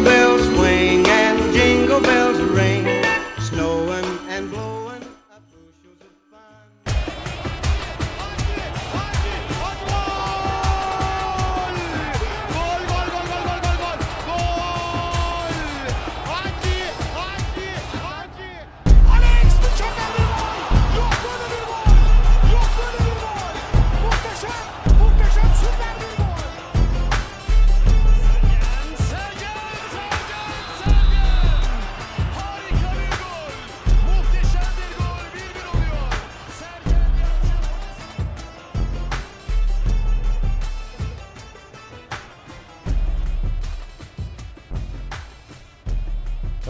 bells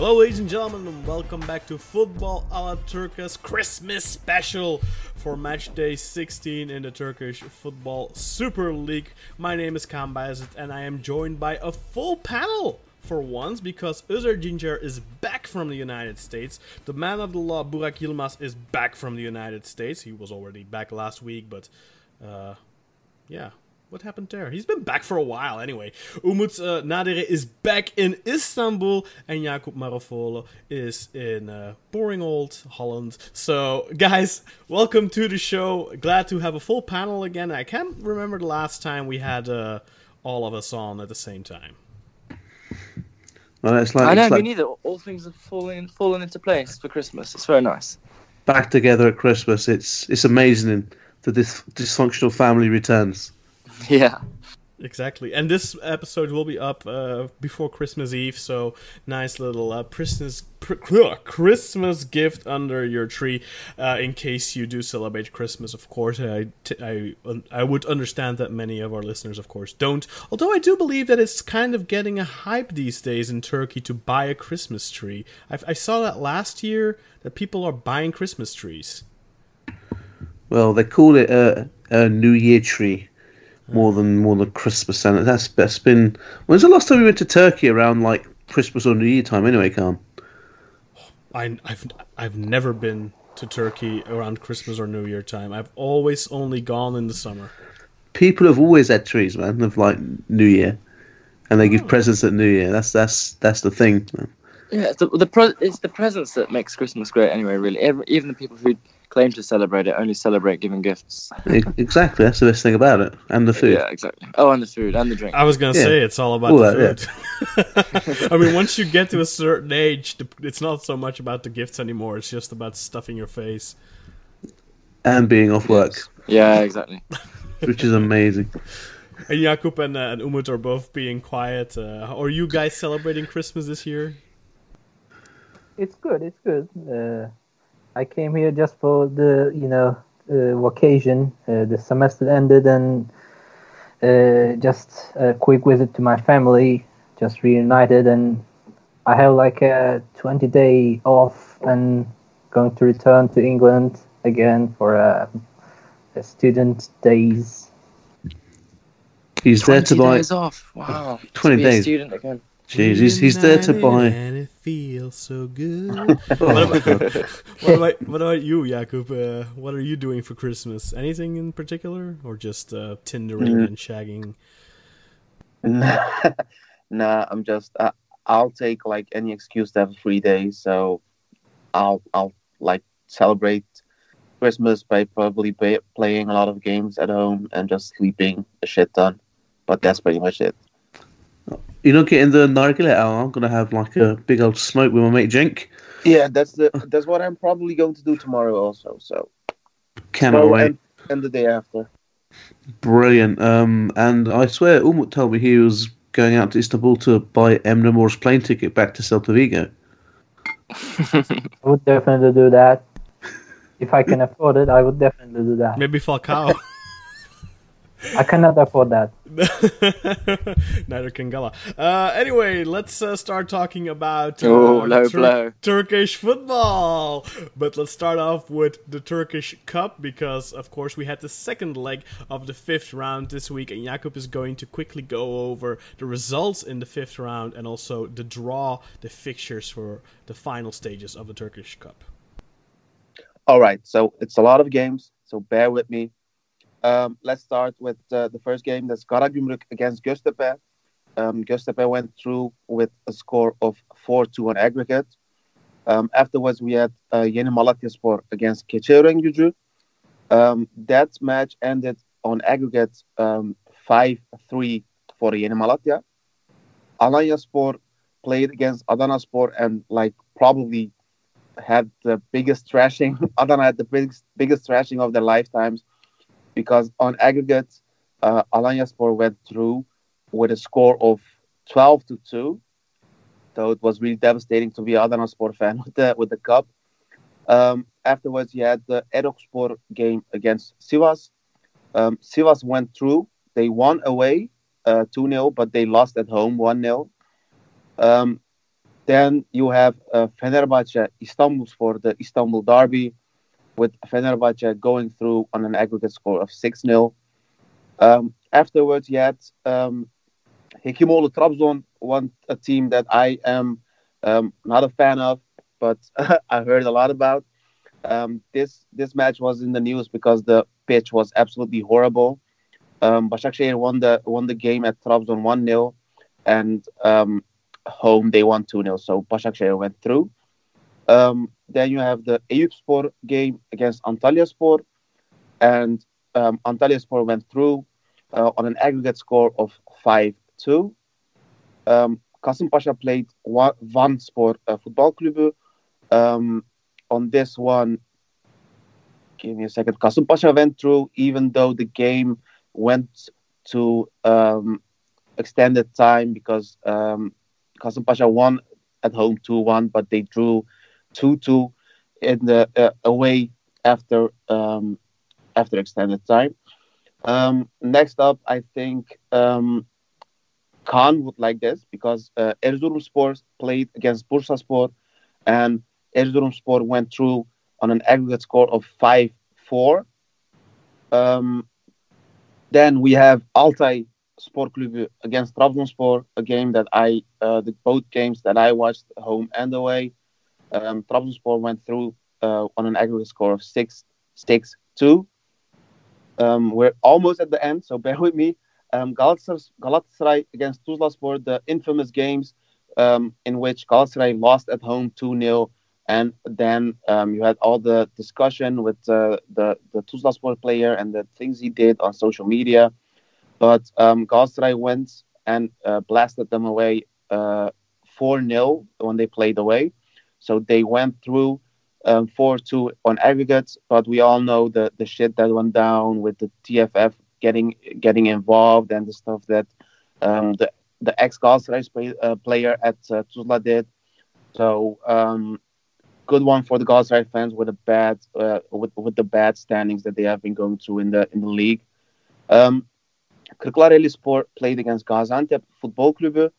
Hello, ladies and gentlemen, and welcome back to Football Ala Turk's Christmas special for match day 16 in the Turkish Football Super League. My name is Kaan Bayezid, and I am joined by a full panel for once because Özer Ginger is back from the United States. The man of the law, Burak Yilmaz, is back from the United States. He was already back last week, but uh, yeah. What happened there? He's been back for a while anyway. Umut uh, Nadere is back in Istanbul, and Jakub Marofolo is in uh, boring old Holland. So, guys, welcome to the show. Glad to have a full panel again. I can't remember the last time we had uh, all of us on at the same time. Well, it's like, I know, it's me like neither. All things have fallen fallen into place for Christmas. It's very nice. back together at Christmas. It's it's amazing that this dysfunctional family returns. Yeah. Exactly, and this episode will be up uh, before Christmas Eve, so nice little uh, Christmas pr- Christmas gift under your tree, uh, in case you do celebrate Christmas. Of course, I, t- I I would understand that many of our listeners, of course, don't. Although I do believe that it's kind of getting a hype these days in Turkey to buy a Christmas tree. I, I saw that last year that people are buying Christmas trees. Well, they call it a, a New Year tree more than more than Christmas, and that's that's been. When's the last time we went to Turkey around like Christmas or New Year time? Anyway, Khan. I, I've I've never been to Turkey around Christmas or New Year time. I've always only gone in the summer. People have always had trees, man, of like New Year, and they give oh. presents at New Year. That's that's that's the thing. Man. Yeah, it's the, the pre- it's the presents that makes Christmas great anyway, really. Every, even the people who claim to celebrate it only celebrate giving gifts. Exactly, that's the best thing about it, and the food. Yeah, exactly. Oh, and the food and the drink. I was gonna Yeah. say it's all about All the that, food. I mean, once you get to a certain age, it's not so much about the gifts anymore. It's just about stuffing your face. and being off work, Yeah, exactly. which is amazing. And Jakub and, uh, and Umut are both being quiet. Uh, are you guys celebrating Christmas this year? It's good. It's good. Uh, I came here just for the you know uh, vacation. Uh, the semester ended and uh, just a quick visit to my family. Just reunited and I have like a 20 day off and going to return to England again for a, a student days. He's there to 20 buy. days off. Wow. 20 to be A days. student again. Jeez, he's, he's there to buy. And it feels so good. what, about, what, about, what about you, Jakub? Uh, what are you doing for Christmas? Anything in particular, or just uh, tindering Mm. and shagging? nah, nah I'm just. Uh, I'll take like any excuse to have a free day, so I'll I'll like celebrate Christmas by probably ba- playing a lot of games at home and just sleeping a shit ton. But that's pretty much it. You're not getting the nargile out. I'm gonna have like a big old smoke with my mate Jink. Yeah, that's the that's what I'm probably going to do tomorrow also. So Cannot Tomorrow wait. and, and the day after. Brilliant. Um, and I swear, Umut told me he was going out to Istanbul to buy Emre Mor's plane ticket back to Celta Vigo. I would definitely do that. If I can afford it, I would definitely do that. Maybe Falcao. I cannot afford that. Neither can Gala. Uh, anyway, let's uh, start talking about uh, Oh, low blow. Turkish football. But let's start off with the Turkish Cup because, of course, we had the second leg of the fifth round this week, and Jakub is going to quickly go over the results in the fifth round and also the draw, the fixtures for the final stages of the Turkish Cup. All right, so it's a lot of games, so bear with me. Um, let's start with uh, the first game. That's Karagümrük against Göztepe. um, Göztepe went through with a score of 4-2 on aggregate. Um, afterwards, we had uh, Yeni Malatyaspor against Keçiören Gücü. Um, that match ended on aggregate um, 5-3 for Yeni Malatya. Alanyaspor played against Adanaspor and like probably had the biggest thrashing. Adana had the biggest biggest thrashing of their lifetimes because on aggregate, uh, Alanyaspor went through with a score of 12 to 2. So it was really devastating to be an Adanaspor fan with the with the cup. Um, afterwards, you had the Erokspor game against Sivas. Um, Sivas went through. They won away uh, 2 0, but they lost at home 1 0. Um, then you have uh, Fenerbahce Istanbul for the Istanbul Derby, with Fenerbahce going through on an aggregate score of 6 0. Um, afterwards, you had um, Hekimoğlu Trabzon, one a team that I am um, not a fan of, but I heard a lot about. Um, this this match was in the news because the pitch was absolutely horrible. Um, Başakşehir won the won the game at Trabzon 1 0, and um, home they won 2 0. So Başakşehir went through. Um, then you have the Eyüpspor game against Antalyaspor, and um, Antalyaspor went through uh, on an aggregate score of 5 2. Um, Kasımpaşa played one, Van Spor uh, Football Club. Um, on this one, give me a second. Kasımpaşa went through, even though the game went to um, extended time because um, Kasımpaşa won at home 2 1, but they drew 2 2 in the uh, away after um, after extended time. Um, next up, I think um, Khan would like this because uh, Erzurumspor played against Bursaspor, and Erzurumspor went through on an aggregate score of 5 4. Um, then we have Altay Sport Club against Trabzonspor, a game that I, uh, the both games that I watched home and away. Um, Trabzonspor went through uh, on an aggregate score of 6 6 2. Um, we're almost at the end, so bear with me. Um, Galatasaray, Galatasaray against Tuzlaspor, the infamous games um, in which Galatasaray lost at home 2 0. And then um, you had all the discussion with uh, the, the Tuzlaspor player and the things he did on social media. But um, Galatasaray went and uh, blasted them away uh, 4 0 when they played away. So they went through um, 4 2 on aggregates, but we all know the, the shit that went down with the TFF getting getting involved and the stuff that um, the the ex Galatasaray play, uh, player at uh, Tuzla did. So um, good one for the Galatasaray fans with a bad uh, with with the bad standings that they have been going through in the in the league. Um, Kırklareli Spor played against Gaziantep Football Club,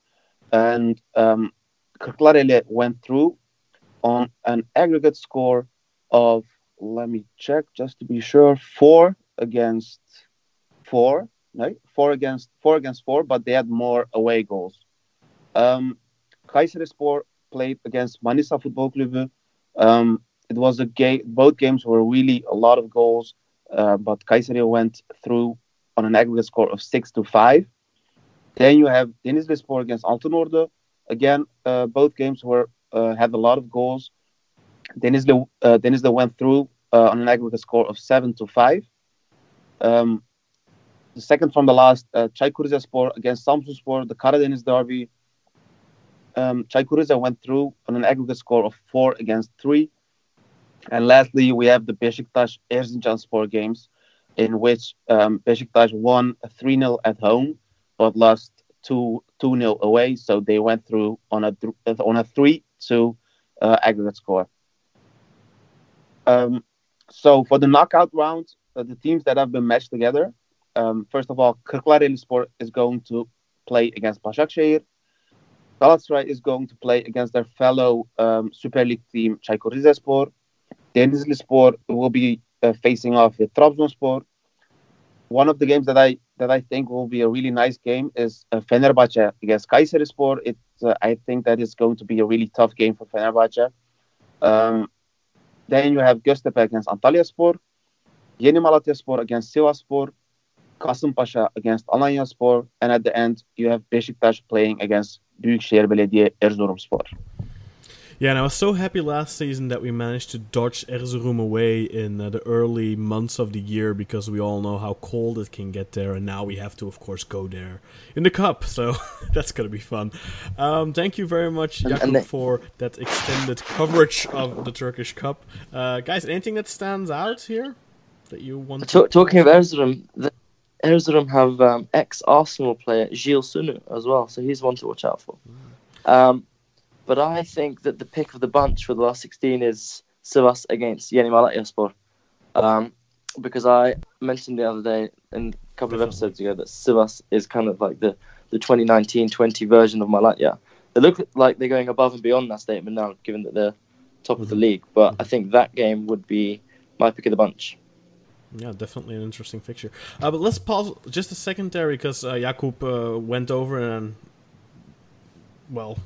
and um, Kırklareli went through on an aggregate score of let me check just to be sure four against four no four against four against four but they had more away goals. Um Kayserispor played against Manisa Football Club. Um it was a game both games were really a lot of goals uh, but Kayseri went through on an aggregate score of 6 to 5 then you have Denizlispor against Altınordu again uh, both games were uh, had a lot of goals Denizli uh, Denizli went through uh, on an aggregate score of 7 to 5 um, the second from the last, uh, Rizespor against Samsunspor, the Karadeniz derby. Um, went through on an aggregate score of four against three. And lastly, we have the Beşiktaş Erzincanspor games, in which um, Beşiktaş won 3 0 at home, but lost 2 0 away. So they went through on a on a 3 2 uh, aggregate score. Um, so for the knockout round, uh, the teams that have been matched together um, first of all, Kırklarelispor is going to play against Başakşehir. Galatasaray is going to play against their fellow um, Super League team Çaykur Rizespor. Denizlispor will be uh, facing off with Trabzonspor. One of the games that I that I think will be a really nice game is uh, Fenerbahce against Kayserispor. It uh, I think that is going to be a really tough game for Fenerbahce. Um, then you have Göztepe against Antalyaspor, Yeni Malatyaspor against Sivasspor, Kasımpaşa against Alanya Alanyaspor, and at the end you have Beşiktaş playing against Büyükşehir Belediye Erzurumspor. Yeah, and I was so happy last season that we managed to dodge Erzurum away in uh, the early months of the year because we all know how cold it can get there, and now we have to, of course, go there in the cup. So that's gonna be fun. Um, thank you very much, Jakub, and the- for that extended coverage of the Turkish Cup. Uh, guys, anything that stands out here that you want? Ta- talking of Erzurum, the, Erzurum have um, ex-Arsenal player Gilles Sunu as well, so he's one to watch out for. Um, but I think that the pick of the bunch for the last 16 is Sivas against Yeni Malatyaspor. Um, because I mentioned the other day, in a couple of episodes ago, that Sivas is kind of like the, the 2019-20 version of Malatya. They look like they're going above and beyond that statement now, given that they're top of the league. But I think that game would be my pick of the bunch. Yeah, definitely an interesting fixture. Uh, but let's pause just a second there because uh, Jakub uh, went over and, well,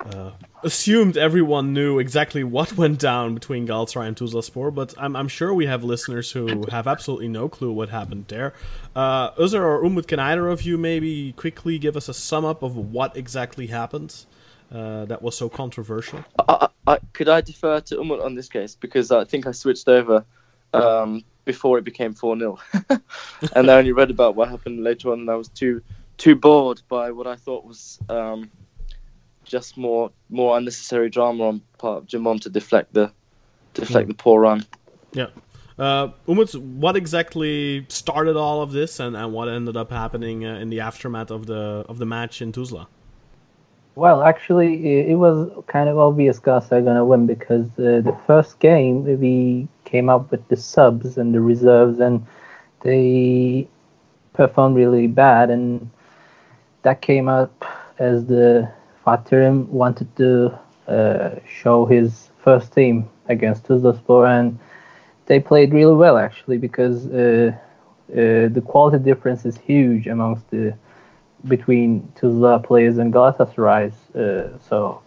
uh, assumed everyone knew exactly what went down between Galatasaray and Tuzlaspor. But I'm, I'm sure we have listeners who have absolutely no clue what happened there. Uh, Uzur or Umut, can either of you maybe quickly give us a sum up of what exactly happened uh, that was so controversial? I, I- could I defer to Umut on this case because I think I switched over um, before it became four 0 and I only read about what happened later on, and I was too too bored by what I thought was um, just more more unnecessary drama on part of Jamon to deflect the deflect the poor run. Yeah. Uh, Umut, what exactly started all of this, and, and what ended up happening uh, in the aftermath of the of the match in Tuzla? Well, actually, i- it was kind of obvious Galatasaray gonna win because uh, the first game we came up with the subs and the reserves, and they performed really bad, and that came up as the Fatih wanted to uh, show his first team against Tuzlaspor, and they played really well actually because uh, uh, the quality difference is huge amongst the between Tuzla players and Galatasaray's. Uh, so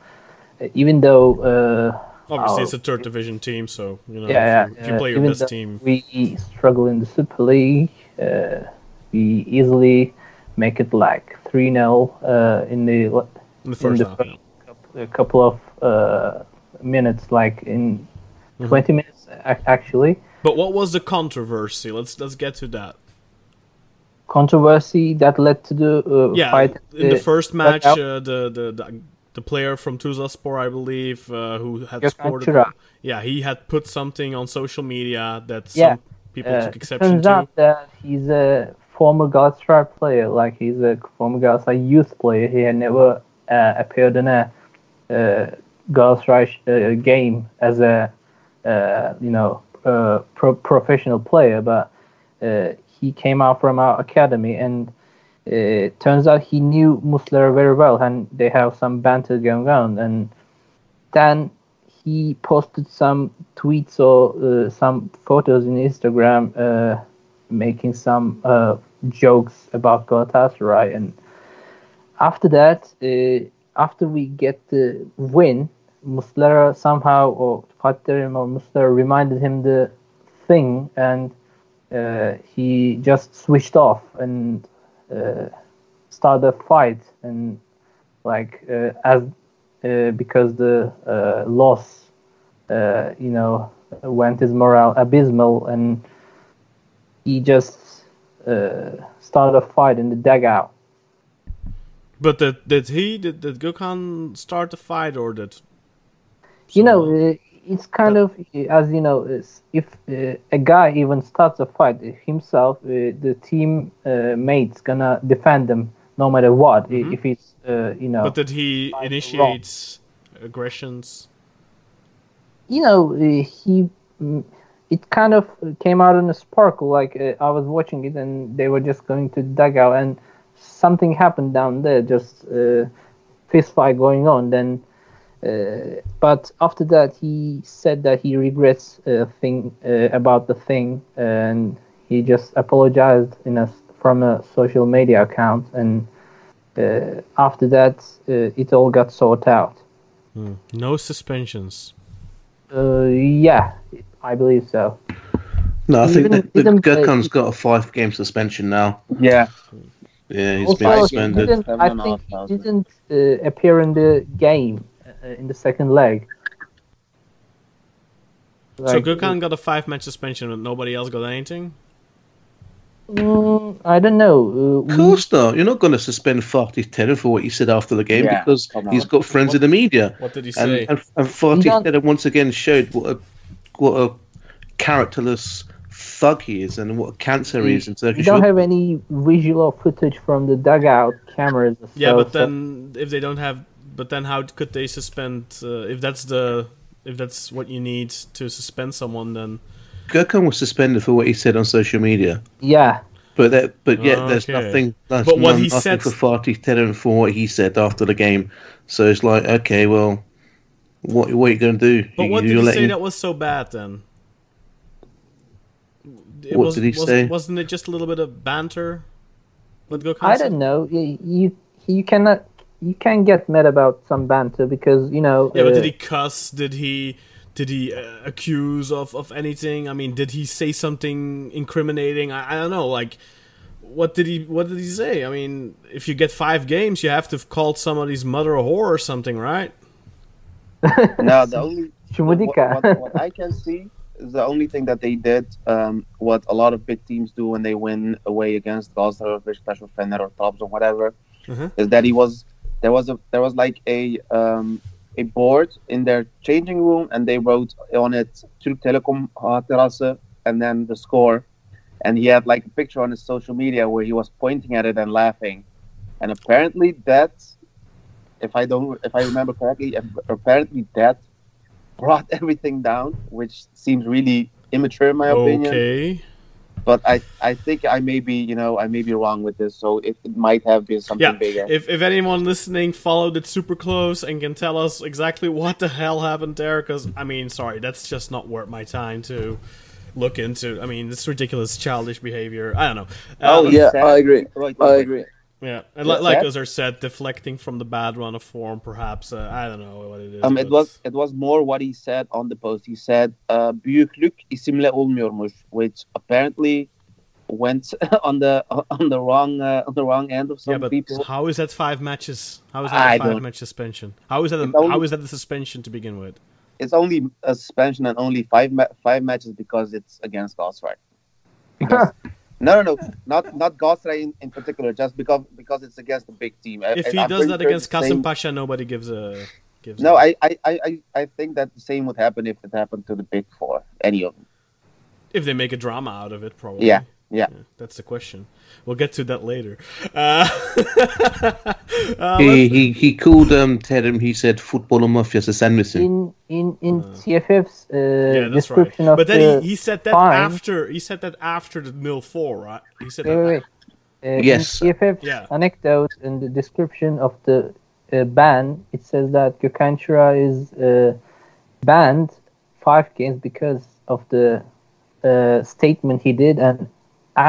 even though uh, Obviously, it's a third division team, so you know yeah, if you, yeah, if you play your best team. we struggle in the Super League, uh, we easily make it like three 0 uh, in the in the first the half. first yeah. a couple of uh, minutes, like in Mm-hmm. 20 minutes actually. But what was the controversy? Let's let's get to that. Controversy that led to the uh, Yeah, fight. in the uh, first match, uh, the, the the the player from Tuzlaspor, I believe, uh, who had Gökhan scored. A, Çırak. yeah, he had put something on social media that some Yeah, people Uh, took it exception turns to. out that he's a former Galatasaray player, like he's a former Galatasaray youth player. He had never uh, appeared in a uh, Galatasaray uh, game as a uh, you know uh, pro- professional player, but uh, he came out from our academy and. it turns out he knew Muslera very well, and they have some banter going on. And then he posted some tweets or uh, some photos in Instagram uh, making some uh, jokes about Galatasaray. And after that, uh, after we get the win, Muslera somehow, or Fatih or Muslera reminded him the thing, and uh, he just switched off and uh, started a fight. And like uh, as uh, because the uh, loss, you know, went his morale abysmal, and he just started a fight in the dugout. But did, did he did, did Gökhan start the fight or did? You know, uh, it's kind of as you know, if uh, a guy even starts a fight himself, uh, the team uh, mate's gonna defend him no matter what. i- If it's uh, you know, but did he wrong. initiate aggressions? you know, uh, he mm, it kind of came out in a sparkle. Like uh, I was watching it, and they were just going to the dugout, and something happened down there, just uh, fist fight going on. Then, uh, but after that, he said that he regrets a thing uh, about the thing, and he just apologized in a from a social media account, and uh, after that, uh, it all got sorted out. No suspensions. Uh, yeah, I believe so. No, I He think didn't- that, that didn't play- Gurkan's got a five game suspension now. Yeah, Yeah, he's Also, been he suspended. didn't, I think he didn't uh, appear in the game uh, in the second leg. so Like, Gökhan got a five match suspension and nobody else got anything? mm, I don't know. Uh, Of course not. You're not going to suspend Fatih Terim for what he said after the game Yeah, because he's got friends in the media. What did he say? and, and Fatih don't- Terim once again showed what a, what a characterless thug he is and what a cancer he is in we Turkish don't have any visual footage from the dugout cameras. or yeah, so, but so- then if they don't have, but then how could they suspend? Uh, if that's the, if that's what you need to suspend someone, then Gökhan was suspended for what he said on social media. yeah, But that, but yet there's nothing. There's But what none- he said- for Fatih Terim for what he said after the game. So it's like, okay, well, what what are you going to do? But You- what did you're say letting- that was so bad then? It What was, did he was, say? Wasn't it just a little bit of banter? With Gökhan I don't know. You, you you cannot you can get mad about some banter because you know. Yeah, but uh, did he cuss? Did he did he uh, accuse of, of anything? I mean, did he say something incriminating? I, I don't know. Like, what did he what did he say? I mean, if you get five games, you have to have called somebody's mother a whore or something, right? no, the only what, Shumudika. what, what I can see is the only thing that they did, um, what a lot of big teams do when they win away against Galatasaray, Beşiktaş, or Fener, or Trabzon, whatever, Mhm. is that he was there was a there was like a um, a board in their changing room, and they wrote on it Türk Telekom hatırası, and then the score, and he had like a picture on his social media where he was pointing at it and laughing, and apparently that, if I don't if I remember correctly, apparently that brought everything down, which seems really immature in my opinion. Okay. But I, I think I may be, you know, I may be wrong with this, so it, it might have been something Yeah. bigger. If if anyone listening followed it super close and can tell us exactly what the hell happened there, because I mean, sorry, that's just not worth my time to look into. I mean, it's ridiculous, childish behavior. I don't know. Oh, Um, yeah, I agree. Right, I right. agree. Yeah, and Yeah, like that- as I said, deflecting from the bad run of form, perhaps. Uh, I don't know what it is. Um, it was it was more what he said on the post. He said, uh, "Büyüklük isimle olmuyormuş," which apparently went on the on the wrong uh, on the wrong end of some Yeah, but people. how is that five matches? How is that I a five don't- match suspension? How is that? A, only- how is that the suspension to begin with? It's only a suspension and only five ma- five matches because it's against Galatasaray. Because no, no, no, not not Galatasaray in, in particular, just because because it's against a big team. If he I'm does that sure against Kasim same- Pasha, nobody gives a gives. No, I, I, I- I think that the same would happen if it happened to the big four, any of them. if they make a drama out of it, probably. Yeah, yeah. That's the question. We'll get to that later. Uh, uh, He, he he called um Terim. He said football mafyası sen misin? in in in TFF's uh, yeah, that's right. description of But then the he, he said that fine- after he said that after the nil four, right? He said Wait, that. wait, wait. Uh, Yes. In TFF's Yeah. anecdote in the description of the uh, ban, it says that Gökhan is uh, banned five games because of the uh, statement he did and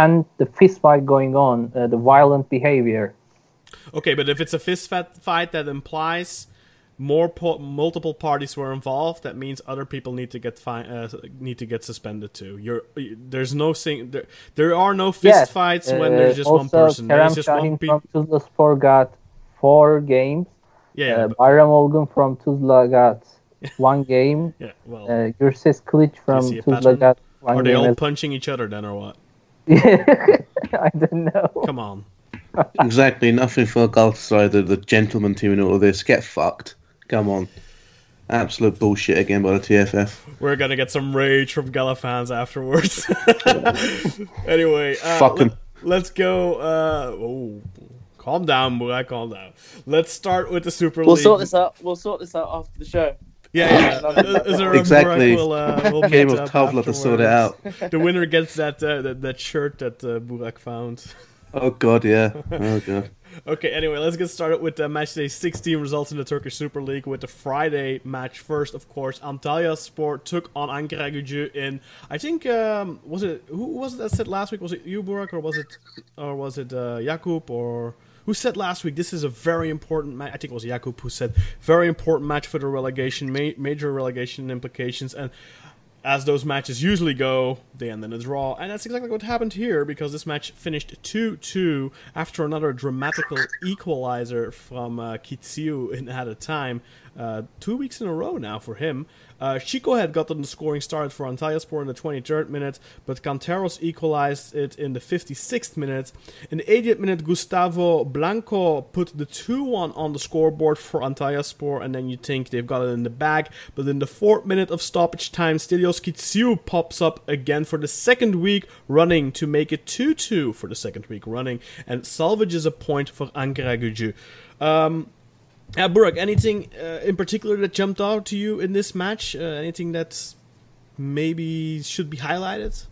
and the fist fight going on, uh, the violent behavior. Okay, but if it's a fist fight that implies more po- multiple parties were involved, that means other people need to get fi- uh, need to get suspended too. You're there's no sing there, there are no fist Yes, fights when uh, there's just also, one person. Kerem There's just one Şahin people. from Tuzlaspor got four games. Yeah, yeah, uh, but- Bayram Olgun from Tuzla got one game. yeah. Well, Uh, Gürses Kılıç from Tuzla got one game. are they all punching each other then, or what? I don't know. Come on. Exactly. Nothing for Galatasaray, the, the gentleman team, and all of this. Get fucked. Come on. Absolute bullshit again by the TFF. We're gonna get some rage from Gala fans afterwards. anyway, uh, Fuck 'em. let, us go. Uh, oh, calm down, boy. Calm down. Let's start with the Super We'll League. sort this out. We'll sort this out after the show. Yeah, yeah. Uh, Is there Exactly. Will, uh, will Game of up to sort it out. The winner gets that uh, that, that shirt that uh, Burak found. Oh god, yeah. Oh god. Okay, anyway, let's get started with the match day 16 results in the Turkish Super League with the Friday match first, of course. Antalyaspor took on Ankara Gücü in I think um, was it who was it that said last week? Was it you Burak or was it or was it uh, Jakub or who said last week this is a very important match? I think it was Jakub who said very important match for the relegation, ma- major relegation implications and as those matches usually go, they end in a draw, and that's exactly what happened here because this match finished 2-2 after another dramatical equalizer from uh, Kitsiou in at a time. Uh, two weeks in a row now for him. Uh, Chico had gotten the scoring started for Antalyaspor in the 23rd minute, but Canteros equalized it in the 56th minute. In the 80th minute, Gustavo Blanco put the 2-1 on the scoreboard for Antalyaspor, and then you think they've got it in the bag. But in the 4th minute of stoppage time, Stelios Kitsiou pops up again for the second week running to make it 2-2 for the second week running, and salvages a point for Ankara Gücü. Um, uh, Burak, anything uh, in particular that jumped out to you in this match? Uh, anything that maybe should be highlighted?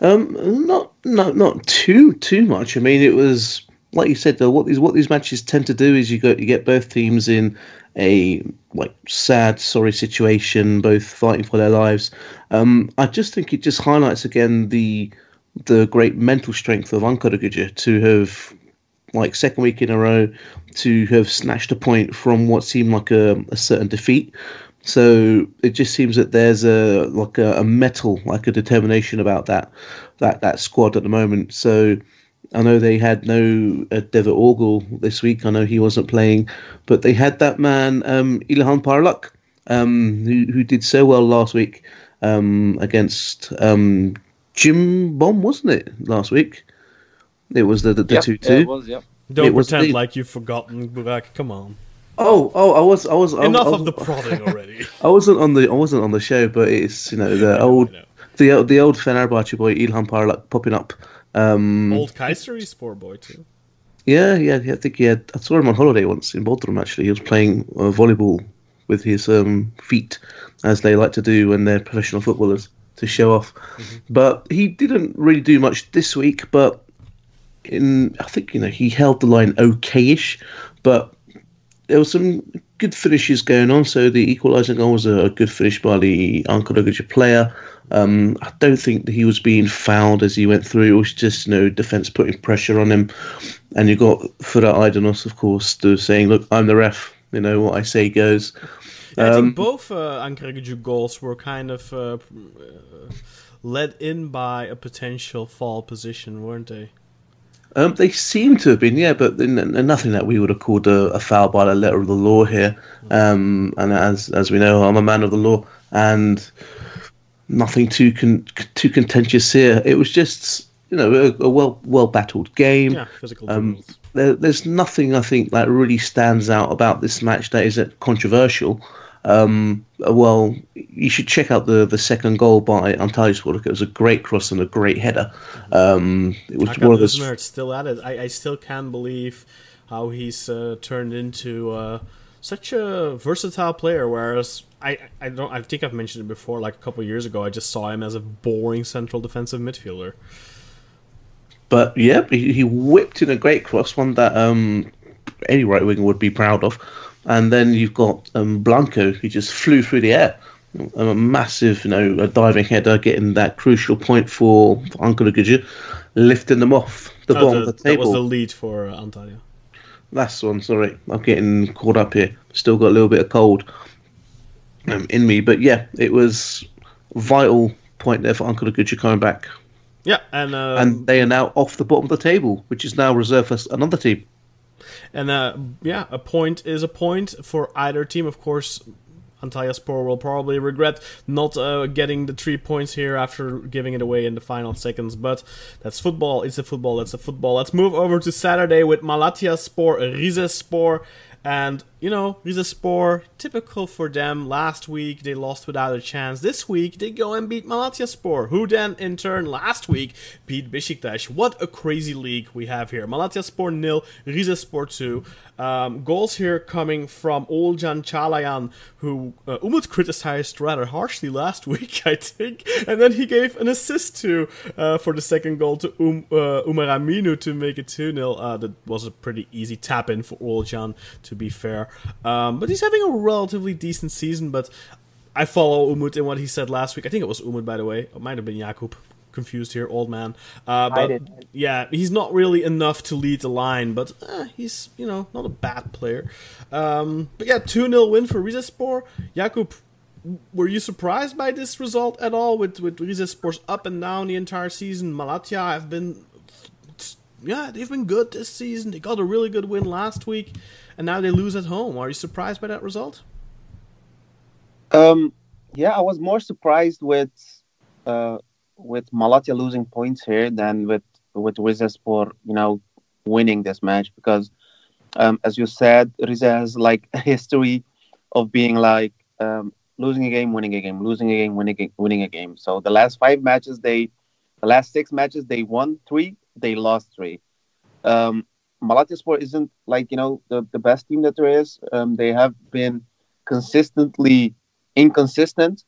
Um, not not not too too much. I mean, it was like you said though. What these what these matches tend to do is you go you get both teams in a like sad, sorry situation, both fighting for their lives. Um, I just think it just highlights again the the great mental strength of Ankara Gücü to have like second week in a row to have snatched a point from what seemed like a, a certain defeat. So it just seems that there's a like a, a metal, like a determination about that that that squad at the moment. So I know they had no uh, Dever Orgill this week. I know he wasn't playing, but they had that man um, Ilhan Parlak, um, who who did so well last week um, against um, Cimbom, wasn't it last week? It was the the, the Yep, two yeah, two. it was, yeah. Don't It pretend the- like you've forgotten, Burak. Come on. Oh, oh, I was, I was. Enough I of the prodding already. I wasn't on the, I wasn't on the show, but it's you know the old, I know. the old- the old Fenerbahce boy Ilhan Parlak popping up. Um, Old Kayseri sport boy too. yeah, yeah, yeah, I think he had. I saw him on holiday once in Bodrum. Actually, he was playing uh, volleyball with his um, feet, as they like to do when they're professional footballers to show off. But he didn't really do much this week. But in, I think you know he held the line okayish, but there were some good finishes going on. So the equalising goal was a, good finish by the Gücü player. Um, I don't think that he was being fouled as he went through. It was just you know defence putting pressure on him, and you got Fırat Aydınus, of course, saying, "Look, I'm the ref. You know what I say goes." Yeah, I Um, think both uh, goals were kind of uh, uh, led in by a potential fall position, weren't they? Um, they seem to have been, yeah, but nothing that we would have called a, a foul by the letter of the law here. Um, and as as we know, I'm a man of the law, and nothing too con- too contentious here. It was just you know a, a well well battled game. Yeah, physical Um, there, there's nothing I think that really stands out about this match that is controversial. Um, well, you should check out the, the second goal by Antalyaspor. It was a great cross and a great header. Um, it was I one of those. it's still at it. I, I still can't believe how he's uh, turned into uh, such a versatile player. Whereas I, I don't, I think I've mentioned it before. Like a couple of years ago, I just saw him as a boring central defensive midfielder. But yeah, he, he whipped in a great cross, one that um, any right winger would be proud of. And then you've got um, Blanco, who just flew through the air. A massive, you know, a diving header, getting that crucial point for, for Ankara Gücü, lifting them off the Uh, bottom the- of the table. that was the lead for uh, Antalya. Last one. Sorry, I'm getting caught up here. Still got a little bit of cold um, in me, but yeah, it was vital point there for Ankara Gücü coming back, Yeah, and uh, and they are now off the bottom of the table, which is now reserved for another team. And uh, yeah, a point is a point for either team. Of course, Antalyaspor will probably regret not uh, getting the three points here after giving it away in the final seconds. But that's football. It's a football. That's a football. Let's move over to Saturday with Malatyaspor, Rizespor. And, you know, Rizespor, typical for them. Last week they lost without a chance. This week they go and beat Malatyaspor, who then in turn last week beat Besiktas. What a crazy league we have here. Malatyaspor nil, Rizespor 2. Um, goals here coming from Oğulcan Çağlayan, who uh, Umut criticized rather harshly last week, I think. And then he gave an assist to uh, for the second goal to um, uh, Umar Aminu to make it 2 0. Uh, that was a pretty easy tap in for Oğulcan, to be fair. Um, but he's having a relatively decent season, but I follow Umut in what he said last week. I think it was Umut, by the way. It might have been Jakub. Confused here, old man. Uh, but yeah, he's not really enough to lead the line, but uh, he's you know not a bad player. Um, but yeah, two 0 win for Rizespor. Jakub, were you surprised by this result at all? With with Rizespor's up and down the entire season, Malatya have been, yeah, they've been good this season. They got a really good win last week, and now they lose at home. Are you surprised by that result? Um, yeah, I was more surprised with uh, with Malatya losing points here than with with Rizespor, you know, winning this match because, um, as you said, Rize has like a history of being like um, losing a game, winning a game, losing a game, winning a, winning a game. So the last five matches, they, the last six matches, they won three, they lost three. Um, Malatyaspor isn't like you know the, the best team that there is. Um, they have been consistently inconsistent.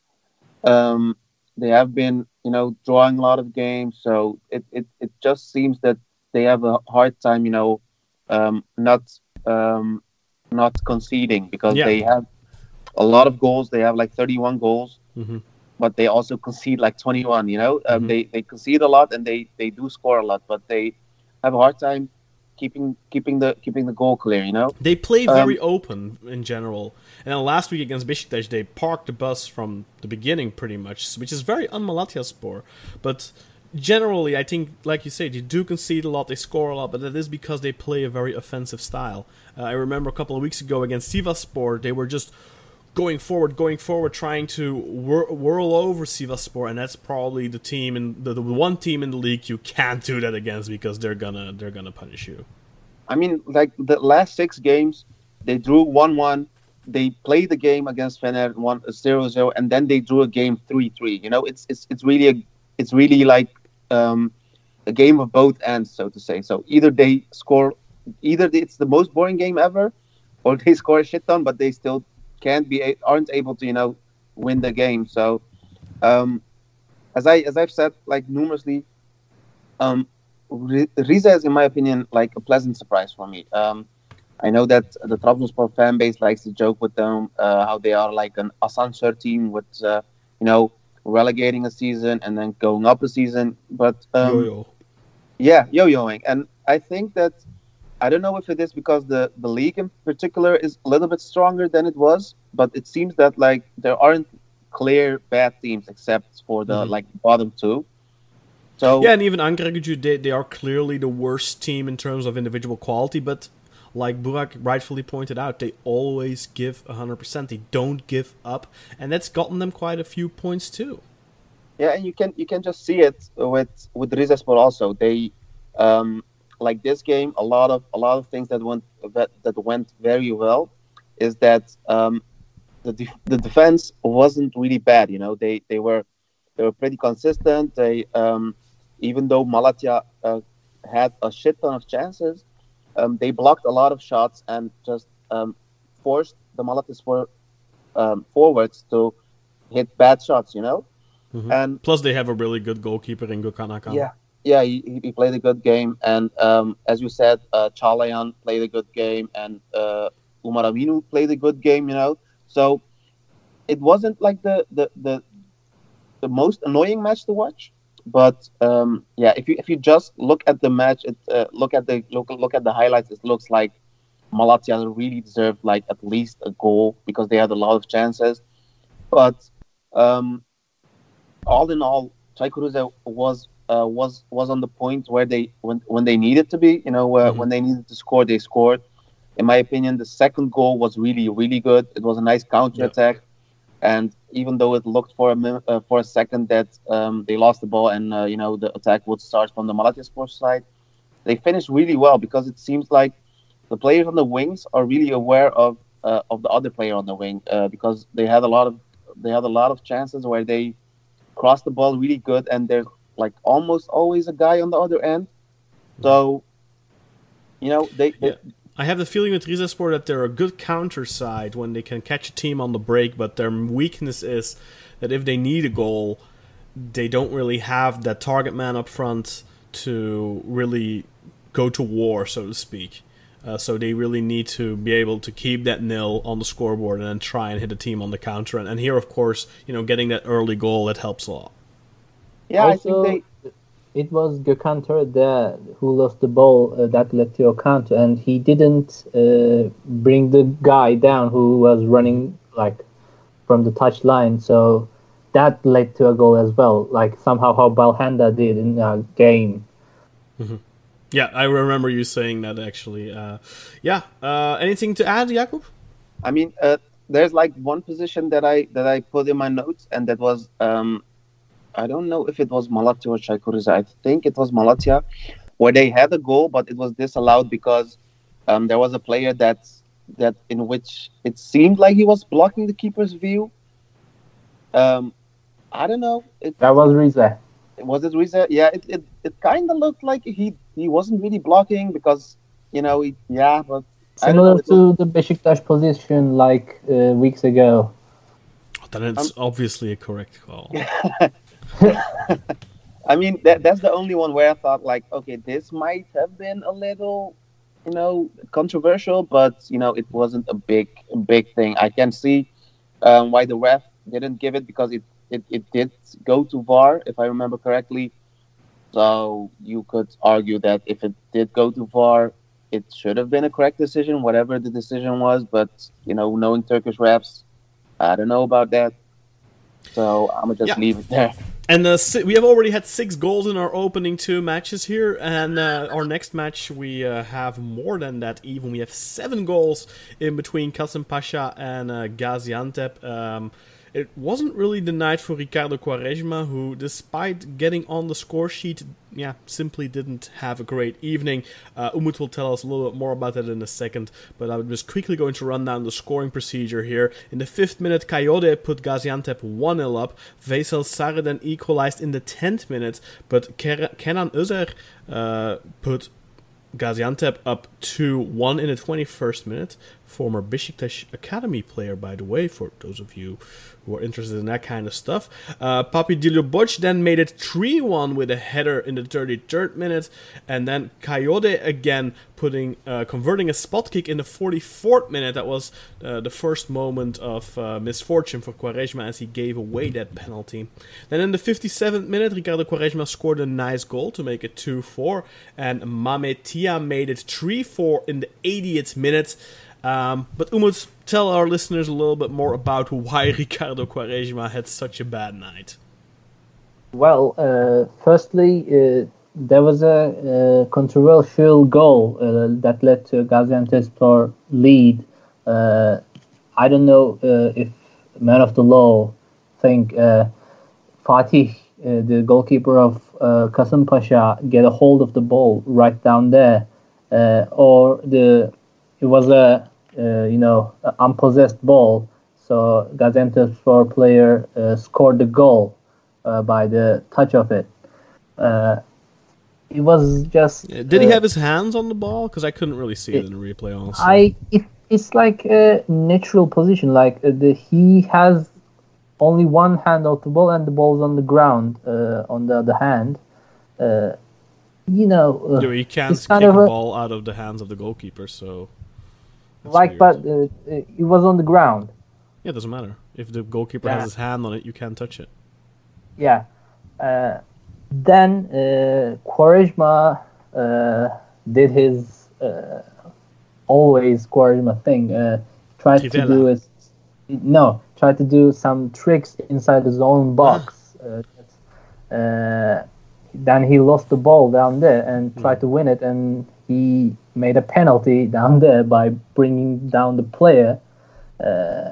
Um, they have been you know drawing a lot of games, so it, it, it just seems that they have a hard time you know um, not um, not conceding because Yeah. they have a lot of goals. They have like 31 goals, Mhm. but they also concede like 21. You know, um, Mhm. they they concede a lot and they they do score a lot, but they have a hard time keeping keeping the keeping the goal clear. You know. They play Um, very open in general. And then last week against Besiktas, they parked the bus from the beginning pretty much, which is very un-Malatyaspor. But generally, I think, like you said, they do concede a lot, they score a lot, but that is because they play a very offensive style. Uh, I remember a couple of weeks ago against Sivaspor, they were just going forward, going forward, trying to whir- whirl over Sivaspor, and that's probably the team in the, the one team in the league you can't do that against because they're gonna they're gonna punish you. I mean, like the last six games, they drew one-one. They played the game against Fener one 0-0, and then they drew a game three-three. You know, it's it's it's really a it's really like um, a game of both ends, so to say. So either they score, either it's the most boring game ever, or they score a shit ton, but they still can't be aren't able to you know win the game. So um, as I as I've said like numerously, um, Riza is, in my opinion, like a pleasant surprise for me. Um, I know that the Trabzonspor fan base likes to joke with them uh, how they are like an Asansör team with, uh, you know, relegating a season and then going up a season. But um, Yo-yo. yeah, yo-yoing, and I think that I don't know if it is because the the league in particular is a little bit stronger than it was, but it seems that like there aren't clear bad teams except for the Mhm. like bottom two. So Yeah, and even Ankaragücü, they, they are clearly the worst team in terms of individual quality, but like Burak rightfully pointed out, they always give 100%. They don't give up, and that's gotten them quite a few points too. Yeah, and you can you can just see it with with Rizespor also. They um, like this game. A lot of a lot of things that went that, that went very well is that um, the def- the defense wasn't really bad. You know, they they were they were pretty consistent. They um, even though Malatya uh, had a shit ton of chances, um, they blocked a lot of shots and just um, forced the Malatyaspor um, forwards to hit bad shots. You know. Mhm. And Plus, they have a really good goalkeeper in Gökhan Akkan. yeah, yeah, he, he played a good game, and um, as you said, uh, Çağlayan played a good game, and uh, Umar Aminu played a good game. You know, so it wasn't like the the the, the most annoying match to watch, but um, yeah, if you if you just look at the match, it, uh, look at the look look at the highlights, it looks like Malatya really deserved like at least a goal because they had a lot of chances, but um, all in all, Çaykur was uh, was was on the point where they when when they needed to be. You know, uh, Mhm. when they needed to score, they scored. In my opinion, the second goal was really really good. It was a nice counter attack, and even though it looked for a min- uh, for a second that um, they lost the ball and uh, you know the attack would start from the Malatyaspor side, they finished really well because it seems like the players on the wings are really aware of uh, of the other player on the wing uh, because they had a lot of they had a lot of chances where they cross the ball really good and there's like almost always a guy on the other end. So you know they, they Yeah. I have the feeling with Rizespor that they're a good counter side when they can catch a team on the break, but their weakness is that if they need a goal, they don't really have that target man up front to really go to war, so to speak. Uh, so they really need to be able to keep that nil on the scoreboard and then try and hit a team on the counter. And, and here, of course, you know, getting that early goal that helps a lot. Yeah I also, think they it was Gökhan Töre who lost the ball uh, that led to a counter, and he didn't uh, bring the guy down who was running like from the touch line. So that led to a goal as well. Like somehow how Belhanda did in a game. Yeah, I remember you saying that actually. Uh, yeah. Uh, anything to add, Jakub? I mean, uh, there's like one position that I that I put in my notes, and that was um, I don't know if it was Malatya or Chaikuriza. I think it was Malatya, where they had a goal, but it was disallowed because um, there was a player that that in which it seemed like he was blocking the keeper's view. Um, I don't know. It, That was Riza. was it Riza? Yeah, it, it, it kind of looked like he he wasn't really blocking because you know he, yeah, but I don't know, Similar it was- to the Besiktas position like uh, weeks ago. Then it's obviously a correct call. I mean, that that's the only one where I thought like, okay, this might have been a little, you know, controversial, but you know, it wasn't a big big thing. I can see um, why the ref didn't give it because it, it it did go to VAR, if I remember correctly. So you could argue that if it did go to VAR, it should have been a correct decision, whatever the decision was. But you know, knowing Turkish refs, I don't know about that. So I'm gonna just Yeah. leave it there. And uh, we have already had six goals in our opening two matches here, and uh, our next match we uh, have more than that. Even we have seven goals in between Kasim Pasha and uh, Gaziantep. Um, it wasn't really the night for Ricardo Quaresma, who, despite getting on the score sheet, yeah, simply didn't have a great evening. Uh, Umut will tell us a little bit more about that in a second, but I'm just quickly going to run down the scoring procedure here. In the fifth minute, Kayode put Gaziantep 1 0 up. Veysel Sarı then equalized in the 10th minute, but Ker- Kenan Özer uh, put Gaziantep up 2 1 in the 21st minute. Former Besiktas Academy player, by the way, for those of you who are interested in that kind of stuff. Uh, Papi then made it 3 1 with a header in the 33rd minute. And then Kayode again putting uh, converting a spot kick in the 44th minute. That was uh, the first moment of uh, misfortune for Quaresma as he gave away that penalty. Then in the 57th minute, Ricardo Quaresma scored a nice goal to make it 2 4. And Mame Thiam made it 3 4 in the 80th minute. Um, but Umut, tell our listeners a little bit more about why Ricardo Quaresma had such a bad night. Well, uh, firstly, uh, there was a, uh controversial goal uh, that led to a Gaziantepspor lead. Uh, I don't know uh, if man of the law think uh, Fatih, the goalkeeper of uh, Kasım Pasha, get a hold of the ball right down there, or the it was a you know unpossessed ball. So Gaziantepspor player uh, scored the goal uh, by the touch of it. Uh, it was just. Uh, Did he uh, have his hands on the ball? Because I couldn't really see it in the replay. Also, I it, it's like a natural position. Like uh, the he has only one hand of the ball and the ball's on the ground uh, on the other hand. Uh, you know, uh, can't kick a ball out of the hands of the goalkeeper. So, like, weird. but uh, it was on the ground. yeah, it doesn't matter if the goalkeeper Yeah. has his hand on it. You can't touch it. Yeah. Uh, then uh, Quaresma uh, did his uh, always Quaresma thing. Uh, tried to do it. No, tried to do some tricks inside his own box. Uh, uh, then he lost the ball down there and tried to win it, and he made a penalty down there by bringing down the player. Uh,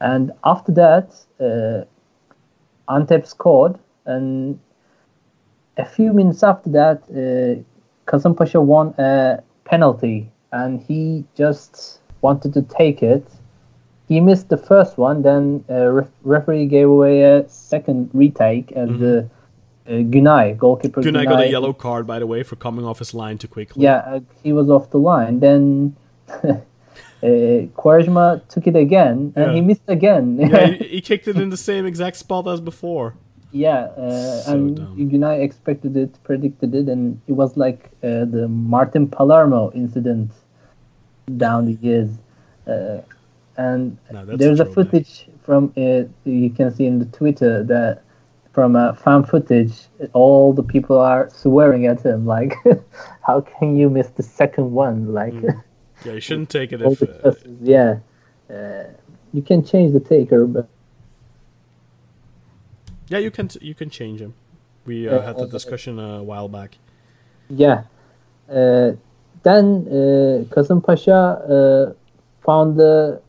and after that, uh, Antep scored, and a few minutes after that, uh, Pasha won a penalty, and he just wanted to take it. He missed the first one, then uh, ref- referee gave away a second retake as the uh, Günay goalkeeper. Günay got a yellow card, by the way, for coming off his line too quickly. Yeah, uh, he was off the line. Then uh, Quaresma took it again, and Yeah. he missed again. Yeah, he, he kicked it in the same exact spot as before. Yeah, uh, So and. Unai expected it, predicted it, and it was like uh, the Martin Palermo incident down the years. Uh, and No, there's a a footage from it you can see in the Twitter that from uh, fan footage, all the people are swearing at him like, "How can you miss the second one?" Like. Yeah, you shouldn't take it if. Uh, yeah. Uh, you can change the taker, but Yeah, you can t- you can change him. We uh, Uh, had the uh, discussion a while back. yeah. Uh, then uh, Pasha uh, found a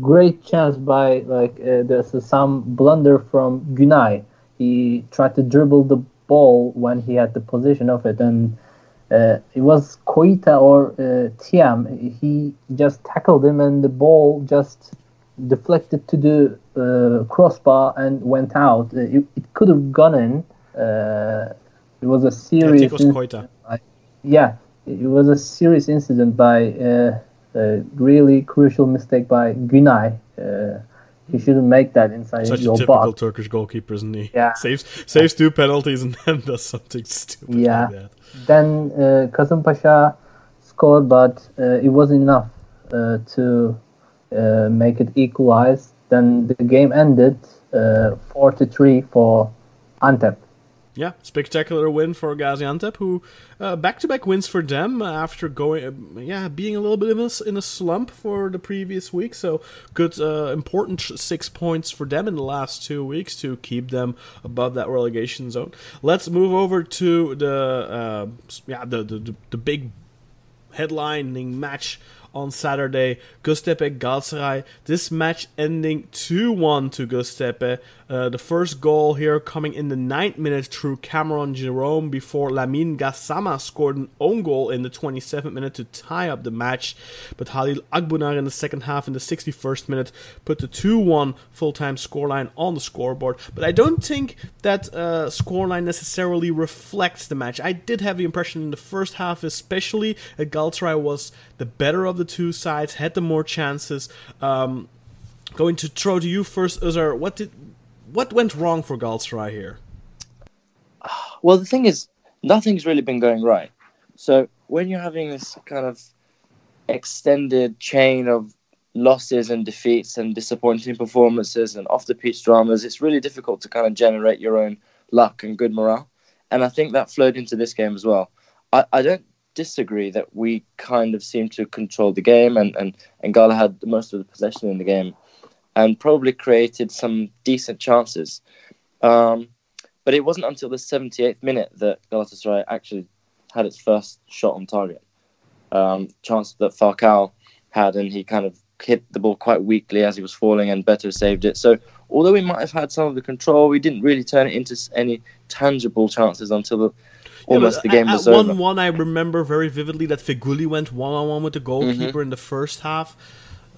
great chance by like uh, there's some blunder from Günay. He tried to dribble the ball when he had the position of it, and uh, it was Koita or uh, Thiam. He just tackled him, and the ball just deflected to the uh, crossbar and went out. Uh, It, it could have gone in. Uh, it was a serious. In- Koita. yeah, it was a serious incident by uh, a really crucial mistake by Günay. He shouldn't make that inside Such a typical box. Turkish goalkeeper, isn't he? Yeah. Saves saves two penalties and then does something stupid Yeah. like that. Then uh, Kasım Pasha scored, but uh, it wasn't enough uh, to uh, make it equalize. Then the game ended uh, four to three for Antep. Yeah, spectacular win for Gaziantep, who uh, back-to-back wins for them after going, uh, yeah, being a little bit in a, in a slump for the previous week. So good, uh, important six points for them in the last two weeks to keep them above that relegation zone. Let's move over to the, uh, yeah, the the, the, big headlining match on Saturday, Göztepe Galatasaray. This match ending 2-1 to Göztepe. Uh, the first goal here coming in the ninth minute through Cameron Jerome before Lamine Gassama scored an own goal in the 27th minute to tie up the match. But Halil Akbunar in the second half in the 61st minute put the 2-1 full-time scoreline on the scoreboard. But I don't think that uh, scoreline necessarily reflects the match. I did have the impression in the first half especially that Galatasaray was the better of the two sides, had the more chances. Um, going to throw to you first, Uzar. What did what went wrong for Galatasaray here? Well, the thing is, nothing's really been going right. So when you're having this kind of extended chain of losses and defeats and disappointing performances and off the pitch dramas, it's really difficult to kind of generate your own luck and good morale. And I think that flowed into this game as well. I, I don't disagree that we kind of seemed to control the game and, and, and Gala had most of the possession in the game and probably created some decent chances. Um, but it wasn't until the 78th minute that Galatasaray actually had its first shot on target. Um, chance that Falcao had, and he kind of hit the ball quite weakly as he was falling, and Beto saved it. So, although we might have had some of the control, we didn't really turn it into any tangible chances until the, almost Yeah, the game at, was at over. one one, I remember very vividly that Feghouli went one on one with the goalkeeper in the first half.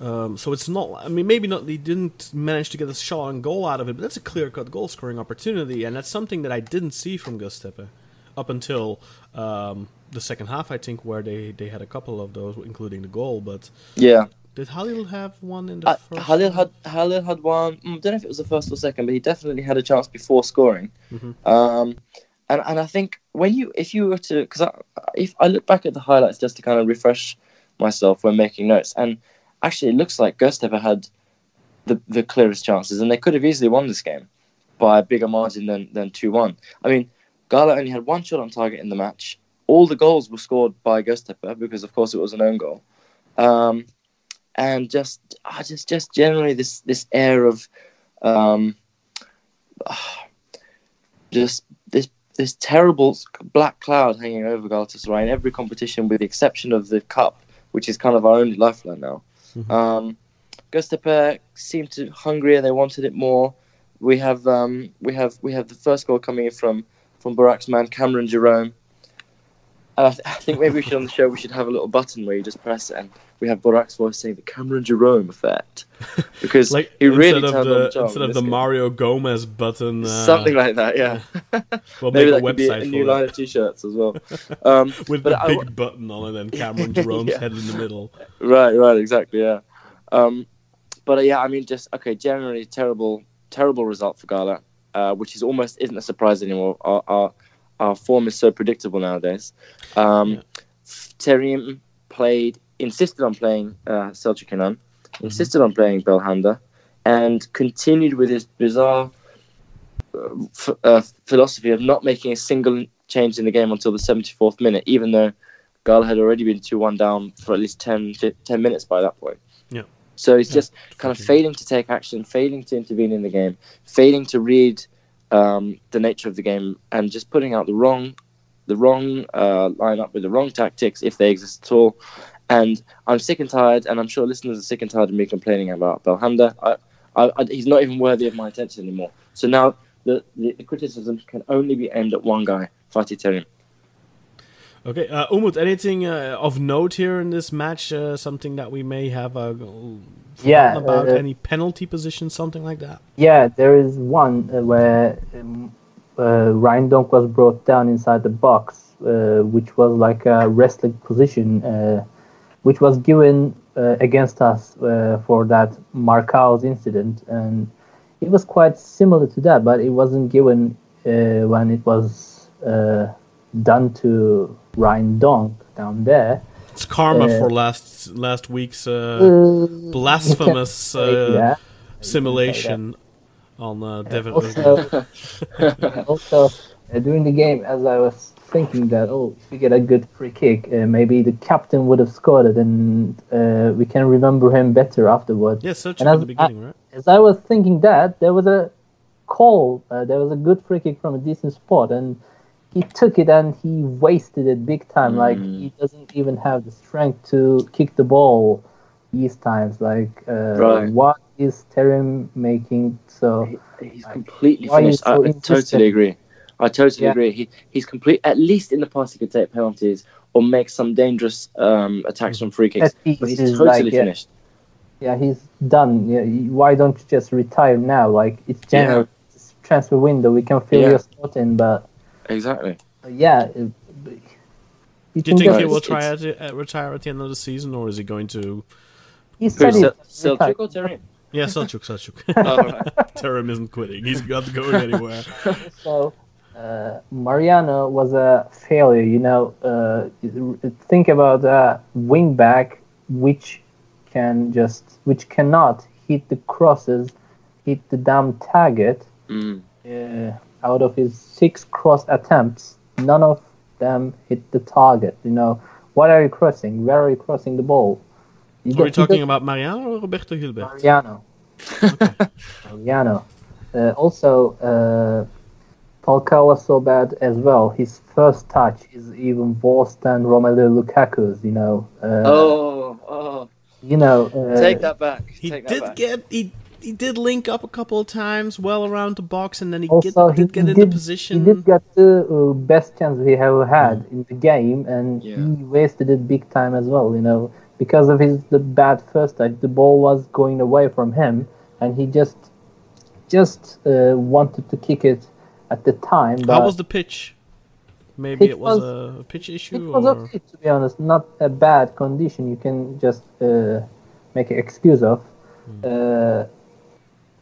Um, so it's not. I mean, maybe not. They didn't manage to get a shot on goal out of it, but that's a clear cut goal scoring opportunity, and that's something that I didn't see from Göztepe up until um, the second half. I think where they they had a couple of those, including the goal. But Yeah. did Halil have one in the Uh, first? Halil had Halil had one. I don't know if it was the first or second, but he definitely had a chance before scoring. Mhm. Um, and and I think when you if you were to because I, if I look back at the highlights just to kind of refresh myself when making notes, and actually it looks like Göztepe had the the clearest chances, and they could have easily won this game by a bigger margin than than two one. I mean, Gala only had one shot on target in the match. All the goals were scored by Göztepe because, of course, it was an own goal. Um, and just, ah, just, just generally this this air of, um, just this this terrible black cloud hanging over Galatasaray in every competition, with the exception of the cup, which is kind of our only lifeline now. Um, Göztepe seemed to hungrier; they wanted it more. We have um, we have we have the first goal coming in from from Burak's man Cameron Jerome. And I, th- I think maybe we should on the show we should have a little button where you just press it and we have Burak's voice saying the Cameron Jerome effect because like he really instead of the instead of the. Mario Gomez button, uh, something like that. Yeah, we'll maybe that a could be website a for new that. line of t-shirts as well. Um, with the big w- button on it and Cameron Jerome's Yeah. head in the middle. Right, right, exactly, yeah. Um, but uh, yeah, I mean, just okay. Generally, terrible, terrible result for Gala, uh, which is almost isn't a surprise anymore. Our our, our form is so predictable nowadays. Um, Yeah. Terim played, insisted on playing uh, Selçuk Inan, insisted on playing Belhanda, and continued with his bizarre uh, f- uh, philosophy of not making a single change in the game until the 74th minute, even though Gal had already been 2 1 down for at least 10, 10 minutes by that point. Yeah. So he's Yeah, just kind of exactly. failing to take action, failing to intervene in the game, failing to read um, the nature of the game, and just putting out the wrong, the wrong uh, lineup with the wrong tactics if they exist at all. And I'm sick and tired, and I'm sure listeners are sick and tired of me complaining about Belhanda. I, I, I, he's not even worthy of my attention anymore. So now the, the, the criticism can only be aimed at one guy, Fatih Terim. Okay, uh, Umut, anything uh, of note here in this match? Uh, something that we may have uh, Yeah, about? uh, any penalty position, something like that? Yeah, there is one uh, where um, uh, Ryan Donk was brought down inside the box, uh, which was like a wrestling position, uh, which was given uh, against us uh, for that Marcão incident, and it was quite similar to that, but it wasn't given uh, when it was uh, done to Ryan Donk down there. It's karma uh, for last last week's uh, blasphemous uh, that. simulation on uh, Devin. Özil. also, also uh, during the game, as I was thinking that, oh, if we get a good free kick, uh, maybe the captain would have scored it, and uh, we can remember him better afterwards. Yeah, such And in as- the beginning, right? As I was thinking that, there was a call, uh, there was a good free kick from a decent spot, and he took it and he wasted it big time. Like Mm. he doesn't even have the strength to kick the ball these times. Like, uh, Right. what is Terim making? So. He's completely Why finished. I, so I insistent? totally agree. I totally Yeah. agree. He he's complete. At least in the past, he could take penalties or make some dangerous um, attacks from free kicks. Set But he's totally like, finished. Yeah, he's done. Yeah, why don't you just retire now? Like it's January, it's transfer window. We can fill Yeah. your spot in, but Exactly. yeah. it- Do You you think he will it's- try at, uh, retire at the end of the season, or is he going to? He Who, said Sel- he's Selçuk or Terim? Yeah, Selçuk, Selçuk. Oh, right. Terim isn't quitting. He's not going anywhere. So uh, Mariano was a failure. You know, uh, think about a wing back which can just which cannot hit the crosses, hit the damn target. Mm. uh, out of his six cross attempts, none of them hit the target. You know, what are you crossing? Where are you crossing the ball? You Are we you talking don't- about Mariano or Roberto Gilbert? Mariano? Mariano. Uh, also, uh, Falcao was so bad as well. His first touch is even worse than Romelu Lukaku's. You know. Uh, Oh, oh. You know. Uh, Take that back. He that did back. get he he did link up a couple of times well around the box, and then he Also, get, he did get did, into position. He did get the uh, best chance he ever had in the game, and Yeah. he wasted it big time as well. You know, because of his the bad first touch, the ball was going away from him, and he just just uh, wanted to kick it at the time. But How was the pitch? Maybe Pitch it was, was- a pitch issue. it was or okay to be honest, not a bad condition. You can just uh, make an excuse of. Uh,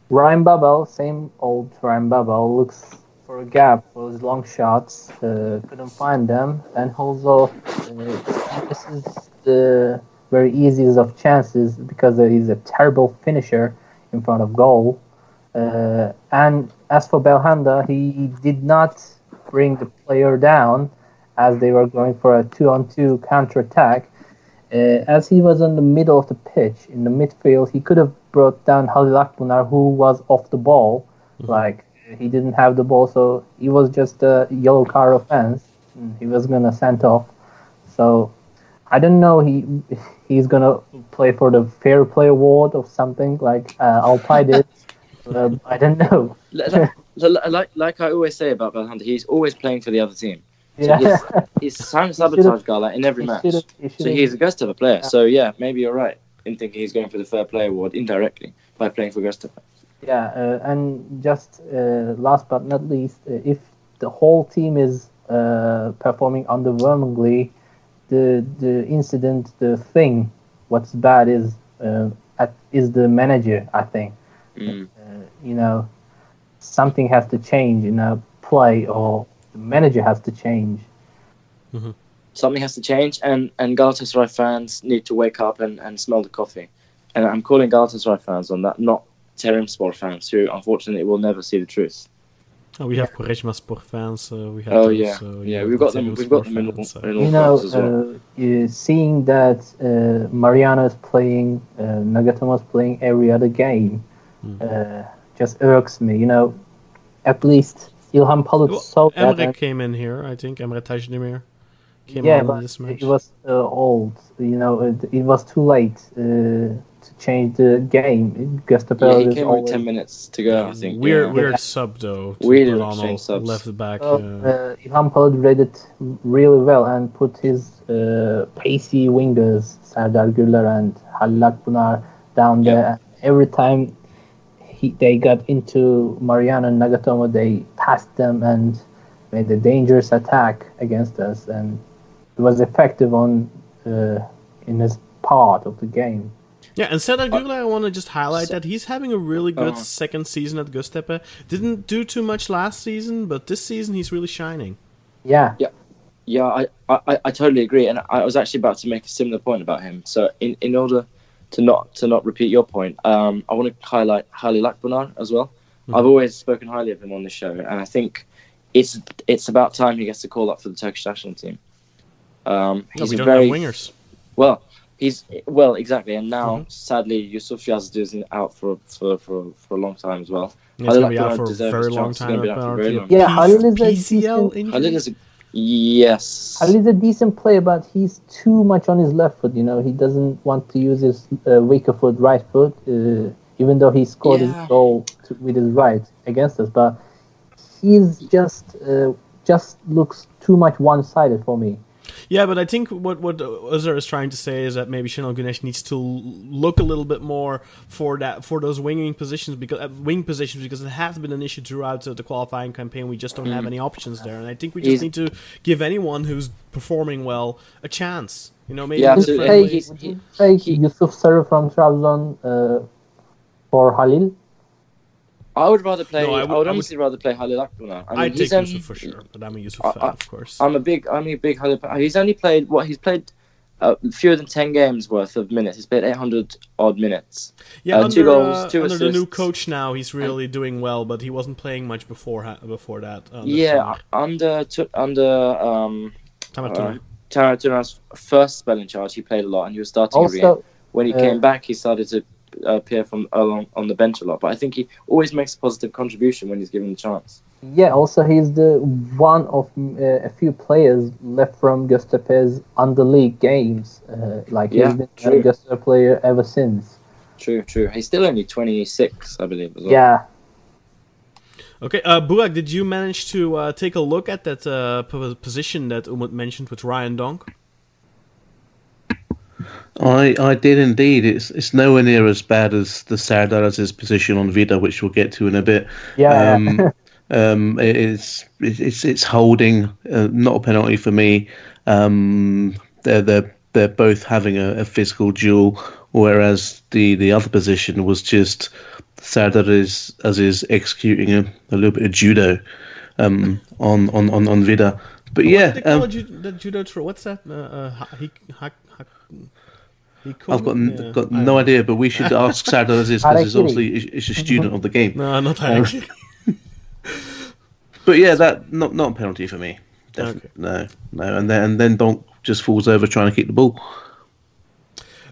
Ryan Babel, same old Ryan Babel, looks for a gap for his long shots. Uh, couldn't find them, and also uh, this is the very easiest of chances because he's a terrible finisher in front of goal. Uh, and as for Belhanda, he did not bring the player down as they were going for a two-on-two counter-attack. Uh, as he was in the middle of the pitch, in the midfield, he could have brought down Halil Akbunar, who was off the ball. Like, he didn't have the ball, so he was just a yellow card offense. He was going to send off. So, I don't know he he's going to play for the Fair Play Award or something like uh, Alpine did. Uh, I don't know. Li- li- li- like, like I always say about Belhanda, he's always playing for the other team. So Yeah. he's, he's some sabotage guy like in every He match. should've- he So he's a Gustav player. So yeah, maybe you're right in thinking he's going for the fair play award indirectly by playing for Gustav. Yeah, uh, and just uh, last but not least, uh, if the whole team is uh, performing underwhelmingly, the the incident, the thing, what's bad is uh, at, is the manager. I think Mm. Uh, you know something has to change in a play, or the manager has to change. Something has to change, and and Galatasaray fans need to wake up and, and smell the coffee. And I'm calling Galatasaray fans on that, not Terimspor fans who unfortunately will never see the truth. Oh, we have Quaresma Sport fans. Uh, we have Oh those, yeah, so yeah. have We've got them. We've got them in all, fans, so- in all You know, as well. uh, uh, seeing that uh, Mariano is playing, uh, Nagatomo is playing every other game, Hmm. Just irks me. You know, at least İlhan Palut Well, saw that. Emre and- came in here, I think. Emre Taşdemir came yeah, on but in this match. it was uh, old. You know, it, it was too late uh, to change the game. Gustav Yeah, he is came always- with ten minutes to go. I think. weird, yeah. weird sub though. to Weird put on exchange subs. Left back. Well, uh, uh, İlhan Palut read it really well and put his uh, pacey wingers, Serdar Gürler and Halil Akbunar, down there. Every time he, they got into Mariano and Nagatomo, they passed them and made a dangerous attack against us. And it was effective on uh, in this part of the game. Yeah, and Serdar Gürler, I want to just highlight So- that he's having a really good Uh-huh. second season at Göztepe. Didn't do too much last season, but this season he's really shining. Yeah. Yeah, Yeah, I, I, I totally agree, and I was actually about to make a similar point about him. So, in, in order to not to not repeat your point, um, I want to highlight Halil Akbunar as well. Mhm. I've always spoken highly of him on the show, and I think it's it's about time he gets a call up for the Turkish national team. Um, No, he's we a don't very have wingers. well. He's well, exactly, and now Mhm. sadly Yusuf Yazıcı is out for for, for for a long time as well. He's Halil going to be out Akbunar for a very long chance. Time. be out for very long. Yeah, Halil is a PCL decent- injury. Halil is a yes. Halil is a decent player, but he's too much on his left foot. You know, he doesn't want to use his uh, weaker foot, right foot. Uh, even though he scored Yeah. his goal to, with his right against us, but he's just uh, just looks too much one-sided for me. Yeah, but I think what what Uzzer is trying to say is that maybe Şenol Güneş needs to look a little bit more for that for those winging positions because uh, wing positions because it has been an issue throughout uh, the qualifying campaign. We just don't have any options there, and I think we just Mm. He's- need to give anyone who's performing well a chance. You know, maybe Yeah, Would you absolutely. take, He's- would he- you take Yusuf Sarı from Trabzon uh, for Halil? I would rather play. No, I I would- would, I would- honestly rather play Halil Akbunar. I mean, I'd he's take only, Yusuf for sure, but I'm a Yusuf I- fan, I- of course. I'm a big. I'm a big Halil. He's only played what he's played. Uh, fewer than ten games worth of minutes. He's played 800 odd minutes. Yeah, Uh, under, two goals, uh, under the new coach now, he's really doing well, but he wasn't playing much before ha- before that. under yeah, under t- under um, Tamer uh, Tuna. First spell in charge, he played a lot, and he was starting every game. Also, When he uh, came back, he started to uh, appear from along on the bench a lot. But I think he always makes a positive contribution when he's given the chance. yeah, also he's the one of uh, a few players left from Göztepe's under league games. Uh, like Yeah, he's been true. a Göztepe player ever since. True, true. He's still only 26, I believe. As well. Yeah, Okay, uh, Burak, did you manage to uh, take a look at that uh, p- position that Umut mentioned with Ryan Donk? I, I did indeed. It's it's nowhere near as bad as the Serdar Aziz's position on Vida, which we'll get to in a bit. yeah. Um, um, it- it's it's it's holding, uh, not a penalty for me. Um, they're they're they're both having a, a physical duel, whereas the, the other position was just Sardar is as is executing a, a little bit of judo um, on, on, on, on Vida. But yeah, what did um, it, ju- that judo throw? What's that? Uh, uh, ha- he, ha- ha- he I've got yeah, got no idea, but we should ask Serdar Aziz because he's obviously is- is a student of the game. No, not actually. But yeah, that not not a penalty for me. Definitely, no, no. And then and then Donk just falls over trying to keep the ball.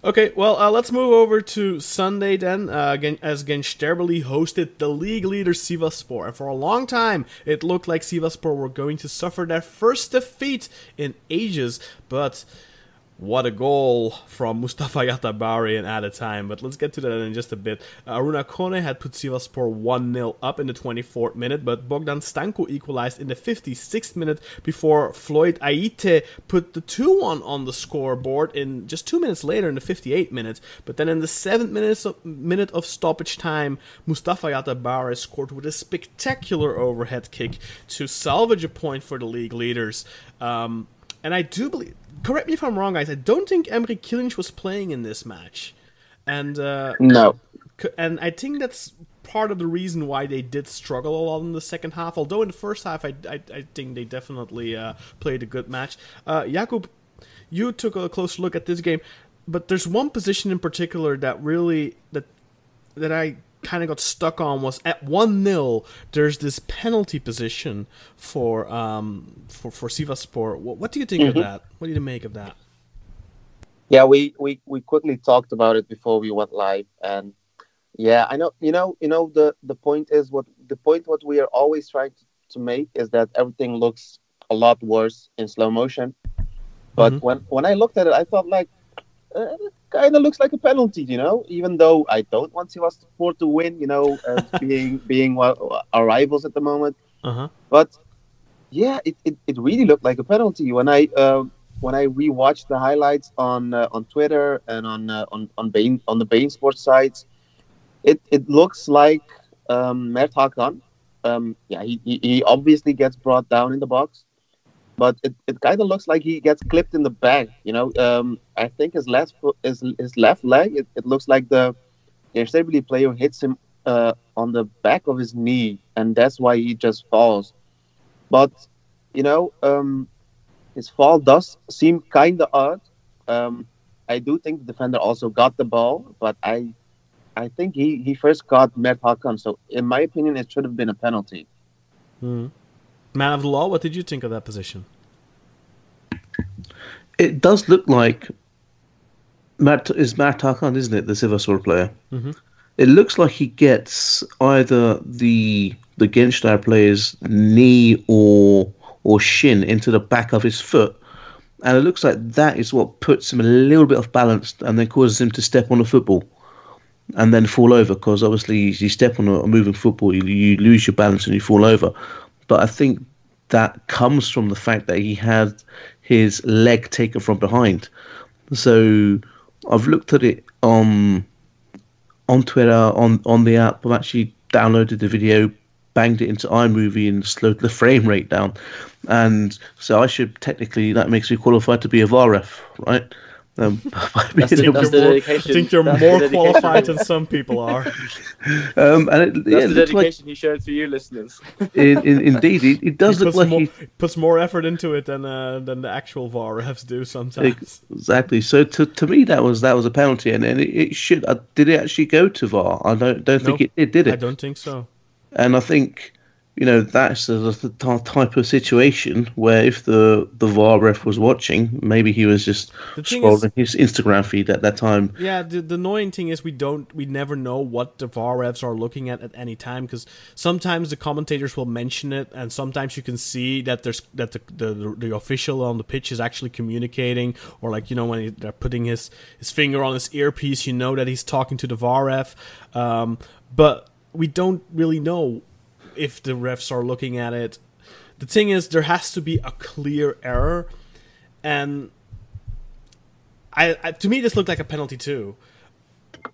Okay, well, uh, let's move over to Sunday then, uh, again, as Gençlerbirliği hosted the league leader Sivaspor. And for a long time, it looked like Sivaspor were going to suffer their first defeat in ages, but what a goal from Mustafa Yatabare in added time. But let's get to that in just a bit. Uh, Aruna Kone had put Sivaspor 1 0 up in the 24th minute, but Bogdan Stancu equalized in the 56th minute before Floyd Ayité put the 2 1 on the scoreboard in just two minutes later in the 58th minute. But then in the 7th minute of, minute of stoppage time, Mustafa Yatabare scored with a spectacular overhead kick to salvage a point for the league leaders. Um, and I do believe, correct me if I'm wrong, guys, I don't think Emre Kılınç was playing in this match. And uh, No. and I think that's part of the reason why they did struggle a lot in the second half. Although in the first half, I, I, I think they definitely uh, played a good match. Uh, Jakub, you took a closer look at this game, but there's one position in particular that really that that I kind of got stuck on was at one 0 There's this penalty position for um for for Sivaspor. What, what do you think Mhm. of that? What do you make of that? Yeah, we, we, we quickly talked about it before we went live, and yeah, I know. You know, you know the the point is what the point what we are always trying to, to make is that everything looks a lot worse in slow motion. But Mhm. when when I looked at it, I thought like uh, it kind of looks like a penalty, you know. Even though I don't want Sivaspor to win, you know, as being being one, our rivals at the moment. Uh huh. But yeah, it, it, it really looked like a penalty when I uh, when I rewatched the highlights on uh, on Twitter and on uh, on on beIN on the beIN Sports sites. It it looks like um, Mert Hakan. Um, yeah, he, he he obviously gets brought down in the box, but it, it kind of looks like he gets clipped in the back. You know, um, I think his left his his left leg. It, it looks like the Gençlerbirliği player hits him uh, on the back of his knee, and that's why he just falls. But you know, um, his fall does seem kind of odd. Um, I do think the defender also got the ball, but I, I think he, he first got Mert Hakan. So in my opinion, it should have been a penalty. Man of the law. What did you think of that position? It does look like Matt is Mert Hakan, isn't it? The Sivaspor player. Mhm. It looks like he gets either the the Genstar player's knee or or shin into the back of his foot, and it looks like that is what puts him a little bit off balance and then causes him to step on the football and then fall over because obviously you step on a, a moving football, you, you lose your balance and you fall over. But I think that comes from the fact that he had his leg taken from behind. So I've looked at it on on Twitter, on on the app. I've actually downloaded the video, banged it into iMovie, and slowed the frame rate down. And so I should technically that makes me qualified to be a VAR ref, right? Um, That's the, able that's to- the more- I think you're that's more qualified than some people are. um, and it, That's yeah, the looks like dedication he showed for you listeners. in, in, indeed it, it does he look puts like more, he puts more effort into it than uh, than the actual VAR refs do sometimes. Exactly. So to, to me that was that was a penalty, and, and it, it should. Uh, did it actually go to VAR? I don't don't think Nope. it did. Did I don't think so. And I think you know that's the, type of situation where if the the VAR ref was watching, maybe he was just scrolling his Instagram feed at that time. Yeah, the, the annoying thing is we don't, we never know what the VAR refs are looking at at any time because sometimes the commentators will mention it, and sometimes you can see that there's that the the, the official on the pitch is actually communicating, or like you know when he, they're putting his his finger on his earpiece, you know that he's talking to the VAR ref, um, but we don't really know if the refs are looking at it. The thing is, there has to be a clear error, and I, I to me this looked like a penalty too.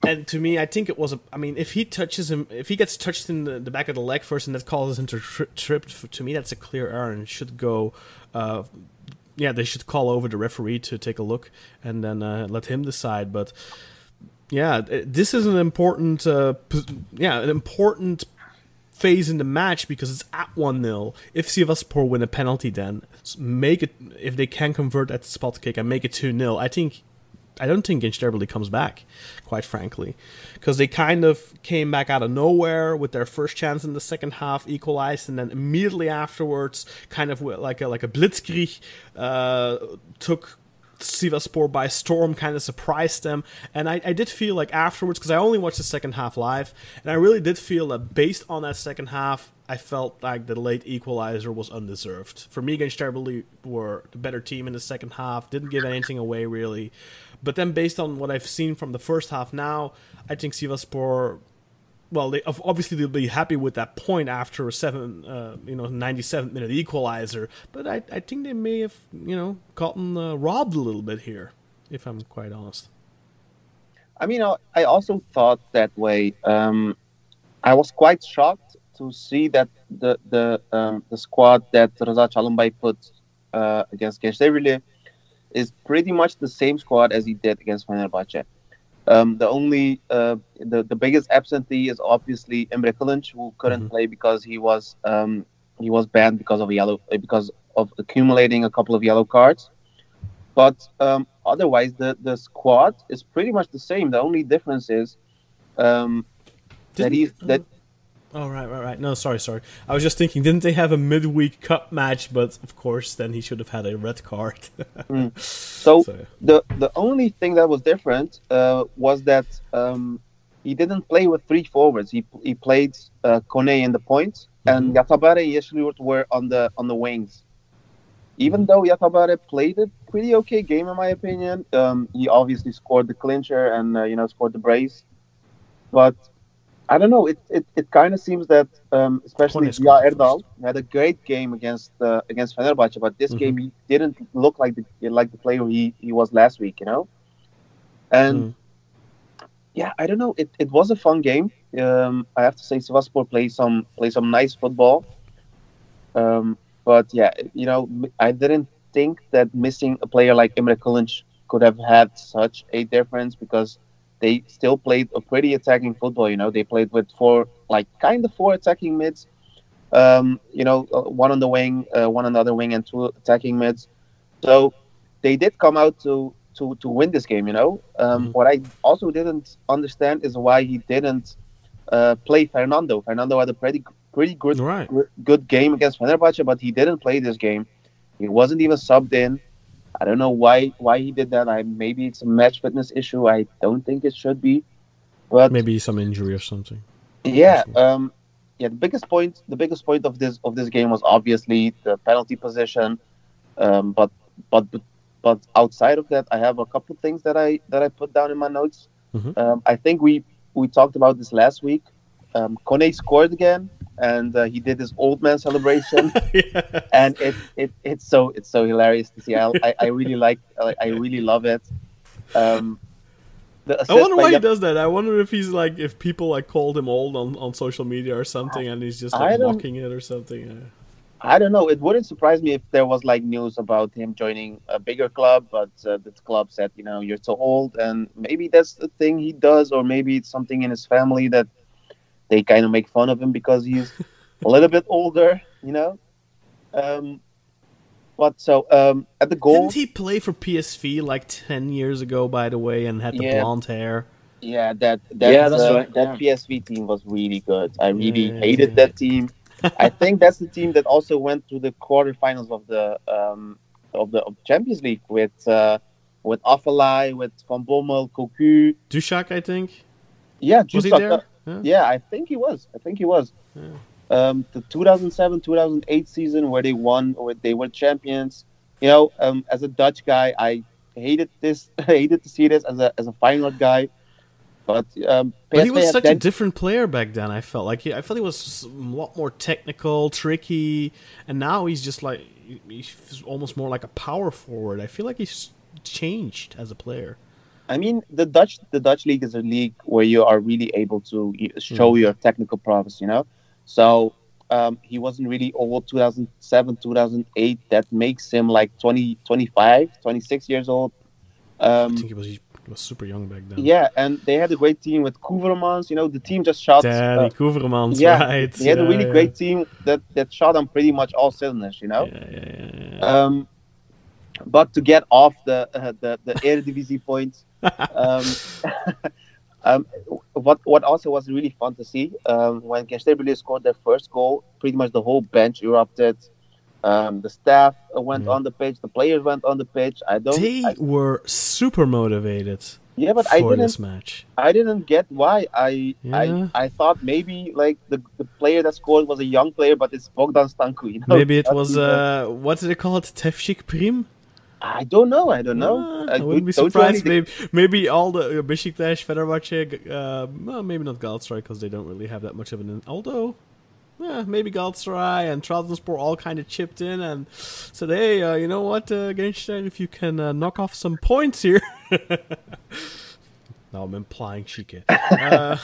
And to me, I think it was a. I mean, if he touches him, if he gets touched in the, the back of the leg first, and that causes him to tri- trip, to me that's a clear error and should go. Uh, yeah, they should call over the referee to take a look and then uh, let him decide. But yeah, this is an important. Uh, yeah, an important phase in the match because it's at 1 0. If Sivaspor win a penalty, then make it, if they can convert that spot kick and make it 2 0, I think, I don't think Gençlerbirliği comes back, quite frankly. Because they kind of came back out of nowhere with their first chance in the second half, equalized, and then immediately afterwards, kind of like a, like a blitzkrieg, uh, took Sivaspor by storm, kind of surprised them. And I, I did feel like afterwards, because I only watched the second half live, and I really did feel that based on that second half, I felt like the late equalizer was undeserved. For me, against Sterbley were the better team in the second half, didn't give anything away really. But then, based on what I've seen from the first half now, I think Sivaspor well, they obviously they'll be happy with that point after a seven, uh, you know, 97th minute equalizer. But I, I think they may have, you know, gotten uh, robbed a little bit here, if I'm quite honest. I mean, I- I also thought that way. Um, I was quite shocked to see that the the um, the squad that Rıza Çalımbay put uh, against Gençlerbirliği is pretty much the same squad as he did against Fenerbahce. Um, the only uh, the the biggest absentee is obviously Emre Kılınç, who couldn't Mhm. play because he was um, he was banned because of yellow because of accumulating a couple of yellow cards. But um, otherwise, the, the squad is pretty much the same. The only difference is um, that he's that Oh right, right, right. No, sorry, sorry. I was just thinking, didn't they have a midweek cup match? But of course, then he should have had a red card. So, So- the the only thing that was different uh, was that um, he didn't play with three forwards. He he played uh, Kone in the points, and Yatabare and Yeşilyurt were on the on the wings. Even though Yatabare played a pretty okay game in my opinion, um, he obviously scored the clincher and uh, you know scored the brace. But I don't know. It it, it kind of seems that um, especially Kone scored Ziya the Erdal had a great game against uh, against Fenerbahce, but this Mhm. game he didn't look like the like the player he, he was last week. You know, and Mm. yeah, I don't know. It, it was a fun game. Um, I have to say, Sivaspor play some play some nice football. Um, but yeah, you know, I didn't think that missing a player like Emre Kılınç could have had such a difference because they still played a pretty attacking football. You know, they played with four like kind of four attacking mids. Um, you know, uh, one on the wing, uh, one on the other wing, and two attacking mids. So they did come out to to to win this game. You know, um, Mhm. what I also didn't understand is why he didn't uh, play Fernando. Fernando had a pretty pretty good right. good game against Fenerbahce, but he didn't play this game. He wasn't even subbed in. I don't know why why he did that. I maybe it's a match fitness issue. I don't think it should be, but Maybe some injury or something. yeah, um, yeah. The biggest point, the biggest point of this of this game was obviously the penalty position. Um, but but but outside of that, I have a couple things that I that I put down in my notes. Mhm. Um, I think we we talked about this last week. Um, Kone scored again, and uh, he did his old man celebration, yeah. and it, it it's so it's so hilarious to see. I I, I really like I, I really love it. Um, I wonder why he does that. I wonder if he's like if people like called him old on, on social media or something, and he's just like mocking it or something. I don't know. It wouldn't surprise me if there was like news about him joining a bigger club, but uh, the club said, you know, you're too old, and maybe that's the thing he does, or maybe it's something in his family that they kind of make fun of him because he's a little bit older, you know. Um, but so um, at the goal, Didn't he play for PSV like ten years ago, by the way, and had the Yeah. blonde hair? yeah, that that Yeah, that's uh, right, that PSV team was really good. I really Yeah. hated that team. I think that's the team that also went to the quarterfinals of the um, of the of Champions League with uh, with Afellay, with Van Bommel, Cocu. Dzsudzsák, I think. Yeah, Was he Dzsudzsák, there? Yeah. Yeah, I think he was. I think he was. Um, the 2007 2008 season where they won, where they were champions. You know, um, as a Dutch guy, I hated this. I hated to see this as a as a Feyenoord guy. But um, But he was such a different player back then. I felt like he, I felt he was a lot more technical, tricky, and now he's just like he's almost more like a power forward. I feel like he's changed as a player. I mean, the Dutch the Dutch league is a league where you are really able to show your technical prowess. You know, so um, he wasn't really old 2007 2008. That makes him like 20 25 26 years old. I Um, think he was he was super young back then. yeah, and they had a great team with Koevermans. You know, the team just shot. Daddy uh, Koevermans, yeah, right? they had a really yeah. great team that that shot on pretty much all cylinders. You know. Yeah, yeah, yeah, yeah. Um, but to get off the uh, the the Eredivisie points, um, um, what what also was really fun to see um, when Gençlerbirliği scored their first goal, pretty much the whole bench erupted. Um, the staff went Yeah. on the pitch, the players went on the pitch. I don't. They I- were super motivated yeah, but for I didn't. this match. I didn't get why. I Yeah. I, I thought maybe like the, the player that scored was a young player, but it's Bogdan Stancu. You know? Maybe it was uh, what did they call Prim. I don't know. I don't know. Ah, Uh, I wouldn't be surprised. Maybe, maybe all the uh, Besiktas, Fenerbahce, uh, well, maybe not Galatasaray because they don't really have that much of an. Although, yeah, maybe Galatasaray and Trabzonspor all kind of chipped in and said, "Hey, uh, you know what, uh, Genstein, if you can uh, knock off some points here." now I'm implying Shike. Uh,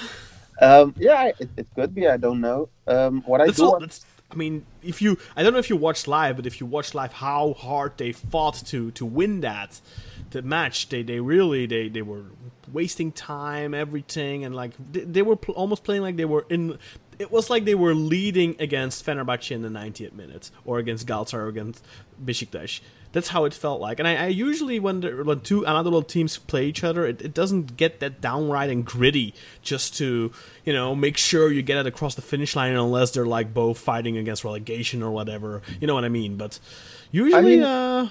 Um, yeah, it, it could be. I don't know. Um, what I do. all. want- I mean, if you, I don't know if you watched live, but if you watched live, how hard they fought to to win that, the match. They they really they they were wasting time, everything, and like they, they were pl- almost playing like they were in. It was like they were leading against Fenerbahce in the 90th minute, or against Galatasaray, or against Besiktas. That's how it felt like. And I, I usually when the, when two analytical teams play each other, it, it doesn't get that downright and gritty just to you know make sure you get it across the finish line unless they're like both fighting against relegation or whatever. You know what I mean? But usually, mean- uh,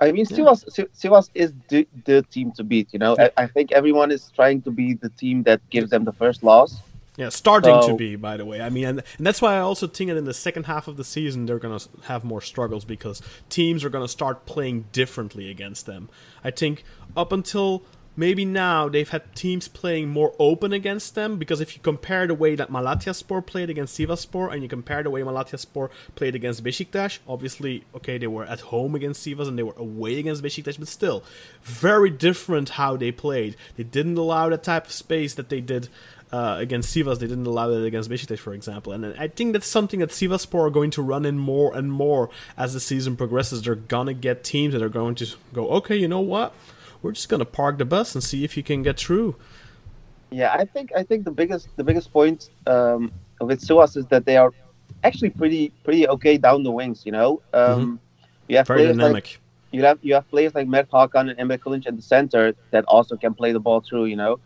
I mean, Sivas, Si- Sivas is the, the team to beat. You know, I, I think everyone is trying to be the team that gives them the first loss. Yeah, starting to be, by the way. I mean, and, and that's why I also think that in the second half of the season they're going to have more struggles because teams are going to start playing differently against them. I think up until maybe now they've had teams playing more open against them because if you compare the way that Malatyaspor played against Sivaspor and you compare the way Malatyaspor played against Besiktas, obviously, okay, they were at home against Sivas and they were away against Besiktas, but still, very different how they played. They didn't allow that type of space that they did uh, against Sivas. They didn't allow that against Besiktas, for example. And I think that's something that Sivaspor are going to run in more and more as the season progresses. They're gonna get teams that are going to go, okay, you know what? We're just gonna park the bus and see if you can get through. Yeah, I think I think the biggest the biggest point um, with Sivas is that they are actually pretty pretty okay down the wings. You know, um, you have Mm-hmm. Very players like dynamic. you have you have players like Mert Hakan and Emre Kılınç at the center that also can play the ball through. You know,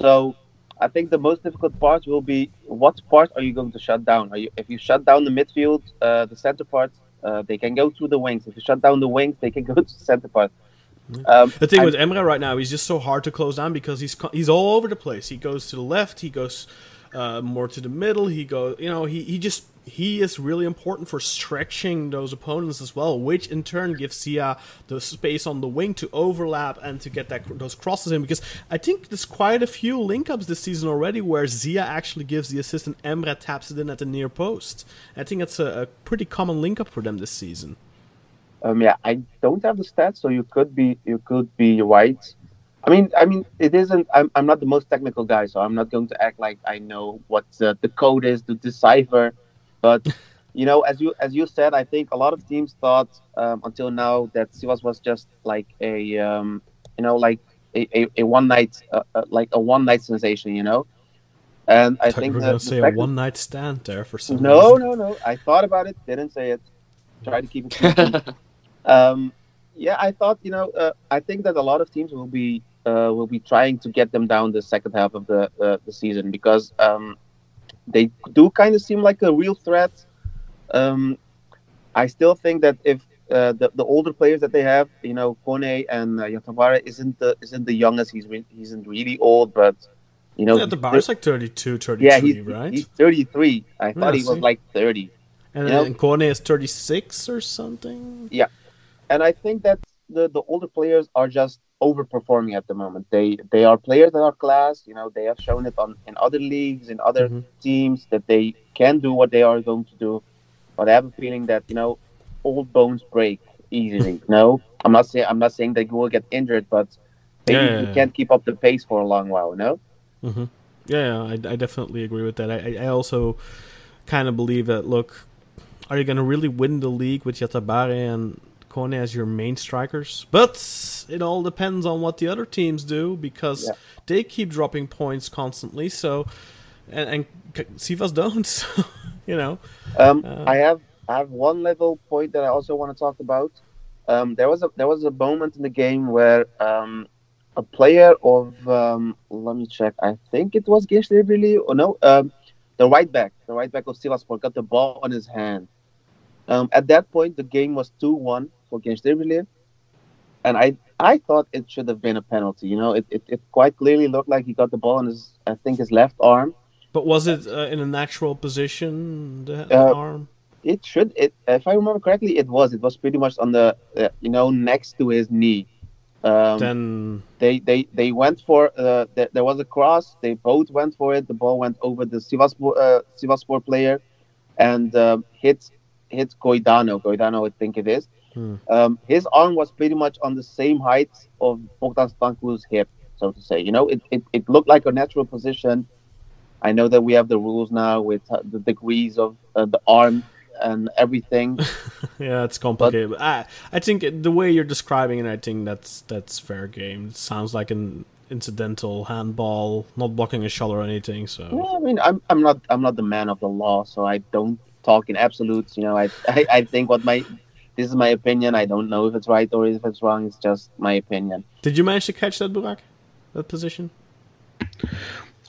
so I think the most difficult part will be what part are you going to shut down? Are you if you shut down the midfield, uh, the center part, uh, they can go through the wings. If you shut down the wings, they can go to the center part. Um, The thing I- with Emre right now, he's just so hard to close down because he's he's all over the place. He goes to the left, he goes uh, more to the middle. He goes, you know, he, he just he is really important for stretching those opponents as well, which in turn gives Sia the space on the wing to overlap and to get that those crosses in. Because I think there's quite a few link ups this season already where Zia actually gives the assist and Emre taps it in at the near post. I think it's a, a pretty common link up for them this season. Um, yeah, I don't have the stats, so you could be you could be right. I mean, I mean, it isn't. I'm, I'm not the most technical guy, so I'm not going to act like I know what uh, the code is to decipher. But you know, as you as you said, I think a lot of teams thought um, until now that Sivas was just like a um, you know like a, a, a one night uh, uh, like a one night sensation, you know. And I I think think we're gonna the say a one night stand there for some no, reason. no, no. I thought about it, didn't say it. Try to keep it. Um, yeah, I thought you know. Uh, I think that a lot of teams will be uh, will be trying to get them down the second half of the uh, the season because um, they do kind of seem like a real threat. Um, I still think that if uh, the the older players that they have, you know, Kone and uh, Yatabare isn't the isn't the youngest. He's re- he isn't really old, but you know, Yeah, the bar's like 32, 33, yeah, he's right? he's 33. I thought he was like 30. and you know- then Kone is 36 or something. Yeah, and I think that the, the older players are just overperforming at the moment. They they are players that are class. You know, they have shown it on in other leagues, in other Mhm. teams that they can do what they are going to do. But I have a feeling that you know, old bones break easily. no, I'm not saying I'm not saying they will get injured, but maybe Yeah, yeah, you yeah. can't keep up the pace for a long while. No. Yeah, yeah, I, I definitely agree with that. I, I- I also kind of believe that, look, are you going to really win the league with Yatabare and Kone as your main strikers? But it all depends on what the other teams do because Yeah. they keep dropping points constantly. So, and, and Sivas don't. So, you know, Um, Uh, I have I have one little point that I also want to talk about. Um, there was a there was a moment in the game where um, a player of um, let me check. I think it was Gençlerbirliği or no, um, the right back, the right back of Sivaspor got the ball on his hand. Um, at that point, the game was two one for Gençlerbirliği, and I I thought it should have been a penalty. You know, it, it, it quite clearly looked like he got the ball on his I think his left arm. but was it uh, in a natural position, the Uh, arm? It should. It if I remember correctly, it was. It was pretty much on the uh, you know next to his knee. Um, then, they they they went for. Uh, th- there was a cross. They both went for it. The ball went over the Sivaspor uh, Sivaspor player, and um, hit hit Goiano. Goiano, I think it is. Hmm. Um, his arm was pretty much on the same height of Bogdan Stancu's hip, so to say. You know, it, it, it looked like a natural position. I know that we have the rules now with uh, the degrees of uh, the arm and everything. yeah, it's complicated. But I, I think the way you're describing it, I think that's that's fair game. It sounds like an incidental handball, not blocking a shot or anything. So Yeah, I mean, I'm I'm not I'm not the man of the law, so I don't talk in absolutes. You know, I I, I think what my this is my opinion. I don't know if it's right or if it's wrong. It's just my opinion. Did you manage to catch that, Burak? That position?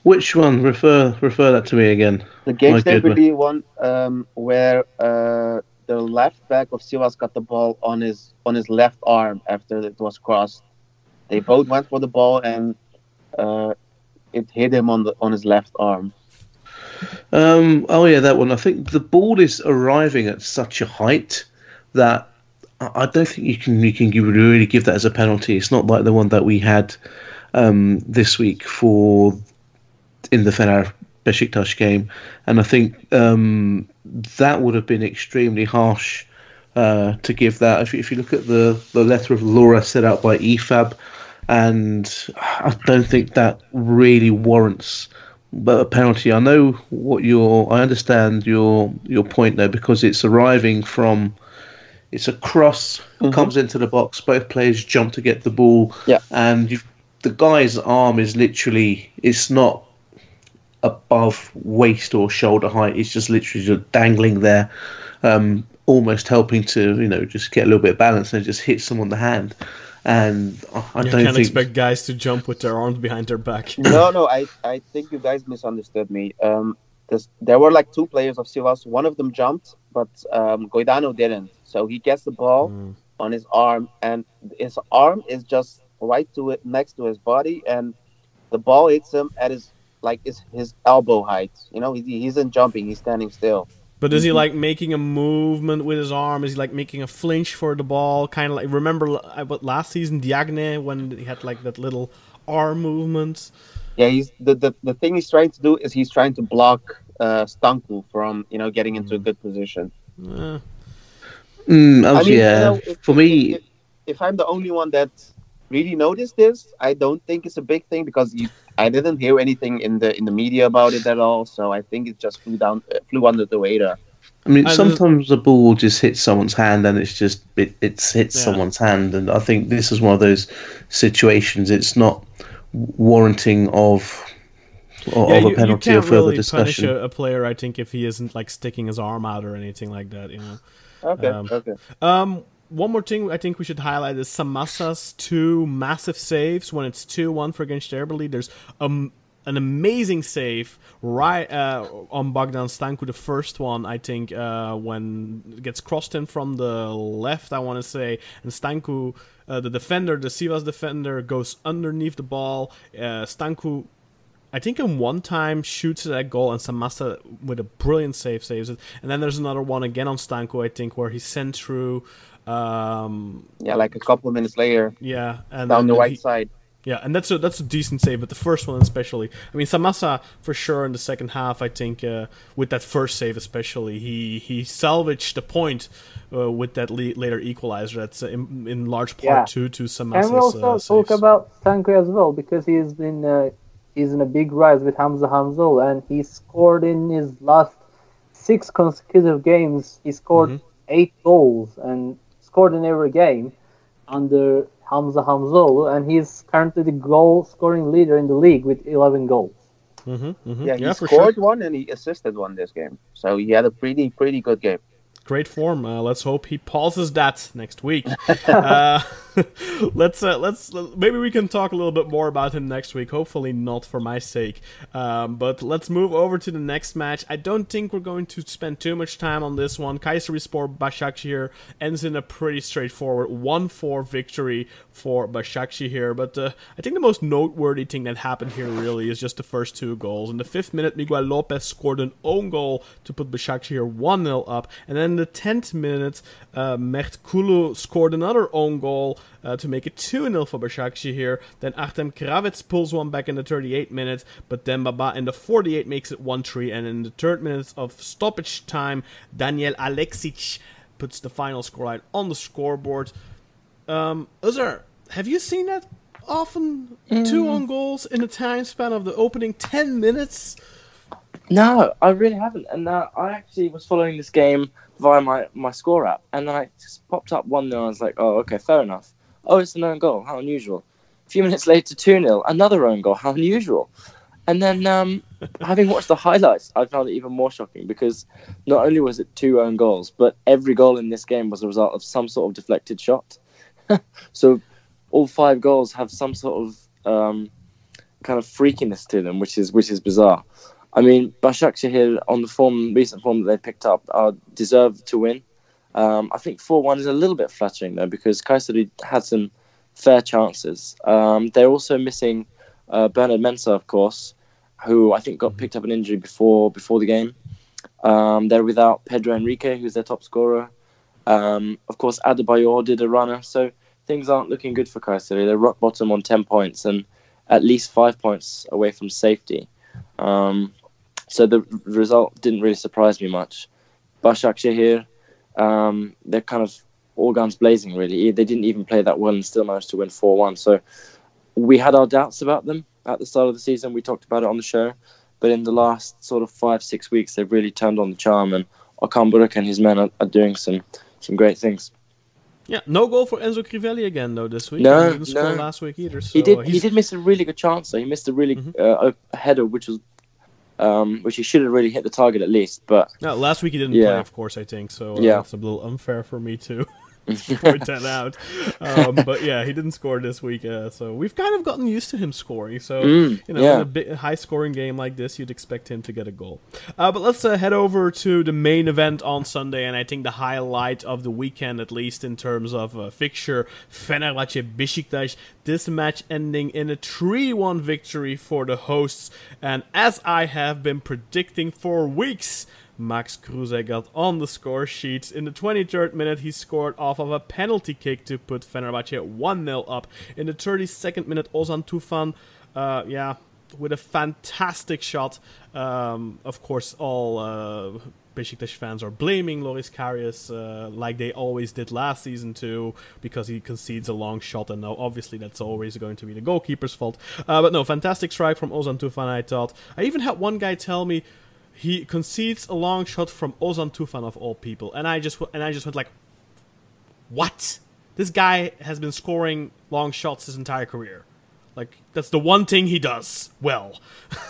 Which one? Refer refer that to me again. The game My state would goodness. be one um, where uh, the left back of Sivas got the ball on his on his left arm after it was crossed. They both went for the ball and uh, it hit him on the on his left arm. Um, oh yeah, that one. I think the ball is arriving at such a height that I don't think you can you can really give that as a penalty. It's not like the one that we had um, this week for in the Fener Besiktas game, and I think um, that would have been extremely harsh uh, to give that. If if you look at the the letter of Laura set out by IFAB, and I don't think that really warrants a penalty. I know what your. I understand your your point there because it's arriving from. It's a cross comes into the box. Both players jump to get the ball. Yeah. and you've, the guy's arm is literally. It's not above waist or shoulder height. It's just literally just dangling there, um, almost helping to you know just get a little bit of balance and just hit someone on the hand. And I I You don't can't think expect guys to jump with their arms behind their back. no, no, I, I think you guys misunderstood me. Um, this, there were like two players of Sivas. One of them jumped, but um, Goiano didn't. So he gets the ball Mm. on his arm, and his arm is just right to it next to his body, and the ball hits him at his like his, his elbow height. You know, he, he isn't jumping; he's standing still. But is he like making a movement with his arm? Is he like making a flinch for the ball? Kind of like remember l- uh, what last season Diagne when he had like that little arm movement. Yeah, he's the, the the thing he's trying to do is he's trying to block uh, Stancu from you know getting into a good position. Uh, Mm, oh, I mean, you yeah. know, if- For me, if, if I'm the only one that really noticed this, I don't think it's a big thing because you, I didn't hear anything in the in the media about it at all. So I think it just flew down, uh, flew under the radar. I mean, I sometimes the ball just hits someone's hand, and it's just it, it's hits Yeah. someone's hand, and I think this is one of those situations. It's not warranting of of yeah, a you, you penalty or can't further really punish discussion. a, a player. I think if he isn't like sticking his arm out or anything like that, you know. Okay, Um, okay. Um, one more thing I think we should highlight is Samassa's two massive saves when it's 2 1 for against Eberly. There's um, an amazing save right uh, on Bogdan Stancu, the first one, I think, uh, when it gets crossed in from the left, I want to say, and Stancu. Uh, the defender, the Sivas defender, goes underneath the ball. Uh, Stancu I think in one time shoots that goal and Samassa with a brilliant save saves it. And then there's another one again on Stancu, I think, where he sent through. Um, Yeah, like a couple of minutes later, yeah, and down the then right he- side. yeah, and that's a that's a decent save, but the first one especially. I mean, Samassa for sure in the second half. I think uh, with that first save especially, he he salvaged the point uh, with that le- later equalizer. That's uh, in, in large part Yeah. due to Samassa's Can we also uh, talk saves. about Stancu as well because he's been uh, he's in a big rise with Hamza Hamzaoğlu and he scored in his last six consecutive games. He scored Mhm. eight goals and scored in every game under Hamza Hamzaoğlu and he's currently the goal scoring leader in the league with 11 goals. Mhm, mhm. Yeah, he for sure. scored one and he assisted one this game. So he had a pretty pretty good game. great form. Uh, let's hope he pauses that next week. uh, let's uh, let's maybe we can talk a little bit more about him next week. Hopefully not for my sake. Um, but let's move over to the next match. I don't think we're going to spend too much time on this one. Kayserispor Başakşehir ends in a pretty straightforward 1-4 victory for Başakşehir. But uh, I think the most noteworthy thing that happened here really is just the first two goals. In the fifth minute, Miguel Lopes scored an own goal to put Başakşehir 1-0 up, and then in the 10th minute, uh, Kulu scored another own goal uh, to make it 2-0 for Başakşehir. Here. Then Artem Kravets pulls one back in the 38 minutes, but then Baba in the 48 makes it 1-3, and in the third minutes of stoppage time, Daniel Aleksić puts the final scoreline on the scoreboard. Um, Uzar, have you seen that often? Two own goals in the time span of the opening 10 minutes? No, I really haven't. And uh, I actually was following this game via my, my score app, and then I just popped up 1 0. I was like, oh, okay, fair enough. Oh, it's an own goal. How unusual. A few minutes later, 2 0. Another own goal. How unusual. And then, um, having watched the highlights, I found it even more shocking because not only was it two own goals, but every goal in this game was a result of some sort of deflected shot. so all five goals have some sort of um, kind of freakiness to them, which is which is bizarre. I mean, Başakşehir here on the form, recent form that they picked up, are deserved to win. Um, I think four one is a little bit flattering though because Kayseri had some fair chances. Um, they're also missing uh, Bernard Mensah, of course, who I think got picked up an injury before before the game. Um, they're without Pedro Henrique, who's their top scorer. Um, of course, Adebayor did a runner, so things aren't looking good for Kayseri. They're rock bottom on ten points and at least five points away from safety. Um, so the result didn't really surprise me much. Başakşehir, um, they're kind of all guns blazing, really. They didn't even play that well and still managed to win 4 1. So we had our doubts about them at the start of the season. We talked about it on the show. But in the last sort of five, six weeks, they've really turned on the charm, and Okan Buruk and his men are, are doing some, some great things. Yeah, no goal for Enzo Crivelli again though this week. No, he didn't score no. last week either. So he did. He did miss a really good chance. though. he missed a really Mhm. uh, header, which was, um, which he should have really hit the target at least. But No, last week he didn't Yeah. play, of course. I think so. Uh, Yeah. it's a little unfair for me to point that out. Um, but yeah, he didn't score this week, uh, so we've kind of gotten used to him scoring. So Mm, you know, yeah. in a big, high-scoring game like this, you'd expect him to get a goal. Uh, but let's uh, head over to the main event on Sunday, and I think the highlight of the weekend, at least in terms of uh, fixture, Fenerbahce Besiktas. This match ending in a 3-1 victory for the hosts, and as I have been predicting for weeks. Max Kruse got on the score sheet. In the 23rd minute, he scored off of a penalty kick to put Fenerbahce 1 0 up. In the 32nd minute, Ozan Tufan, uh, yeah, with a fantastic shot. Um, of course, all uh, Besiktas fans are blaming Loris Karius uh, like they always did last season too, because he concedes a long shot, and now obviously that's always going to be the goalkeeper's fault. Uh, but no, fantastic strike from Ozan Tufan. I thought. I even had one guy tell me he concedes a long shot from Ozan Tufan of all people, and I just and I just went like, what? This guy has been scoring long shots his entire career. Like that's the one thing he does well.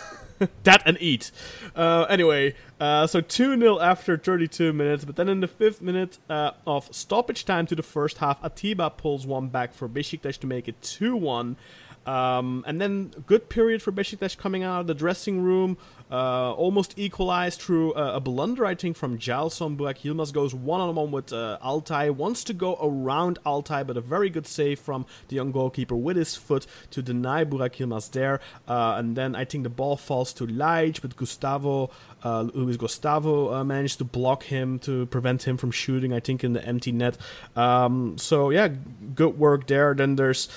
that and eat. Uh, anyway, uh, so 2 0 after 32 minutes, but then in the fifth minute uh, of stoppage time to the first half, Atiba pulls one back for Besiktas to make it 2 1. Um, and then good period for Besiktas coming out of the dressing room, uh, almost equalized through uh, a blunder, I think, from Jailson. Burak Yilmaz goes one on one with uh, Altay, wants to go around Altay, but a very good save from the young goalkeeper with his foot to deny Burak Yilmaz there. Uh, and then I think the ball falls to Ljajić, but Gustavo, uh, Luis Gustavo, uh, managed to block him to prevent him from shooting, I think, in the empty net. Um, so, yeah, good work there. Then there's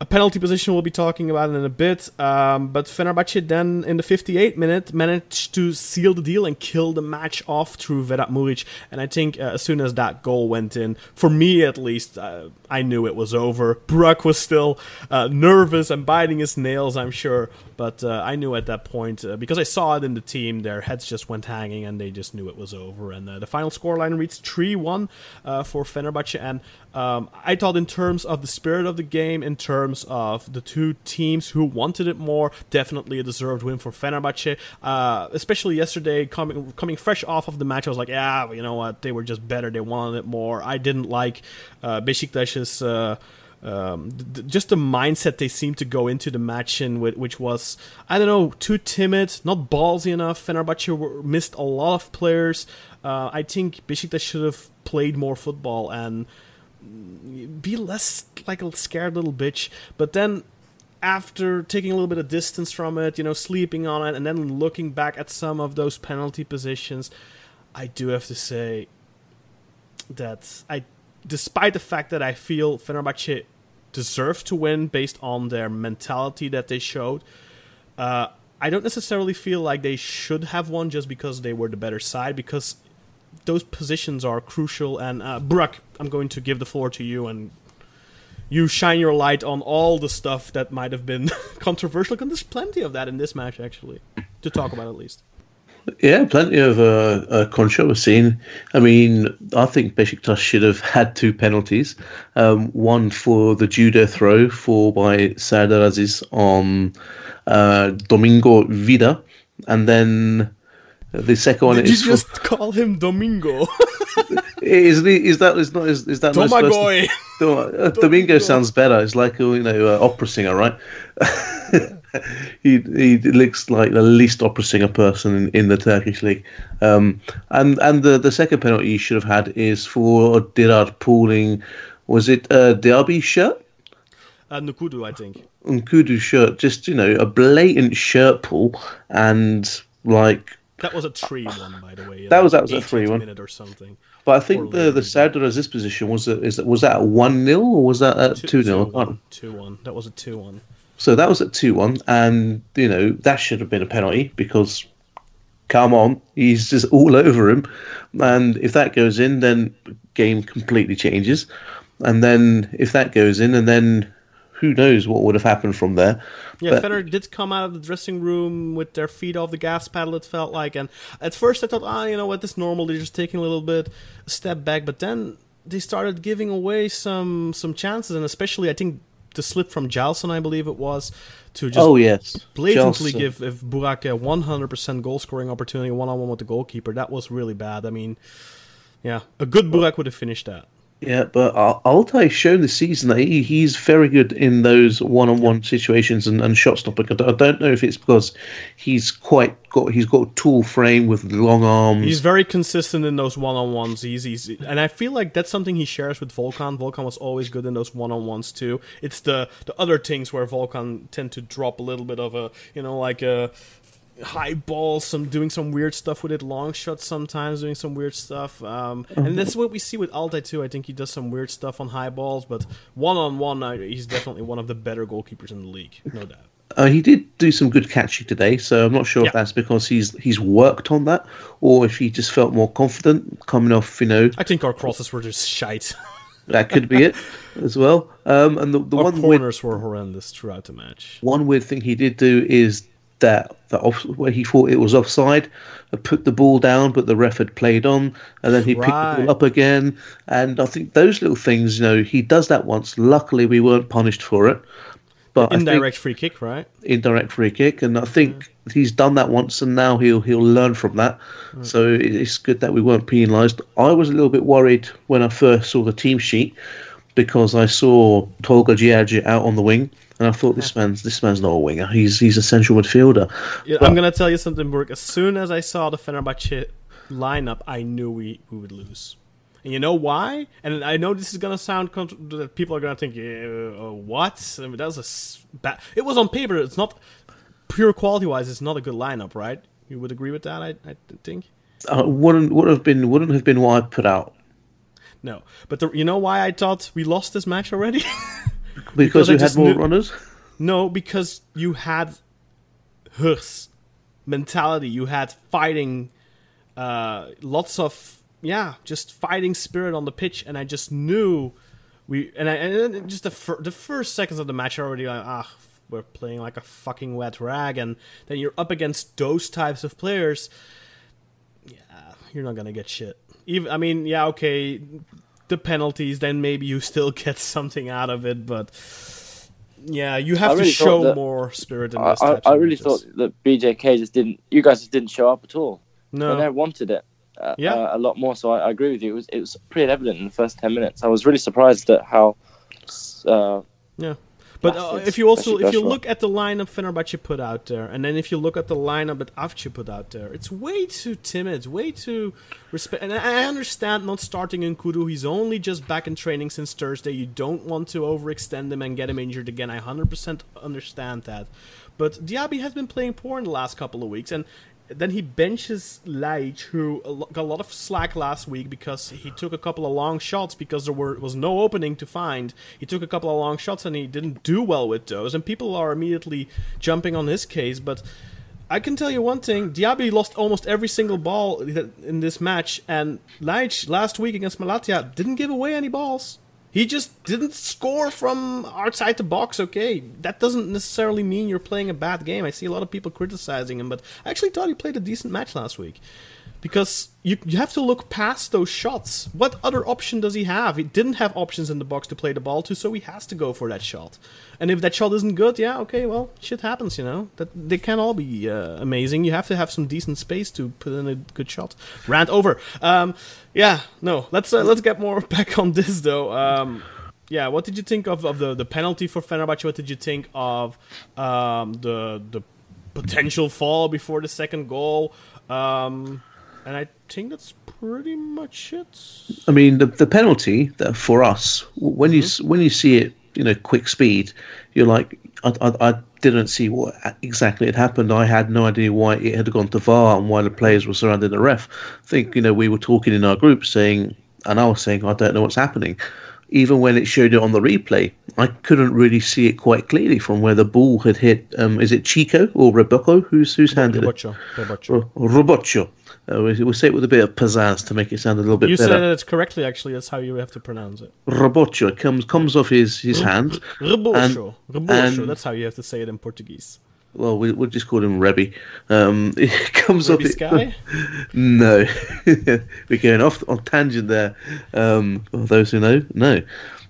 a penalty position we'll be talking about in a bit. Um, but Fenerbahce then, in the 58th minute, managed to seal the deal and kill the match off through Vedat Muriqi. And I think uh, as soon as that goal went in, for me at least, uh, I knew it was over. Burak was still uh, nervous and biting his nails, I'm sure. But uh, I knew at that point, uh, because I saw it in the team, their heads just went hanging and they just knew it was over. And uh, the final scoreline reached 3 1 uh, for Fenerbahce. And um, I thought, in terms of the spirit of the game, in terms of the two teams who wanted it more, definitely a deserved win for Fenerbahce. Uh, especially yesterday, coming coming fresh off of the match, I was like, yeah, you know what, they were just better. They wanted it more. I didn't like uh, Besiktas's. Uh, um, th- just the mindset they seemed to go into the match in, with, which was I don't know too timid, not ballsy enough. Fenerbahce were, missed a lot of players. Uh, I think Besiktas should have played more football and be less like a scared little bitch. But then after taking a little bit of distance from it, you know, sleeping on it, and then looking back at some of those penalty positions, I do have to say that I, despite the fact that I feel Fenerbahce deserved to win based on their mentality that they showed, uh, I don't necessarily feel like they should have won just because they were the better side, because those positions are crucial. And uh, Burak, I'm going to give the floor to you and you shine your light on all the stuff that might have been controversial. And there's plenty of that in this match, actually, to talk about at least. Yeah, plenty of uh, uh, controversy. I mean, I think Besiktas should have had two penalties. Um, one for the judo throw for by Serdar Aziz on uh, Domingo Vida, and then the second one Did you is just call him Domingo? is, the- is that is not is, is that not supposed. Do- uh, Domingo sounds better. It's like a you know uh, opera singer, right? he he looks like the least opera singer person in, in the Turkish league. Um, and and the the second penalty you should have had is for Dirar pulling. Was it a Diaby shirt? Uh, Nukudu, I think. Nkoudou shirt, just you know, a blatant shirt pull, and like That was a 3 1, by the way. That was- that was a 3-1. minute or something. But I think the the yeah. Serdar Aziz position was that is that was that one 0 or was that at two 0 1. 2 1. That was a 2 1. So that was at 2 1, and, you know, that should have been a penalty because, come on, he's just all over him. And if that goes in, then game completely changes. And then if that goes in, and then who knows what would have happened from there. Yeah, But- Federer did come out of the dressing room with their feet off the gas pedal, it felt like. And at first I thought, ah, you know what, this is normal. They're just taking a little bit a step back. But then they started giving away some some chances. And especially, I think, the slip from Jailson, I believe it was, to just oh, yes. blatantly Jailson. give if Burak a 100% goal scoring opportunity one on one with the goalkeeper. That was really bad. I mean, yeah, a good Burak would have finished that. Yeah, but Al- Altay's shown this season that he, he's very good in those one-on-one situations and, and shot stopping. I don't- know if it's because he's quite got he's got a tall frame with long arms. He's very consistent in those one on ones. He's, he's and I feel like that's something he shares with Volkan. Volkan was always good in those one on ones too. It's the the other things where Volkan tend to drop a little bit of a you know like a high ball, some doing some weird stuff with it, long shots sometimes doing some weird stuff. Um, and that's what we see with Altay too. I think he does some weird stuff on high balls, but one on one, he's definitely one of the better goalkeepers in the league, no doubt. Uh, he did do some good catching today, so I'm not sure Yeah. if that's because he's he's worked on that or if he just felt more confident coming off. You know, I think our crosses were just shite. that could be it as well. Um, and the, the our one weird, corners were horrendous throughout the match. one weird thing he did do is that that off, where he thought it was offside, uh, put the ball down, but the ref had played on, and then he picked the ball up again. And I think those little things, you know, he does that once. Luckily, we weren't punished for it. But Indirect free kick, right? indirect free kick, and I think he's done that once, and now he'll he'll learn from that. So it's good that we weren't penalised. I was a little bit worried when I first saw the team sheet because I saw Tolga Ciğerci out on the wing, and I thought this man's this man's not a winger. He's he's a central midfielder. Yeah, I'm gonna tell you something, Burke. As soon as I saw the Fenerbahce lineup, I knew we, we would lose. And you know why? And I know this is gonna sound contr that people are gonna think, uh, uh, what? I mean, that was a s- bad. It was on paper. It's not pure quality wise. It's not a good lineup, right? You would agree with that? I, I think. Uh, wouldn't would have been wouldn't have been what I put out No, but the, you know why I thought we lost this match already? because, Because I we had more knew- runners. No, because you had Hurs mentality. You had fighting, uh, lots of yeah, just fighting spirit on the pitch, and I just knew we and I and just the fir- the first seconds of the match are already like ah we're playing like a fucking wet rag, and then you're up against those types of players. Yeah, you're not gonna get shit. Even I mean, yeah, okay, the penalties, then maybe you still get something out of it, but. Yeah, you have I to show that- more spirit in I, this. I, I of really thought that BJK just didn't. You guys just didn't show up at all. no. And I wanted it. Uh, Yeah. uh, a lot more. So I, I agree with you. It was it was pretty evident in the first ten minutes. I was really surprised at how. Uh, Yeah, but uh, if you also if you look at the lineup Fenerbahce put out there, and then if you look at the lineup that Avcı put out there, it's way too timid, way too respect. And I understand not starting Nkoudou. He's only just back in training since Thursday. You don't want to overextend him and get him injured again. I 100% understand that. But Diaby has been playing poor in the last couple of weeks, and then he benches Ljajić, who got a lot of slack last week because he took a couple of long shots because there were, was no opening to find. He took a couple of long shots and he didn't do well with those, and people are immediately jumping on his case. But I can tell you one thing: Diaby lost almost every single ball in this match, and Ljajić last week against Malatya didn't give away any balls. He just didn't score from outside the box. Okay, that doesn't necessarily mean you're playing a bad game. I see a lot of people criticizing him, but I actually thought he played a decent match last week. Because you, you have to look past those shots. What other option does he have? He didn't have options in the box to play the ball to, so he has to go for that shot. And if that shot isn't good, yeah, okay, well, shit happens, you know. That they can't all be uh, amazing. You have to have some decent space to put in a good shot. Rant over. Um, yeah, no. Let's uh, let's get more back on this though. Um, yeah, what did you think of, of the, the penalty for Fenerbahce? What did you think of um, the the potential fall before the second goal? Um, and I think that's pretty much it. I mean, the the penalty that for us when you when you see it, you know, quick speed, you're like, I, I, I didn't see what exactly had happened. I had no idea why it had gone to VAR and why the players were surrounding the ref. I think you know we were talking in our group saying, and I was saying, I don't know what's happening. Even when it showed it on the replay, I couldn't really see it quite clearly from where the ball had hit. Um, is it Chico or Rebecco? Who's who's handed it? Robocho. Robocho. Uh, we- we'll say it with a bit of pizzazz to make it sound a little bit You better. said it correctly, actually. That's how you have to pronounce it. Roboccio comes comes off his, his hand. Rebocho. and- That's how you have to say it in Portuguese. Well, we, we'll just call him Rebby. Um, it comes Rebby off. Sky? No, we're going off on tangent there. Um, for those who know, no.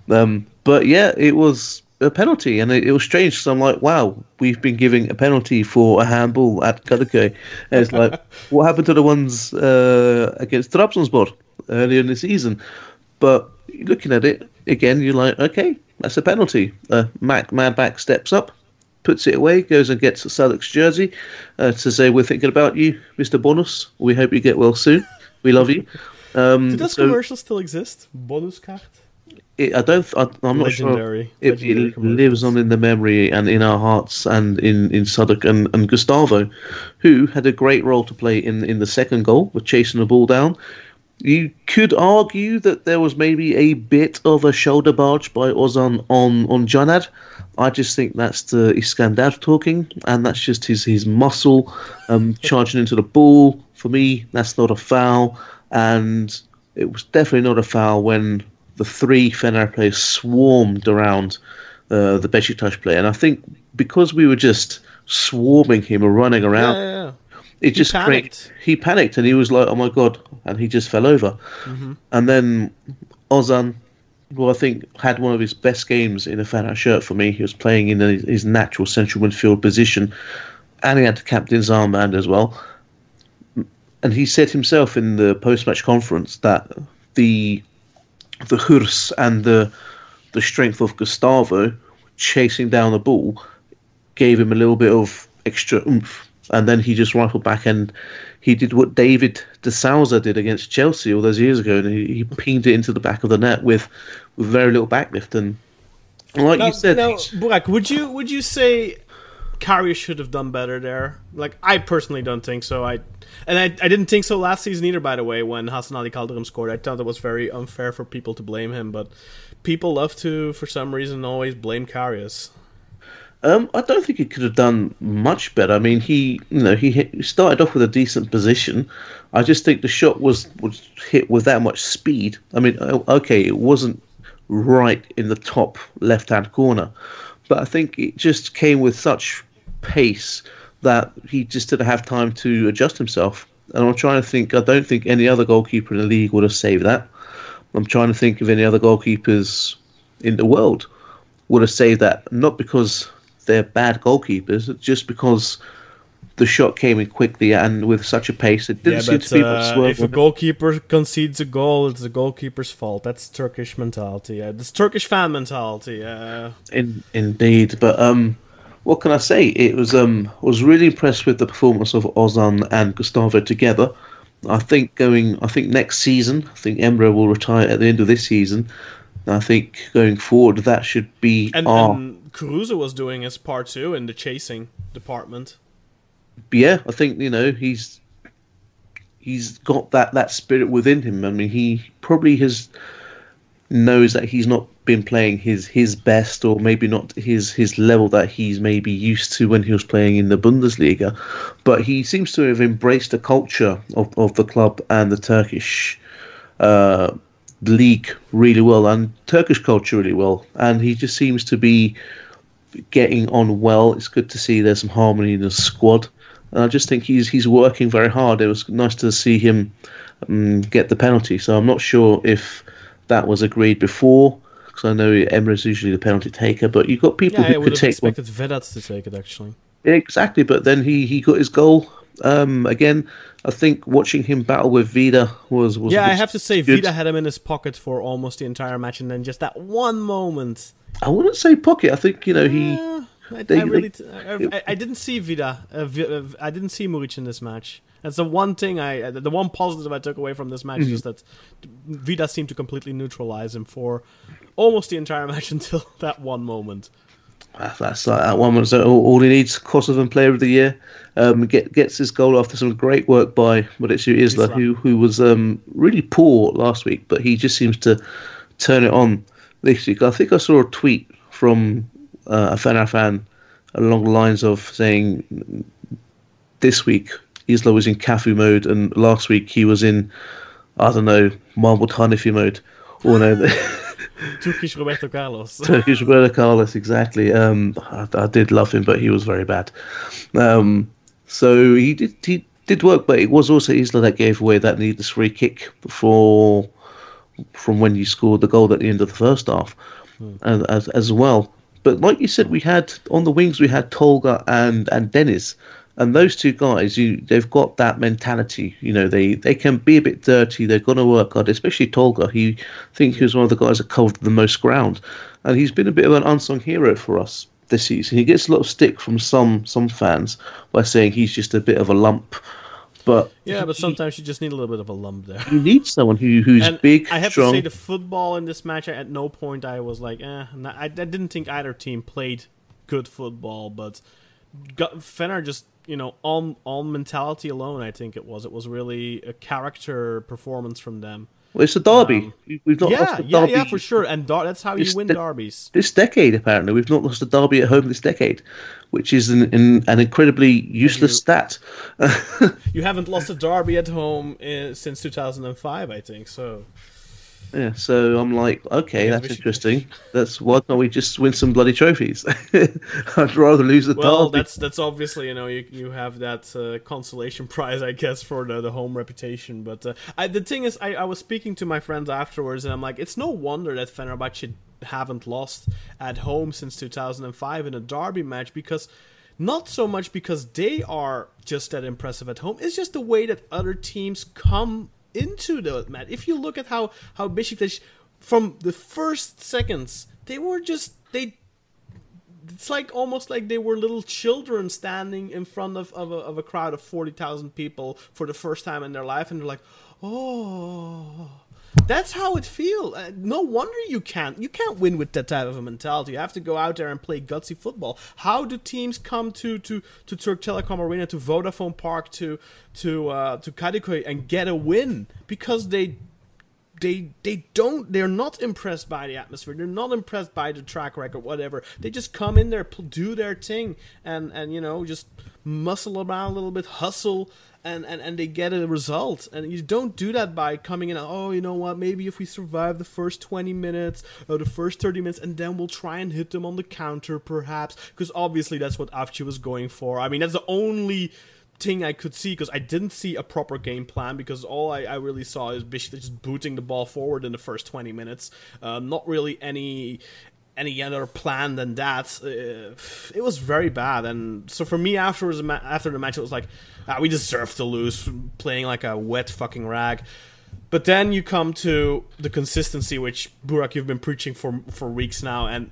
Um, but yeah, it was a penalty, and it, it was strange because I'm like, wow, we've been giving a penalty for a handball at Kadıköy. And it's like, what happened to the ones uh, against Trabzonspor earlier in the season? But looking at it again, you're like, okay, that's a penalty. Uh, Mac Madback steps up, puts it away, goes and gets Sadek's jersey uh, to say, we're thinking about you, Mr. Bonus. We hope you get well soon. We love you. Um, Do those so commercials still exist? Bonus card? It, I don't. I, I'm not sure. Legendary. It, Legendary it lives on in the memory and in our hearts and in in Sadek and, and Gustavo, who had a great role to play in in the second goal with chasing the ball down. You could argue that there was maybe a bit of a shoulder barge by Ozan on on Janad. I just think that's the Iskandar talking, and that's just his his muscle um, charging into the ball. For me, that's not a foul, and it was definitely not a foul when the three Fener players swarmed around uh, the Besiktas player, and I think because we were just swarming him or running around, yeah, yeah. it just panicked. created- he panicked and he was like, "Oh my god!" and he just fell over. Mm-hmm. And then Ozan, who I think had one of his best games in a Fener shirt for me. He was playing in his, his natural central midfield position, and he had the captain's armband as well. And he said himself in the post-match conference that the the hurs and the the strength of Gustavo chasing down the ball gave him a little bit of extra oomph. And then he just rifled back and he did what Deivid De Souza did against Chelsea all those years ago, and he, he pinged it into the back of the net with, with very little backlift. And like Now, you said, now, Burak, would you would you say Karius should have done better there? Like, I personally don't think so. I and I, I didn't think so last season either. By the way, when Hasan Ali Kaldırım scored, I thought it was very unfair for people to blame him. But people love to, for some reason, always blame Karius. Um, I don't think he could have done much better. I mean, he, you know, he hit, started off with a decent position. I just think the shot was was hit with that much speed. I mean, okay, it wasn't right in the top left hand corner, but I think it just came with such pace that he just didn't have time to adjust himself. And I'm trying to think. I don't think any other goalkeeper in the league would have saved that. I'm trying to think of any other goalkeepers in the world would have saved that. Not because they're bad goalkeepers, just because the shot came in quickly and with such a pace. It didn't Yeah, seem to be much uh, if a goalkeeper concedes a goal, it's the goalkeeper's fault. That's Turkish mentality. Uh, this Turkish fan mentality. Uh, In, indeed, but um, what can I say? It was um, I was really impressed with the performance of Ozan and Gustavo together. I think going, I think next season, I think Emre will retire at the end of this season. I think going forward, that should be and, our and Caruso was doing his part too in the chasing department. yeah, I think you know he's he's got that that spirit within him. I mean, he probably has knows that he's not been playing his his best or maybe not his his level that he's maybe used to when he was playing in the Bundesliga, but he seems to have embraced the culture of, of the club and the Turkish uh, league really well and Turkish culture really well, and he just seems to be getting on well. It's good to see there's some harmony in the squad, and I just think he's he's working very hard. It was nice to see him um, get the penalty. So I'm not sure if that was agreed before. Because I know Emre's usually the penalty taker, but you've got people Yeah, I who would could take one. expected Vedat to take it actually. Exactly, but then he, he got his goal. Um, again, I think watching him battle with Vida was was. Yeah, I have to say, good. Vida had him in his pocket for almost the entire match, and then just that one moment. I wouldn't say pocket. I think you know he. Uh, I, they- I really, they- I, I- I didn't see Vida. Uh, uh, I didn't see Muriqi in this match. That's the one thing I, uh, the one positive I took away from this match Mm-hmm. is that Vida seemed to completely neutralize him for almost the entire match until that one moment. Ah, That's like that one. Was all, all he needs. Kosovan Player of the Year. Um, get, gets his goal after some great work by Mauricio Isla, Isla. who who was um, really poor last week, but he just seems to turn it on this week. I think I saw a tweet from uh, a Fener fan along the lines of saying this week Isla was in Cafu mode, and last week he was in I don't know Mahmoud Hanifi mode, or no. Turkish Roberto Carlos. Turkish Roberto Carlos, exactly. Um, I, I did love him, but he was very bad. Um, so he did he did work, but it was also Isla that gave away that needless free kick for from when you scored the goal at the end of the first half, as, as as well. But like you said, we had on the wings we had Tolga and and Dennis. And those two guys, you, they've got that mentality. You know, they, they can be a bit dirty. They're going to work hard, especially Tolga. He I think he was one of the guys that covered the most ground, and he's been a bit of an unsung hero for us this season. He gets a lot of stick from some some fans by saying he's just a bit of a lump, but yeah, but sometimes you just need a little bit of a lump there. you need someone who who's and big, I have strong. to say, the football in this match, at no point I was like, eh. I, I didn't think either team played good football, but got, Fener just, you know, on on mentality alone, I think it was. It was really a character performance from them. well, it's a derby. um, We've not lost yeah, a yeah, derby yeah, for sure. And dar- that's how you win the- derbies. this decade. Apparently, we've not lost a derby at home this decade, which is an an, an incredibly useless you- stat. You haven't lost a derby at home uh, since 2005, I think. So Yeah, so I'm like, okay, Yeah, that's interesting. That's why can't we just win some bloody trophies? I'd rather lose the Well, derby. that's that's obviously you know you you have that uh, consolation prize I guess for the, the home reputation. But uh, I, the thing is, I, I was speaking to my friends afterwards, and I'm like, it's no wonder that Fenerbahce haven't lost at home since 2005 in a derby match because. Not so much because they are just that impressive at home. It's just the way that other teams come into the match. If you look at how how Besiktas, from the first seconds, they were just they it's like almost like they were little children standing in front of, of, a, of a crowd of 40,000 people for the first time in their life and they're like oh that's how it feels uh, no wonder you can't you can't win with that type of a mentality. You have to go out there and play gutsy football. How do teams come to to to Türk Telekom Arena to Vodafone Park to to uh, to Kadıköy and get a win? Because they they they don't they're not impressed by the atmosphere. They're not impressed by the track record whatever. They just come in there do their thing and and you know just muscle around a little bit hustle and, and and they get a result and you don't do that by coming in oh you know what maybe if we survive the first 20 minutes or the first 30 minutes and then we'll try and hit them on the counter perhaps because obviously that's what Avci was going for i mean that's the only thing I could see because I didn't see a proper game plan because all I, I really saw is Besiktas just booting the ball forward in the first 20 minutes. Um, not really any any other plan than that. Uh, it was very bad, and so for me afterwards, after the match, it was like ah, we deserve to lose, playing like a wet fucking rag. But then you come to the consistency, which Burak you've been preaching for for weeks now, and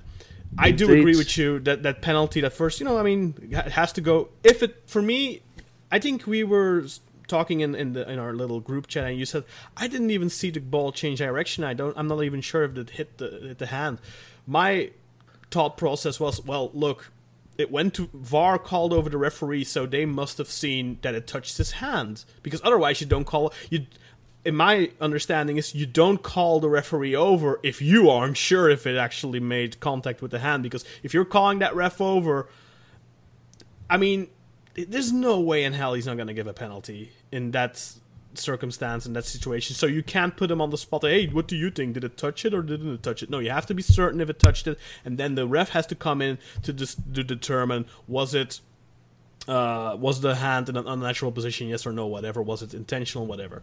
I do agree with you that that penalty, that first, you know, I mean, it has to go. If it for me, I think we were talking in in, the, in our little group chat, and you said I didn't even see the ball change direction. I don't. I'm not even sure if it hit the hit the hand. My thought process was, well, look, it went to VAR called over the referee, so they must have seen that it touched his hand because otherwise you don't call you. In my understanding is you don't call the referee over if you aren't sure if it actually made contact with the hand because if you're calling that ref over, I mean, there's no way in hell he's not going to give a penalty in that circumstance in that situation. So you can't put him on the spot. Hey, what do you think? Did it touch it or didn't it touch it? No, you have to be certain if it touched it, and then the ref has to come in to dis- to determine was it uh, was the hand in an unnatural position, yes or no, whatever. Was it intentional, whatever.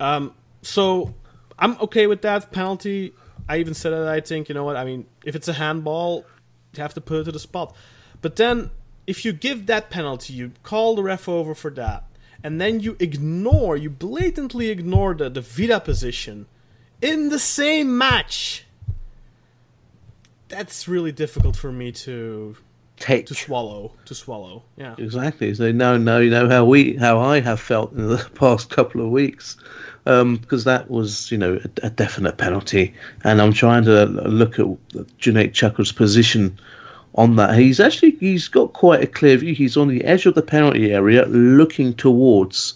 Um, so I'm okay with that penalty. I even said that I think you know what I mean. If it's a handball, you have to put it to the spot. But then, if you give that penalty, you call the ref over for that, and then you ignore, you blatantly ignore the the Vida position in the same match. That's really difficult for me to Take to swallow. To swallow. Yeah. Exactly. So now, now you know how we, how I have felt in the past couple of weeks, um, because that was, you know, a, a definite penalty, and I'm trying to look at Cüneyt Çakır's position on that. He's actually he's got quite a clear view. He's on the edge of the penalty area, looking towards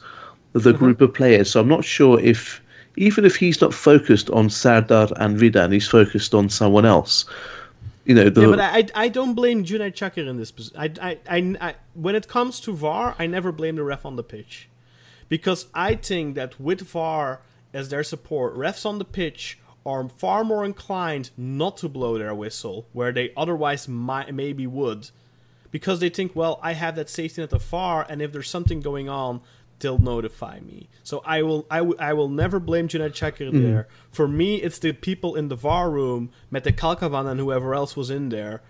the mm-hmm. group of players. So I'm not sure if, even if he's not focused on Serdar and Vida, and he's focused on someone else. You know, the, Yeah, but I, I don't blame Cüneyt Çakır in this position. I, I, I, I, when it comes to VAR, I never blame the ref on the pitch. Because I think that with VAR as their support, refs on the pitch are far more inclined not to blow their whistle, where they otherwise might, maybe would. Because they think, well, I have that safety net of VAR, and if there's something going on, they'll notify me. So I will I will- I will never blame Cüneyt Çakır hmm. there. For me, it's the people in the VAR room, Mete Kalkavan and whoever else was in there.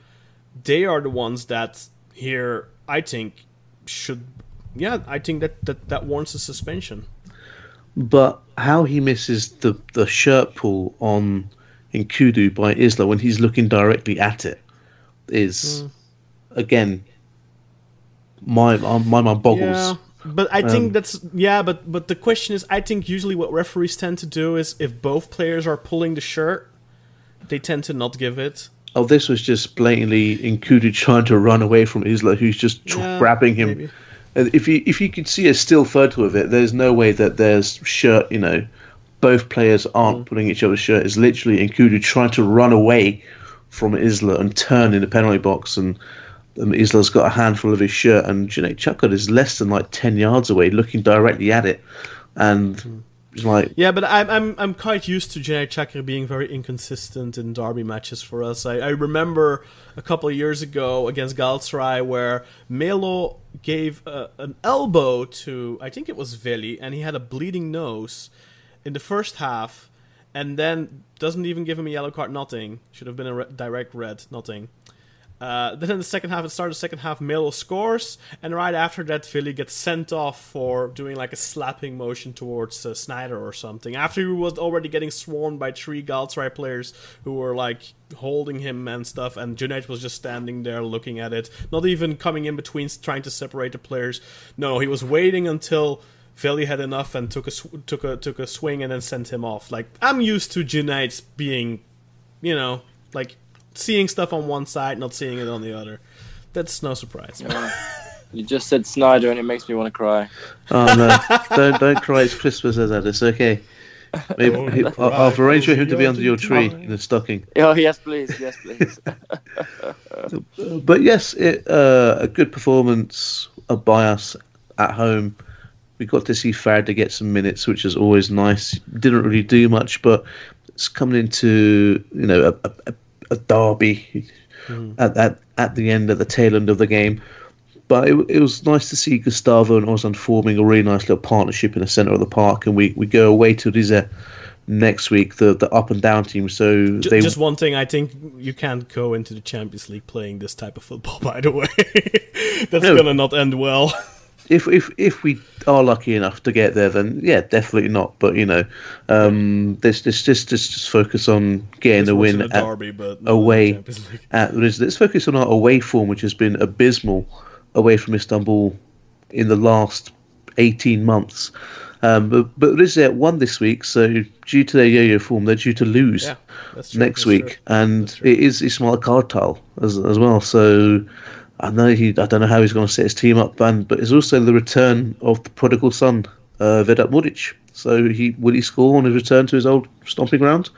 They are the ones that here I think should yeah, I think that that, that warrants a suspension. But how he misses the, the shirt pull on Nkoudou by Isla when he's looking directly at it is hmm. again my um, my my mind boggles. Yeah, but I think um, that's yeah, but but the question is, I think usually what referees tend to do is if both players are pulling the shirt, they tend to not give it. Oh, this was just blatantly Nkoudou trying to run away from Isla, who's just Yeah, grabbing him. maybe. And if you if you could see a still photo of it, there's no way that there's shirt. You know, both players aren't Mm. pulling each other's shirt. It's literally Nkoudou trying to run away from Isla and turn in the penalty box, and um, Isla's got a handful of his shirt, and Cüneyt Çakır is less than like ten yards away, looking directly at it, and it's like Yeah, but I'm I'm I'm quite used to Cüneyt Çakır being very inconsistent in derby matches for us. I, I remember a couple of years ago against Galatasaray where Melo gave a, an elbow to I think it was Veli, and he had a bleeding nose in the first half, and then doesn't even give him a yellow card. Nothing should have been a re- direct red. Nothing. Uh, then in the second half, it started the second half, Melo scores, and right after that, Veli gets sent off for doing like a slapping motion towards uh, Sneijder or something. After he was already getting swarmed by three Galatasaray players who were like holding him and stuff, and Cüneyt was just standing there looking at it, not even coming in between, trying to separate the players. No, he was waiting until Veli had enough and took a sw- took a took a swing and then sent him off. Like I'm used to Cüneyt being, you know, like seeing stuff on one side, not seeing it on the other. That's no surprise. You just said Sneijder, and it makes me want to cry. Oh no! don't don't cry. It's Christmas, Azad. It's okay. Maybe Don't I'll, I'll cry, arrange for him to be under your tree tomorrow. in a stocking. Oh yes, please, yes, please. But yes, it, uh, a good performance uh, by us at home. We got to see Farad to get some minutes, which is always nice. Didn't really do much, but it's coming into you know a, a, a derby hmm. at, at at the end at the tail end of the game. But it, it was nice to see Gustavo and Ozan forming a really nice little partnership in the centre of the park, and we, we go away to Rize next week, the the up and down team. So J- they just one thing, I think you can't go into the Champions League playing this type of football. By the way, that's No. gonna not end well. if if if we are lucky enough to get there, then yeah, definitely not. But you know, um, let's just just just just focus on getting This was win in a at, derby, but not in the away at. Let's focus on our away form, which has been abysmal away from Istanbul in the last eighteen months. Um, but but Rize won this week, so due to their yo-yo form, they're due to lose Yeah, next that's week, true. and it is Ismail Kartal as as well. So I know he, I don't know how he's going to set his team up, and but it's also the return of the prodigal son, uh, Vedat Muriqi. So he will he score on his return to his old stomping ground?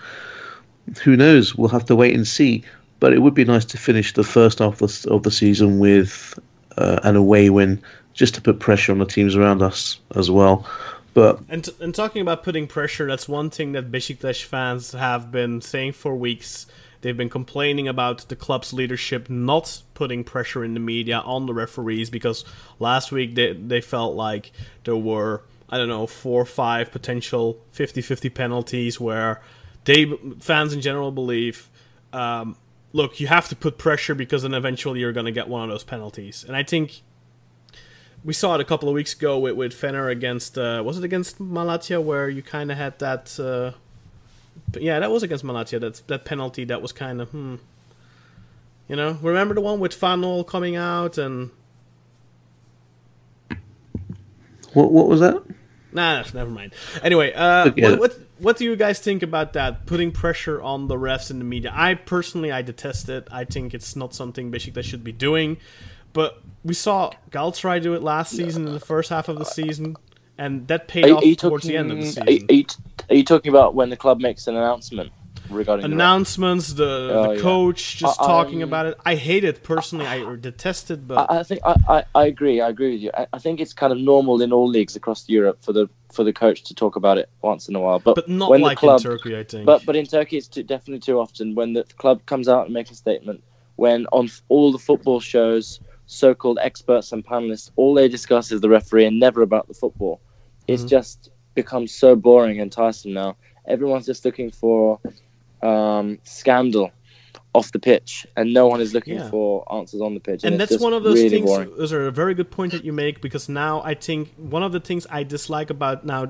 Who knows? We'll have to wait and see. But it would be nice to finish the first half of the, of the season with uh, an away win, just to put pressure on the teams around us as well. But And, t- and talking about putting pressure, that's one thing that Besiktas fans have been saying for weeks. They've been complaining about the club's leadership not putting pressure in the media on the referees because last week they, they felt like there were, I don't know, four or five potential 50 50 penalties where they fans in general believe, um, look, you have to put pressure because then eventually you're going to get one of those penalties. And I think we saw it a couple of weeks ago with with Fenner against uh, was it against Malatya where you kind of had that uh, p- yeah that was against Malatya that that penalty that was kind of hmm. You know remember the one with Fanol coming out and what what was that? nah never mind. Anyway uh, what, what what do you guys think about that putting pressure on the refs in the media? I personally I detest it. I think it's not something Besiktas should be doing. But we saw Galatasaray do it last season in the first half of the season and that paid Are, off are towards talking? the end of the season. Are, you- are you, are you talking about when the club makes an announcement regarding announcements, the, Oh, the yeah. coach just I- talking I- about it. I hate it personally. I detest it, but I, I think I, I, agree. I agree with you. I, think it's kind of normal in all leagues across Europe for the for the coach to talk about it once in a while. But but not when like the club, in Turkey. I think. But but in Turkey, it's too, definitely too often when the club comes out and makes a statement. When on f- all the football shows, so-called experts and panelists, all they discuss is the referee and never about the football. It's Mhm. just become so boring and tiresome now. Everyone's just looking for um, scandal off the pitch, and no one is looking Yeah. for answers on the pitch. and it's that's one of those really things. boring. Those are a very good point that you make because now I think one of the things I dislike about now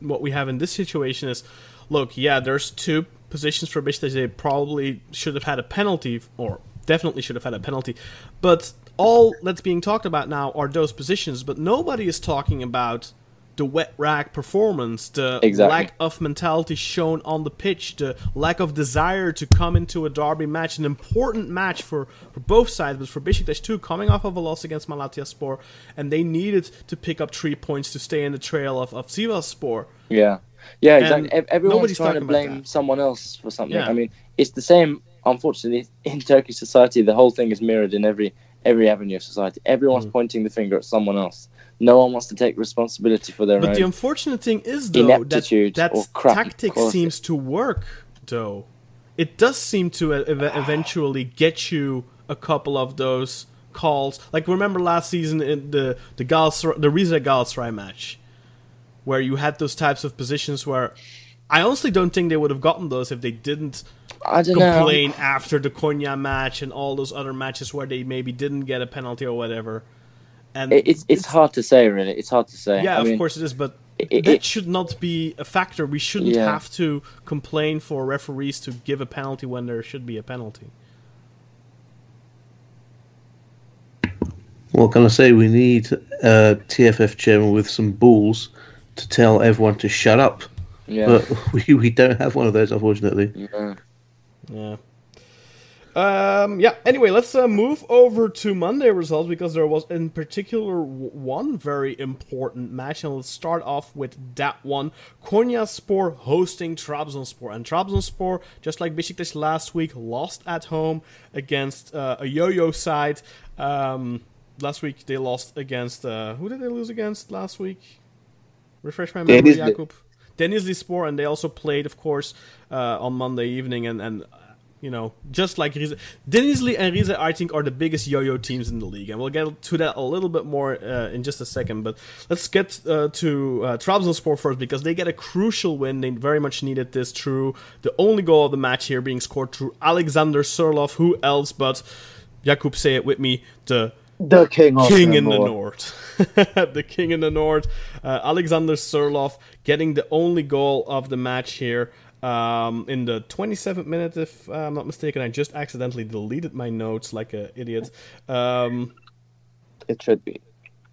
what we have in this situation is, look, yeah, there's two positions for which they probably should have had a penalty or definitely should have had a penalty, but all that's being talked about now are those positions, but nobody is talking about the wet rag performance, the Exactly. lack of mentality shown on the pitch, the lack of desire to come into a derby match, an important match for, for both sides, but for Besiktas too, coming off of a loss against Malatya Spor, and they needed to pick up three points to stay in the trail of, of Sivaspor. Yeah, yeah, exactly. Ev- Everyone's trying to blame someone else for something. Yeah. I mean, it's the same. Unfortunately, in Turkish society, the whole thing is mirrored in every every avenue of society. Everyone's Mm. pointing the finger at someone else. No one wants to take responsibility for their But own. But the unfortunate thing is, though, that Ineptitude that tactic quality. seems to work, though. It does seem to ev- eventually get you a couple of those calls. Like remember last season in the the Galatasaray, the Riza Galatasaray match, where you had those types of positions where I honestly don't think they would have gotten those if they didn't I don't know. complain after the Konya match and all those other matches where they maybe didn't get a penalty or whatever. And It- It's it's hard to say, really. It's hard to say. yeah, I of mean, course it is, but it- that should not be a factor. We shouldn't Yeah. have to complain for referees to give a penalty when there should be a penalty. What can I say? We need uh, a TFF chairman with some balls to tell everyone to shut up. Yeah. But we, we don't have one of those, unfortunately. yeah. Yeah. Um, yeah. Anyway, let's uh, move over to Monday results because there was in particular w- one very important match, and let's start off with that one: Konyaspor hosting Trabzonspor, and Trabzonspor, just like Besiktas last week, lost at home against uh, a yo-yo side. Um, last week they lost against uh, who did they lose against last week? Refresh my memory. Jakub. Denizli Spor, and they also played, of course, uh, on Monday evening, and and you know, just like Rize, Denizli and Rize, I think, are the biggest yo-yo teams in the league, and we'll get to that a little bit more uh, in just a second. But let's get uh, to uh, Trabzonspor first because they get a crucial win. They very much needed this through the only goal of the match here being scored through Alexander Sørloth. Who else but Jakub? Say it with me. The The king of king in the North. north. the king in the north. Uh, Alexander Sørloth getting the only goal of the match here. Um, in the 27th minute, if I'm not mistaken, I just accidentally deleted my notes like an idiot. Um, It should be.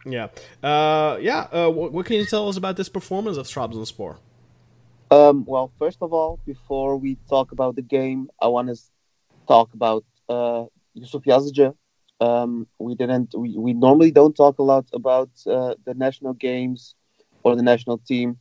yeah, uh, yeah. Uh, what, what can you tell us about this performance of Trabzonspor? Um, well, first of all, before we talk about the game, I want to talk about uh, Yusuf Yazıcı. Um, we didn't. We, we normally don't talk a lot about uh, the national games or the national team.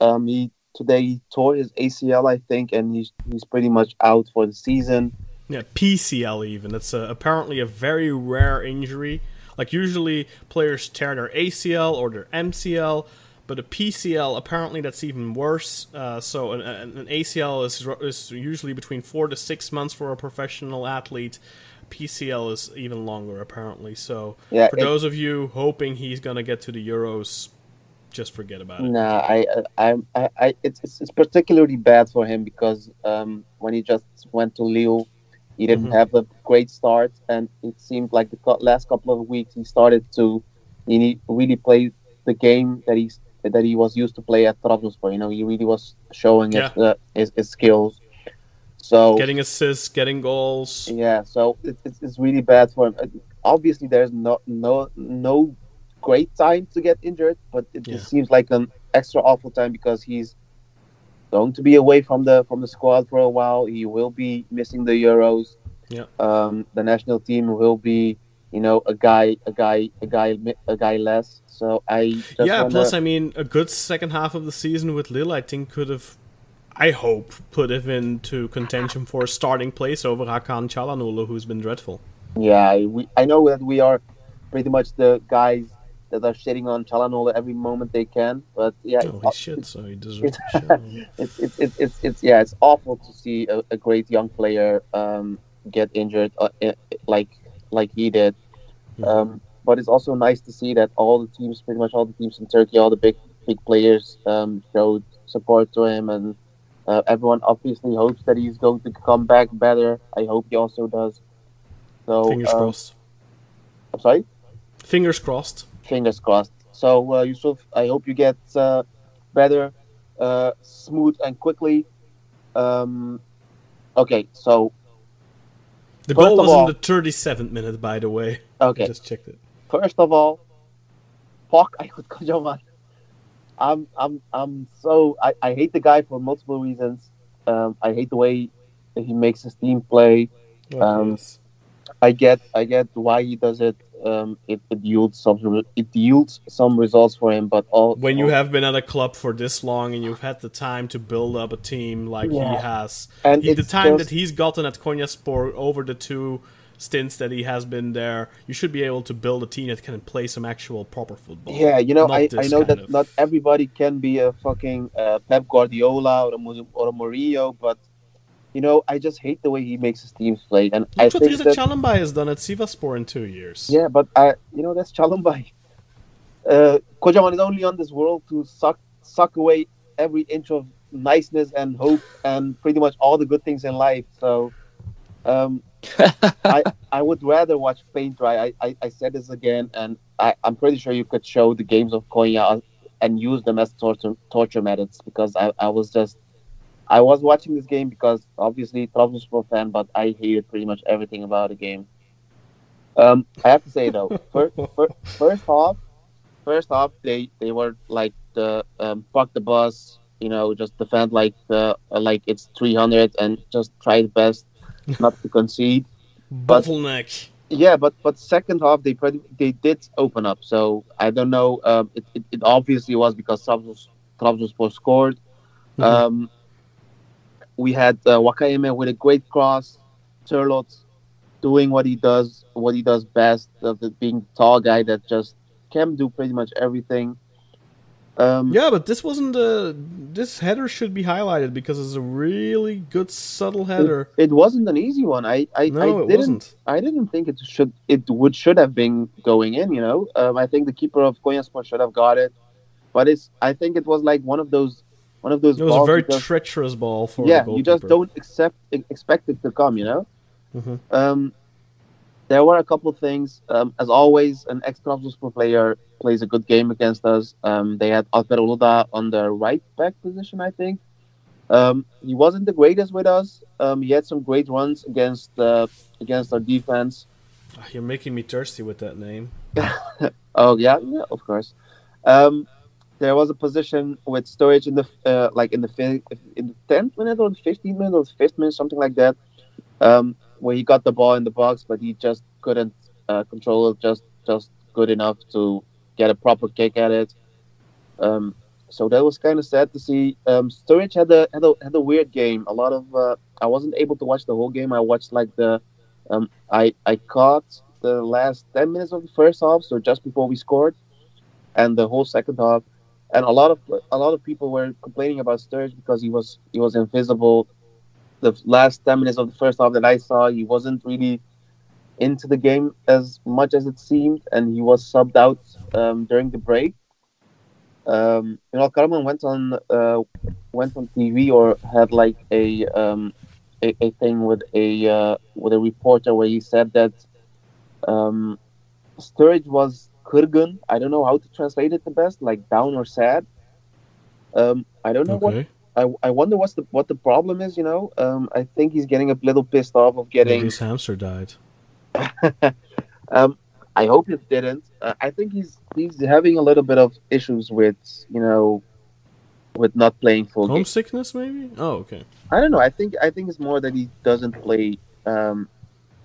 Um, he today he tore his ACL, I think, and he's he's pretty much out for the season. Yeah, PCL even. That's uh apparently a very rare injury. Like usually players tear their ACL or their MCL, but a PCL apparently that's even worse. Uh, so an, an an ACL is is usually between four to six months for a professional athlete. PCL is even longer apparently. So Yeah, for it- those of you hoping he's gonna get to the Euros, just forget about it. Nah, I, I, I, I it's, it's it's particularly bad for him because um, when he just went to Lille, he didn't Mhm. have a great start, and it seemed like the last couple of weeks he started to, he really play the game that he's that he was used to play at Trabzonspor. You know, he really was showing his, uh, his his skills. So Getting assists, getting goals. yeah, so it, it's it's really bad for him. Obviously, there's no no no great time to get injured, but it Yeah. just seems like an extra awful time because he's going to be away from the from the squad for a while. He will be missing the Euros. Yeah. Um, the national team will be, you know, a guy, a guy, a guy, a guy less. So I just yeah, wanna- plus I mean, a good second half of the season with Lille, I think, could have, I hope, put him into contention for a starting place over Hakan Çalhanoğlu, who's been dreadful. Yeah, we, I know that we are pretty much the guys that are shitting on Çalhanoğlu every moment they can, but yeah, Oh, it's, he shit, so he deserves it's, it's, it's, it's, it's yeah, it's awful to see a, a great young player um, get injured uh, like like he did. Mhm. Um, but it's also nice to see that all the teams, pretty much all the teams in Turkey, all the big big players um, showed support to him, and uh, everyone obviously hopes that he's going to come back better. I hope he also does. So Fingers um, crossed. I'm sorry. Fingers crossed. Fingers crossed. So, uh, Yusuf, I hope you get uh, better, uh, smooth and quickly. Um, okay, so The goal was all- in the 37th minute, by the way. okay, I just checked it. first of all, fuck Aykut Kocaman. I'm I'm I'm so I, I hate the guy for multiple reasons. Um, I hate the way he makes his team play. Um, yes. I get I get why he does it. Um, it, it yields some it yields some results for him, but all when you have been at a club for this long and you've had the time to build up a team like he has, and he, the time that he's gotten at Konyaspor over the two stints that he has been there, you should be able to build a team that can play some actual proper football. Yeah, you know, I, I know that of- not everybody can be a fucking uh, Pep Guardiola or a, or a Mourinho, but you know, I just hate the way he makes his teams play, and I That's what think Rizak that Çalımbay has done at Sivaspor in two years. yeah, but I, you know, that's Çalımbay. Uh, Kocaman is only on this world to suck suck away every inch of niceness and hope and pretty much all the good things in life. So, um, I I would rather watch paint dry. I, I, I said this again, and I, I'm pretty sure you could show the games of Konya and use them as torture torture methods because I, I was just I was watching this game because obviously Trabzonspor fan, but I hated pretty much everything about the game. Um, I have to say though, first, first half, first half they they were like the um, fuck the bus, you know, just defend like the like it's 300 and just try the best not to concede. But- Bottleneck. Yeah, but but second half they pretty, they did open up. So I don't know. Um, it, it, it obviously was because Trabzons- Trabzonspor scored. Mhm. Um, we had uh, Nwakaeme with a great cross, Sørloth doing what he does, what he does best, of the being the tall guy that just can do pretty much everything. Um, Yeah, but this wasn't a. This header should be highlighted because it's a really good subtle header. It wasn't an easy one. I I, No, I it didn't wasn't. I didn't think it should it would should have been going in. You know, um, I think the keeper of Konyaspor should have got it, but it's I think it was like one of those one of those. It was a very because- treacherous ball for yeah. You just don't accept expect it to come. You know. Mhm. Um, there were a couple of things. Um, as always, an ex-Trabzonspor player plays a good game against us. Um, they had Alper Uludağ on the right back position, I think. Um, he wasn't the greatest with us. Um, he had some great runs against uh, against our defense. Ah, You're making me thirsty with that name. Oh yeah, yeah, of course. There was a position with Sturridge in the uh, like in the in the tenth minute or the fifteenth minute or the fifth minute, something like that, um, where he got the ball in the box, but he just couldn't uh, control it just just good enough to get a proper kick at it. Um, so that was kind of sad to see. Um, Sturridge had a, had a had a weird game. A lot of uh, I wasn't able to watch the whole game. I watched like the um, I I caught the last ten minutes of the first half, so just before we scored, and the whole second half. And a lot of a lot of people were complaining about Sturridge because he was he was invisible. The last ten minutes of the first half that I saw, he wasn't really into the game as much as it seemed, and he was subbed out um, during the break. Um, you know, Karaman went on uh, went on TV or had like a um, a, a thing with a uh, with a reporter where he said that um, Sturridge was Kurgun. I don't know how to translate it the best, like down or sad. Um, I don't know what I, I wonder what's the what the problem is. You know, um, I think he's getting a little pissed off of Maybe getting. his hamster died. um, I hope it didn't. Uh, I think he's he's having a little bit of issues with you know, with not playing full. Homesickness, maybe? Oh, okay. I don't know. I think I think it's more that he doesn't play um,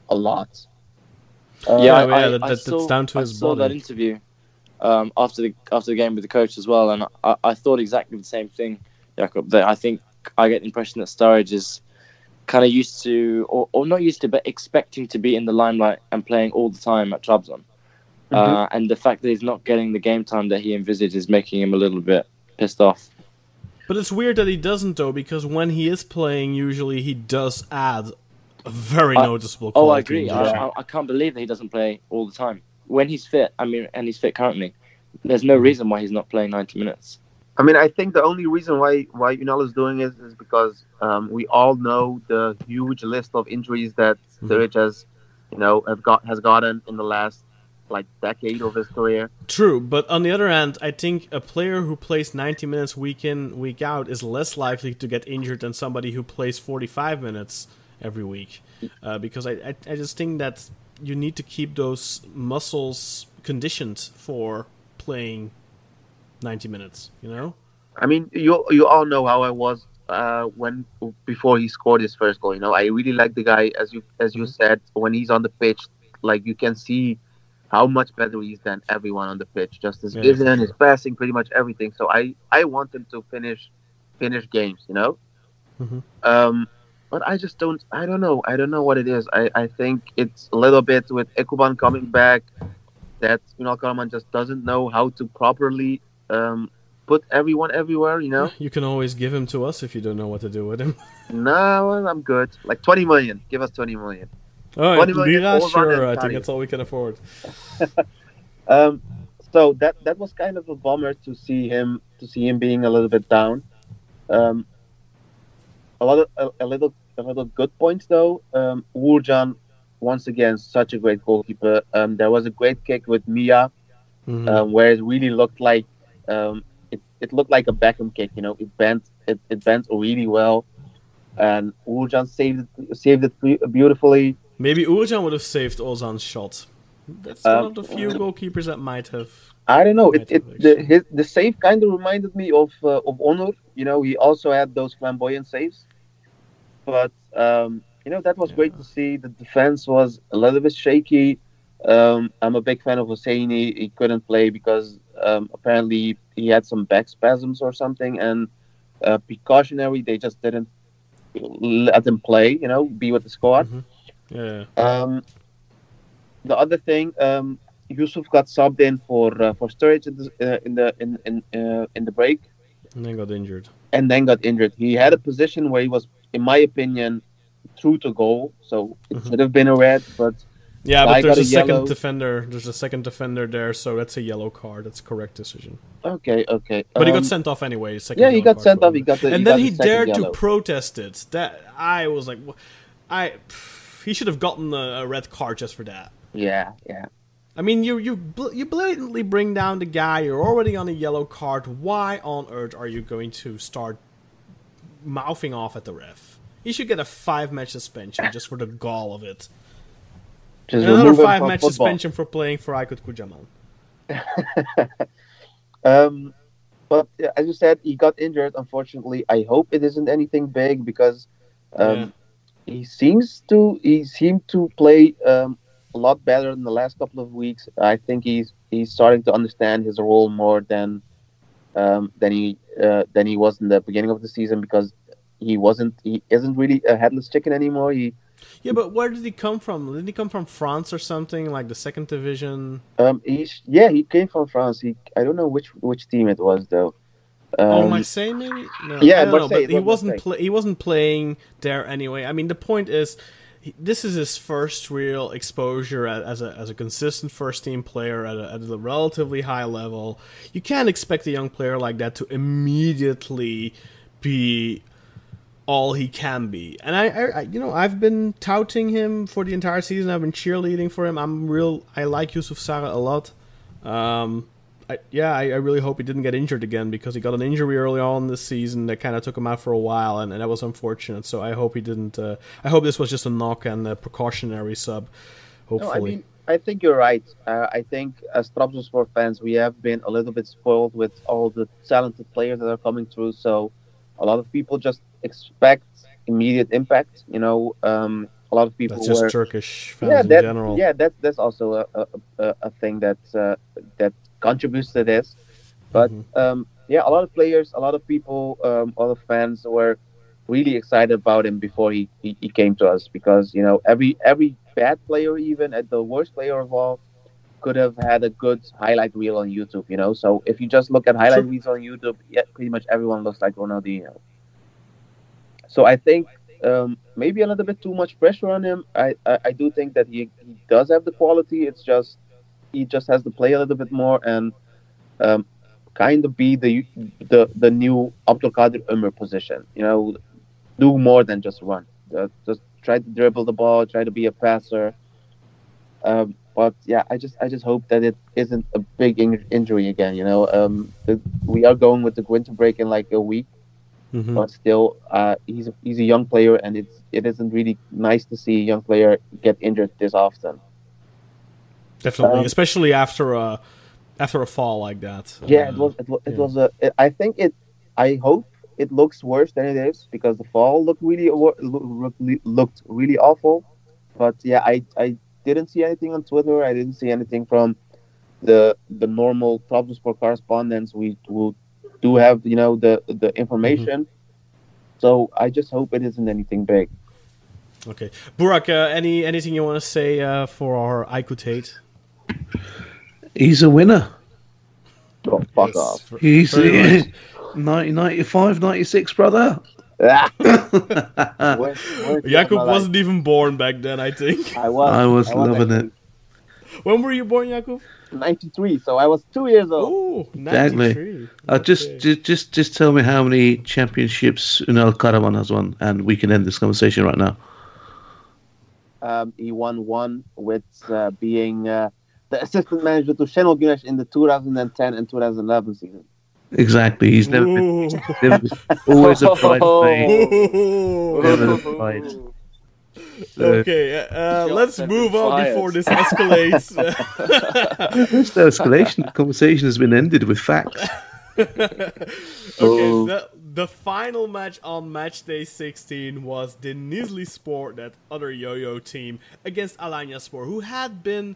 a lot. Uh, yeah, Yeah, I, yeah, I, that- I that's saw, down to I his saw that interview um, after the after the game with the coach as well, and I, I thought exactly the same thing, Jakob. That I think I get the impression that Sturridge is kind of used to, or, or not used to, but expecting to be in the limelight and playing all the time at Trabzon. Uh, and the fact that he's not getting the game time that he envisaged is making him a little bit pissed off. But it's weird that he doesn't, though, because when he is playing, usually he does add a very I- noticeable Oh, I agree. I. I, I can't believe that he doesn't play all the time. When he's fit, I mean, and he's fit currently, there's no reason why he's not playing 90 minutes. I mean, I think the only reason why why Unal is doing it is because um, we all know the huge list of injuries that Mhm. Sturridge has, you know, have got has gotten in the last like decade of his career. True, but on the other hand, I think a player who plays 90 minutes week in, week out is less likely to get injured than somebody who plays 45 minutes every week. Uh, because I, I, I just think that you need to keep those muscles conditioned for playing 90 minutes, you know? I mean, you you all know how I was uh, when before he scored his first goal. You know, I really like the guy, as you as you said, when he's on the pitch, like you can see how much better he is than everyone on the pitch. Just his Yeah, vision, his passing, pretty much everything. So I I want him to finish finish games. You know. Mhm. Um, but I just don't. I don't know. I don't know what it is. I, I think it's a little bit with Ekuban coming back that Unal Karaman just doesn't know how to properly um, put everyone everywhere. You know. You can always give him to us if you don't know what to do with him. No, I'm good. Like 20 million. Give us 20 million. All right, 20 million Lira, sure, I think that's all we can afford. Um, so that that was kind of a bummer to see him to see him being a little bit down. Um, a lot of a, a little a little good points though. Um, once again, such a great goalkeeper. Um, there was a great kick with Mia, Mhm. um, where it really looked like um, it, it looked like a Beckham kick. You know, it bent it, it bent really well, and Uğurcan saved it saved it beautifully. Maybe Ujan would have saved Ozan's shot. That's Um, one of the few goalkeepers that might have. I don't know. It, it the his, the save kind of reminded me of uh, of Onur. You know, he also had those flamboyant saves, but um, you know that was great to see. The defense was a little bit shaky. Um, I'm a big fan of Hosseini. He couldn't play because um, apparently he had some back spasms or something, and uh, precautionary they just didn't let him play. You know, be with the squad. Yeah. Um, the other thing, um, Yusuf got subbed in for uh, for Sturridge in the uh, in the in in, uh, in the break, And then got injured. and then got injured. He had a position where he was, in my opinion, through to goal, so it Mhm. should have been a red. But Yeah, but there's a, a second defender. There's a second defender there, so that's a yellow card. That's correct decision. okay, okay. But he Um, got sent off anyway. Second Yeah, he got sent off. He got the and he then got he dared yellow. to protest it. That I was like, I. pff, he should have gotten a, a red card just for that. Yeah, yeah. I mean, you you bl- you blatantly bring down the guy. You're already on a yellow card. Why on earth are you going to start mouthing off at the ref? He should get a five match suspension just for the gall of it. Just another five match football. suspension for playing for Aykut Kocaman. Um, but as you said, he got injured. Unfortunately, I hope it isn't anything big because um, he seems to he seemed to play um, a lot better in the last couple of weeks. I think he's he's starting to understand his role more than um, than he uh, than he was in the beginning of the season because he wasn't he isn't really a headless chicken anymore. He Yeah, but where did he come from? Didn't he come from France or something like the second division? Um, he's yeah, he came from France. He I don't know which which team it was though. oh, Um, Marseille maybe? No, yeah, I don't know, but he was wasn't Marseille. pla he wasn't playing there anyway. I mean, the point is, this is his first real exposure as a as a consistent first team player at a, at a relatively high level. You can't expect a young player like that to immediately be all he can be. And I, I, you know, I've been touting him for the entire season. I've been cheerleading for him. I'm real. I like Yusuf Sarı a lot. Um, I, yeah, I, I really hope he didn't get injured again because he got an injury early on this season that kind of took him out for a while, and, and that was unfortunate. So I hope he didn't. Uh, I hope this was just a knock and a precautionary sub. Hopefully, No, I mean, I think you're right. Uh, I think as Trabzonspor fans, we have been a little bit spoiled with all the talented players that are coming through. So a lot of people just expect immediate impact. You know, um, a lot of people that's just were Turkish fans yeah, in general. yeah, that's that's also a, a, a, a thing that uh, that contributes to this. But Mhm. um, yeah, a lot of players, a lot of people, um, a lot of fans were really excited about him before he, he, he came to us because you know every every bad player, even at the worst player of all, could have had a good highlight reel on YouTube. You know, so if you just look at highlight reels on YouTube, yeah, pretty much everyone looks like Ronaldinho. So I think um, maybe a little bit too much pressure on him. I, I, I do think that he, he does have the quality. It's just he just has to play a little bit more and um, kind of be the the the new Abdulkadir Ömür position. You know, do more than just run. Uh, just try to dribble the ball. Try to be a passer. Um, but yeah, I just I just hope that it isn't a big in- injury again. You know, um, the, we are going with the winter break in like a week Mhm. but still, uh, he's a, he's a young player, and it's it isn't really nice to see a young player get injured this often. Definitely, um, especially after a after a fall like that. Yeah, Uh, it was it, it yeah. was a. It, I think it. I hope it looks worse than it is because the fall looked really wor- loo- loo- looked really awful. But yeah, I I didn't see anything on Twitter. I didn't see anything from the the normal Trabzonspor correspondents. We will do have you know the the information. So I just hope it isn't anything big. Okay, Burak, uh, any anything you want to say uh, for our Aiku Tate? He's a winner. Oh, fuck Yes, off. He's very much. 1995, 96, brother. Ah. Where- Jakub wasn't even born back then, I think. life? I was. I was loving actually it. when were you born, Jakub? 93, so I was two years old. Oh, Exactly. 93. Uh, just, just, just, just tell me how many championships Unal Karaman has won, and we can end this conversation right now. Um, he won one with uh, being uh, the assistant manager to Şenol Güneş in the 2010 and 2011 season. Exactly. He's never been, Ooh. never been always a bridesmaid. Ooh. Never fight. So, Okay, uh, uh, let's move on fired. before this escalates. There's no escalation. The conversation has been ended with facts. okay, Oh. the, the final match on match day 16 was Denizli Sport, that other yo-yo team, against Alanya Sport, who had been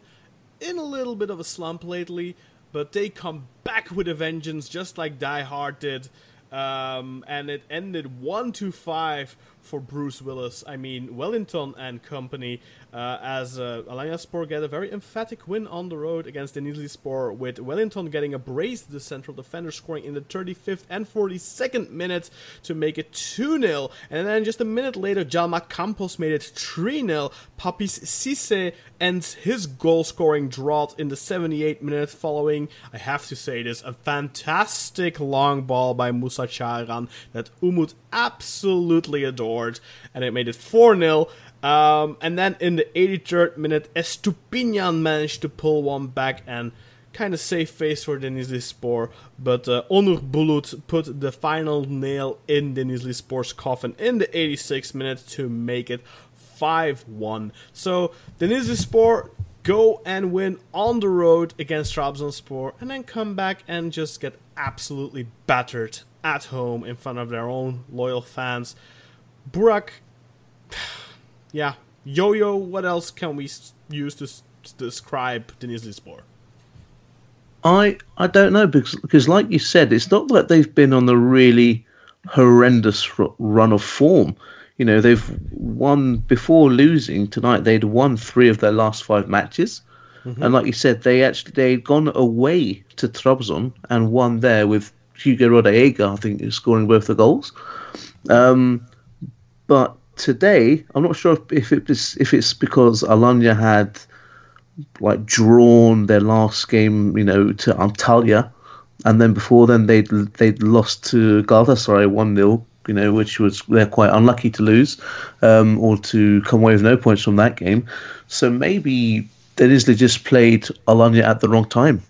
in a little bit of a slump lately, but they come back with a vengeance, just like Die Hard did. Um, and it ended 1 to 5 for Bruce Willis. I mean, Wellington and company, uh, as uh, Alanya Sport get a very emphatic win on the road against Denizli Sport, with Wellington getting a brace to the central defender, scoring in the 35th and 42nd minute to make it 2 0. And then just a minute later, Djalma Campos made it 3 0. Papiss Cissé ends his goal scoring drought in the 78th minute, following, I have to say this, a fantastic long ball by Musa Çağıran that Umut absolutely adored, and it made it 4 0. Um, and then in the 83rd minute, Estupinian managed to pull one back and kind of save face for Denizli Spor, but uh, Onur Bulut put the final nail in Denizli Spor's coffin in the 86th minute to make it 5-1. So Denizli Spor go and win on the road against Trabzonspor and then come back and just get absolutely battered at home in front of their own loyal fans. Burak, yeah, Yo-Yo, what else can we use to, to describe Denizli Spor? I I don't know because because like you said, it's not like they've been on a really horrendous run of form. you know they've won before losing tonight. They'd won three of their last five matches, and like you said, they actually they'd gone away to Trabzon and won there with Hugo Rodallega, I think, scoring both the goals. Um, but today, I'm not sure if, if it was, if it's because Alanya had like drawn their last game, you know, to Antalya, and then before then they'd they'd lost to Galatasaray one 0 you know, which was they're quite unlucky to lose, um, or to come away with no points from that game. So maybe Denizli just played Alanya at the wrong time.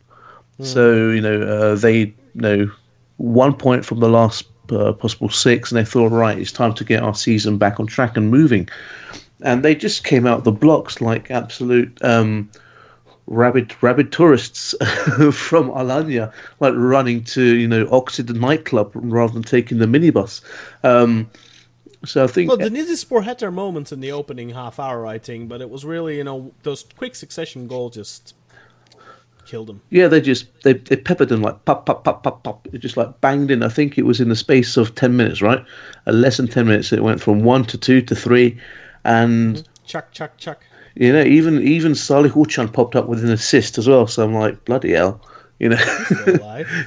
So you know uh, they you know one point from the last uh, possible six, and they thought, right, it's time to get our season back on track and moving. And they just came out the blocks like absolute um, rabid, rabid tourists from Alanya, like running to you know Oxford nightclub rather than taking the minibus. Um, so I think Well, Denizlispor had their moments in the opening half hour, I think, but it was really, you know, those quick succession goals just killed them. Yeah, they just they, they peppered them like pop pop pop pop pop. It just like banged in. I think it was in the space of ten minutes, right? Uh, less than ten minutes. It went from one to two to three, and Chuck, chuck, chuck. you know even even Salih Uçan popped up with an assist as well. So I'm like bloody hell, you know.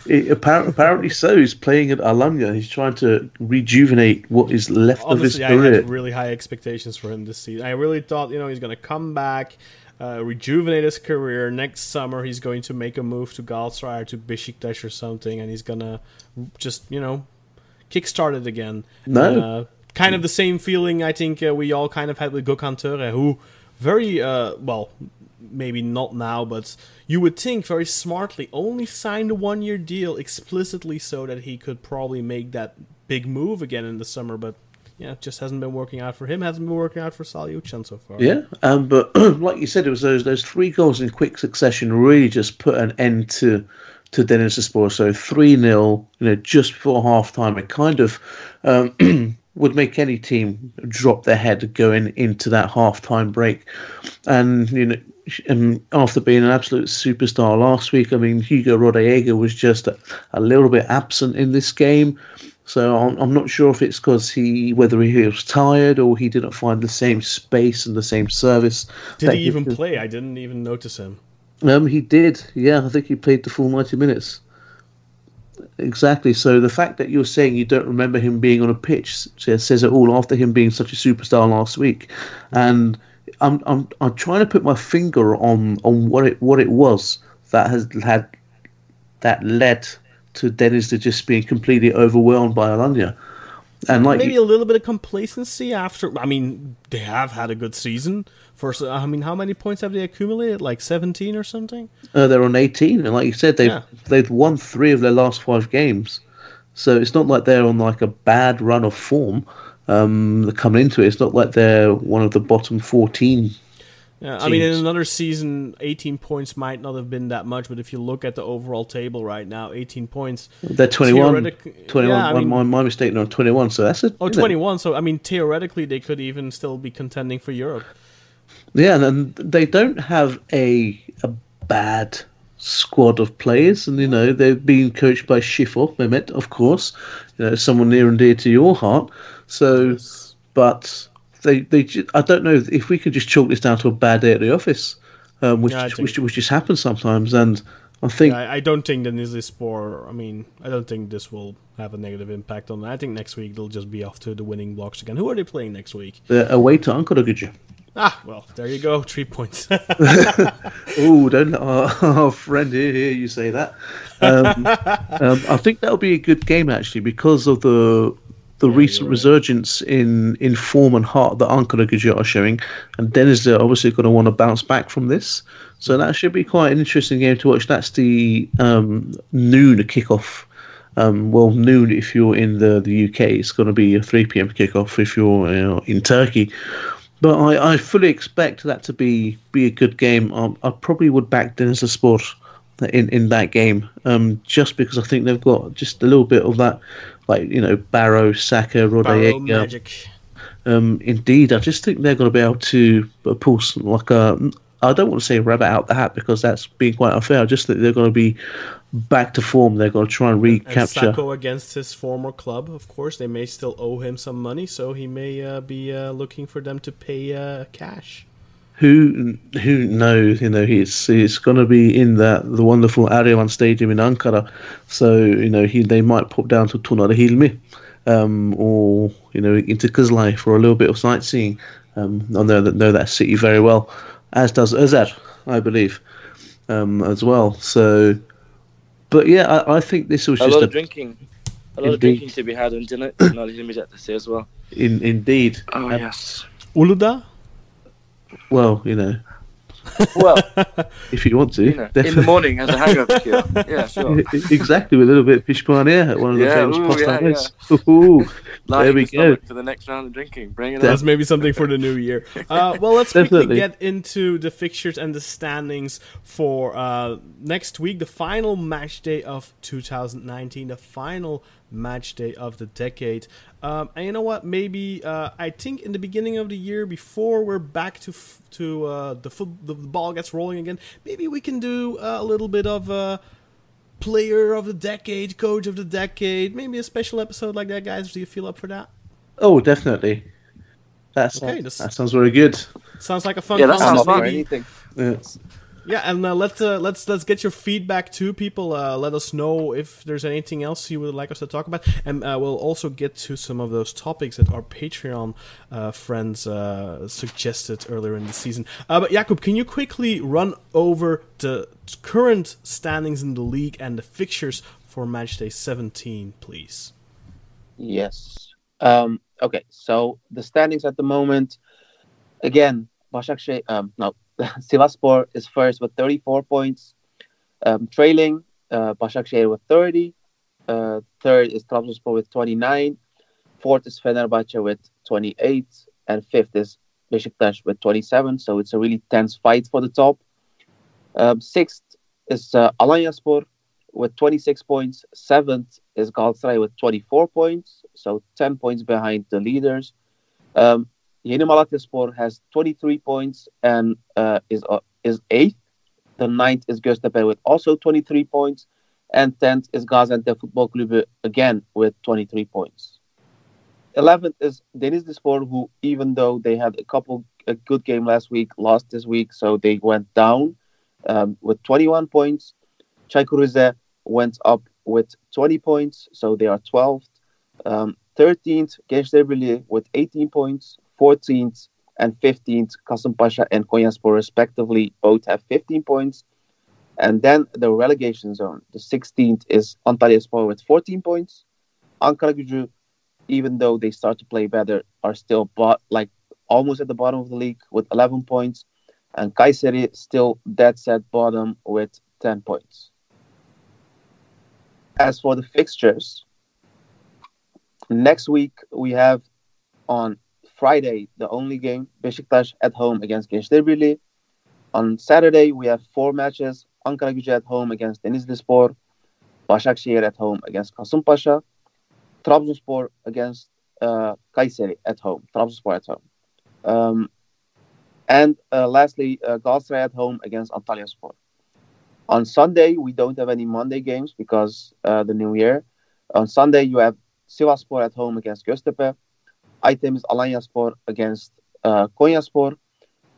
It, apparently, apparently so. He's playing at Alanya. He's trying to rejuvenate what is left of his Honestly, I career. had really high expectations for him this season. I really thought, you know, he's going to come back, uh, rejuvenate his career. Next summer, he's going to make a move to Galatasaray to Besiktas or something, and he's to just, you know, kickstart it again. No. Uh, kind of the same feeling I think uh, we all kind of had with Gökhan Töre, who very, uh, well, maybe not now, but you would think very smartly only signed a one year deal explicitly so that he could probably make that big move again in the summer, but yeah, it just hasn't been working out for him, hasn't been working out for Salih Uçan so far. Yeah, um, but like you said, it was those those three goals in quick succession really just put an end to to Denizlispor. So three 0 you know, just before half time. It kind of um, would make any team drop their head going into that half time break. And you know, um, after being an absolute superstar last week, I mean, Hugo Rodallega was just a, a little bit absent in this game. So I'm, I'm not sure if it's because he, whether he was tired or he didn't find the same space and the same service. Did he even could- play? I didn't even notice him. Um, he did. Yeah, I think he played the full ninety minutes. Exactly. So the fact that you're saying you don't remember him being on a pitch says it all. After him being such a superstar last week, and I'm I'm I'm trying to put my finger on on what it what it was that has had that led to Dennis to just being completely overwhelmed by Alanya. And like Maybe a little bit of complacency after. I mean, they have had a good season. First, I mean, how many points have they accumulated? Like 17 or something? Uh, they're on 18, and like you said, they've Yeah. they've won three of their last five games. So it's not like they're on like a bad run of form. Um, coming into it. It's not like they're one of the bottom 14. Yeah, I mean, in another season, 18 points might not have been that much, but if you look at the overall table right now, 18 points. They're 21. 21 yeah, I my- mean- my, my mistake, on 21. So that's oh, it. Oh, you know, 21. So, I mean, theoretically, they could even still be contending for Europe. Yeah, and, they don't have a a bad squad of players, and you know they've been coached by Schiffer Mehmet, of course, you know someone near and dear to your heart. So, but they they I don't know if we could just chalk this down to a bad day at the office, um, which Yeah, which which just happens sometimes, and I think I, I don't think Denizlispor, I mean, I don't think this will have a negative impact on them. I think next week they'll just be off to the winning blocks again. Who are they playing next week? away to Ankara Ah, well, there you go. Three points. Oh, don't let our, our friend here hear you say that. Um, um, I think that'll be a good game actually because of the the recent you're right. resurgence in, in form and heart that Ankara Gücü are showing, and Denizli are obviously going to want to bounce back from this. So that should be quite an interesting game to watch. That's the um, noon kickoff. Um, well, noon if you're in the, the UK. It's going to be a 3 p.m. kickoff if you're you know, in Turkey. But I, I fully expect that to be be a good game. Um, I probably would back Denizli Sport in, in that game, um, just because I think they've got just a little bit of that, like you know, Barrow, Saka, magic. Um, indeed, I just think they're going to be able to uh, pull some, like a I don't want to say rabbit out the hat because that's being quite unfair. I just think they're going to be back to form. They're going to try and recapture. And. Sacco against his former club, of course, they may still owe him some money, so he may uh, be uh, looking for them to pay uh, cash. Who who knows? You know, he's he's going to be in that the wonderful Eryaman Stadium in Ankara, so you know he they might pop down to Tunalı Hilmi, um, or you know into Kızılay for a little bit of sightseeing. Um, I know that know that city very well, as does Özer, I believe, um, as well. So, but yeah, I, I think this was A just lot a, of drinking. A lot of Indeed. drinking to be had on dinner. Not limited to say as well. in, indeed. Oh Um, yes. Uludağ? Well, you know, Well, if you want to, you know, in the morning as a hangover cure. Yeah, sure. exactly, with a little bit of pishpania at one of the Yeah, famous ooh, pasta yeah, place. Ooh, there we go. For the next round of drinking, bring it That's on. maybe something for the new year. Uh, well, let's quickly get into the fixtures and the standings for uh, next week, the final match day of 2019, the final match day of the decade. Um, and you know what? Maybe uh, I think in the beginning of the year, before we're back to f- to uh, the, foot- the ball gets rolling again, maybe we can do uh, a little bit of. Uh, Player of the decade, coach of the decade, maybe a special episode like that, guys. Do you feel up for that? Oh, definitely. That's Okay, this- that sounds very good. Sounds like a fun. Yeah, that sounds I'm up for fun. anything. Yeah. Yeah, and uh, let's uh, let's let's get your feedback too, people. Uh, let us know if there's anything else you would like us to talk about, and uh, we'll also get to some of those topics that our Patreon uh, friends uh, suggested earlier in the season. But Jakub, can you quickly run over the current standings in the league and the fixtures for matchday 17, please? Yes. Um, okay, so the standings at the moment, again, Başakşehir, um, no, Sivaspor is first with 34 points, um, trailing uh, Başakşehir with 30. Uh, third is Trabzonspor with 29. Fourth is Fenerbahce with 28. And fifth is Beşiktaş with 27. So it's a really tense fight for the top. Um, sixth is uh, Alanyaspor with 26 points. Seventh is Galatasaray with 24 points, so 10 points behind the leaders. Um, Yeni Malatyaspor has 23 points and uh, is uh, is eighth. The ninth is Göztepe with also 23 points, and tenth is Gaziantep Football Club again with 23 points. Eleventh is Denizlispor, who even though they had a couple a good game last week, lost this week, so they went down um, with 21 points. Çaykur went up with 20 points, so they are 12th. Um, 13th, Gençlerbirliği with 18 points. 14th and 15th, Kasımpaşa and Konyaspor respectively both have 15 points. And then the relegation zone, the 16th is Antalyaspor with 14 points. Ankara Gücü, even though they start to play better, are still bot- like almost at the bottom of the league with 11 points. And Kayseri still dead set bottom with 10 points. As for the fixtures, next week we have on Friday the only game Beşiktaş at home against Gençlerbirliği. On Saturday we have four matches: Ankara Gücü at home against Denizlispor, Başakşehir at home against Kasımpaşa, Trabzonspor against uh, Kayseri at home. Trabzonspor at home. Um, and uh, lastly, uh, Galatasaray at home against Antalyaspor. On Sunday, we don't have any Monday games because uh, the new year. On Sunday, you have Sivaspor at home against Göztepe. Item is Alanyaspor against uh, Konyaspor.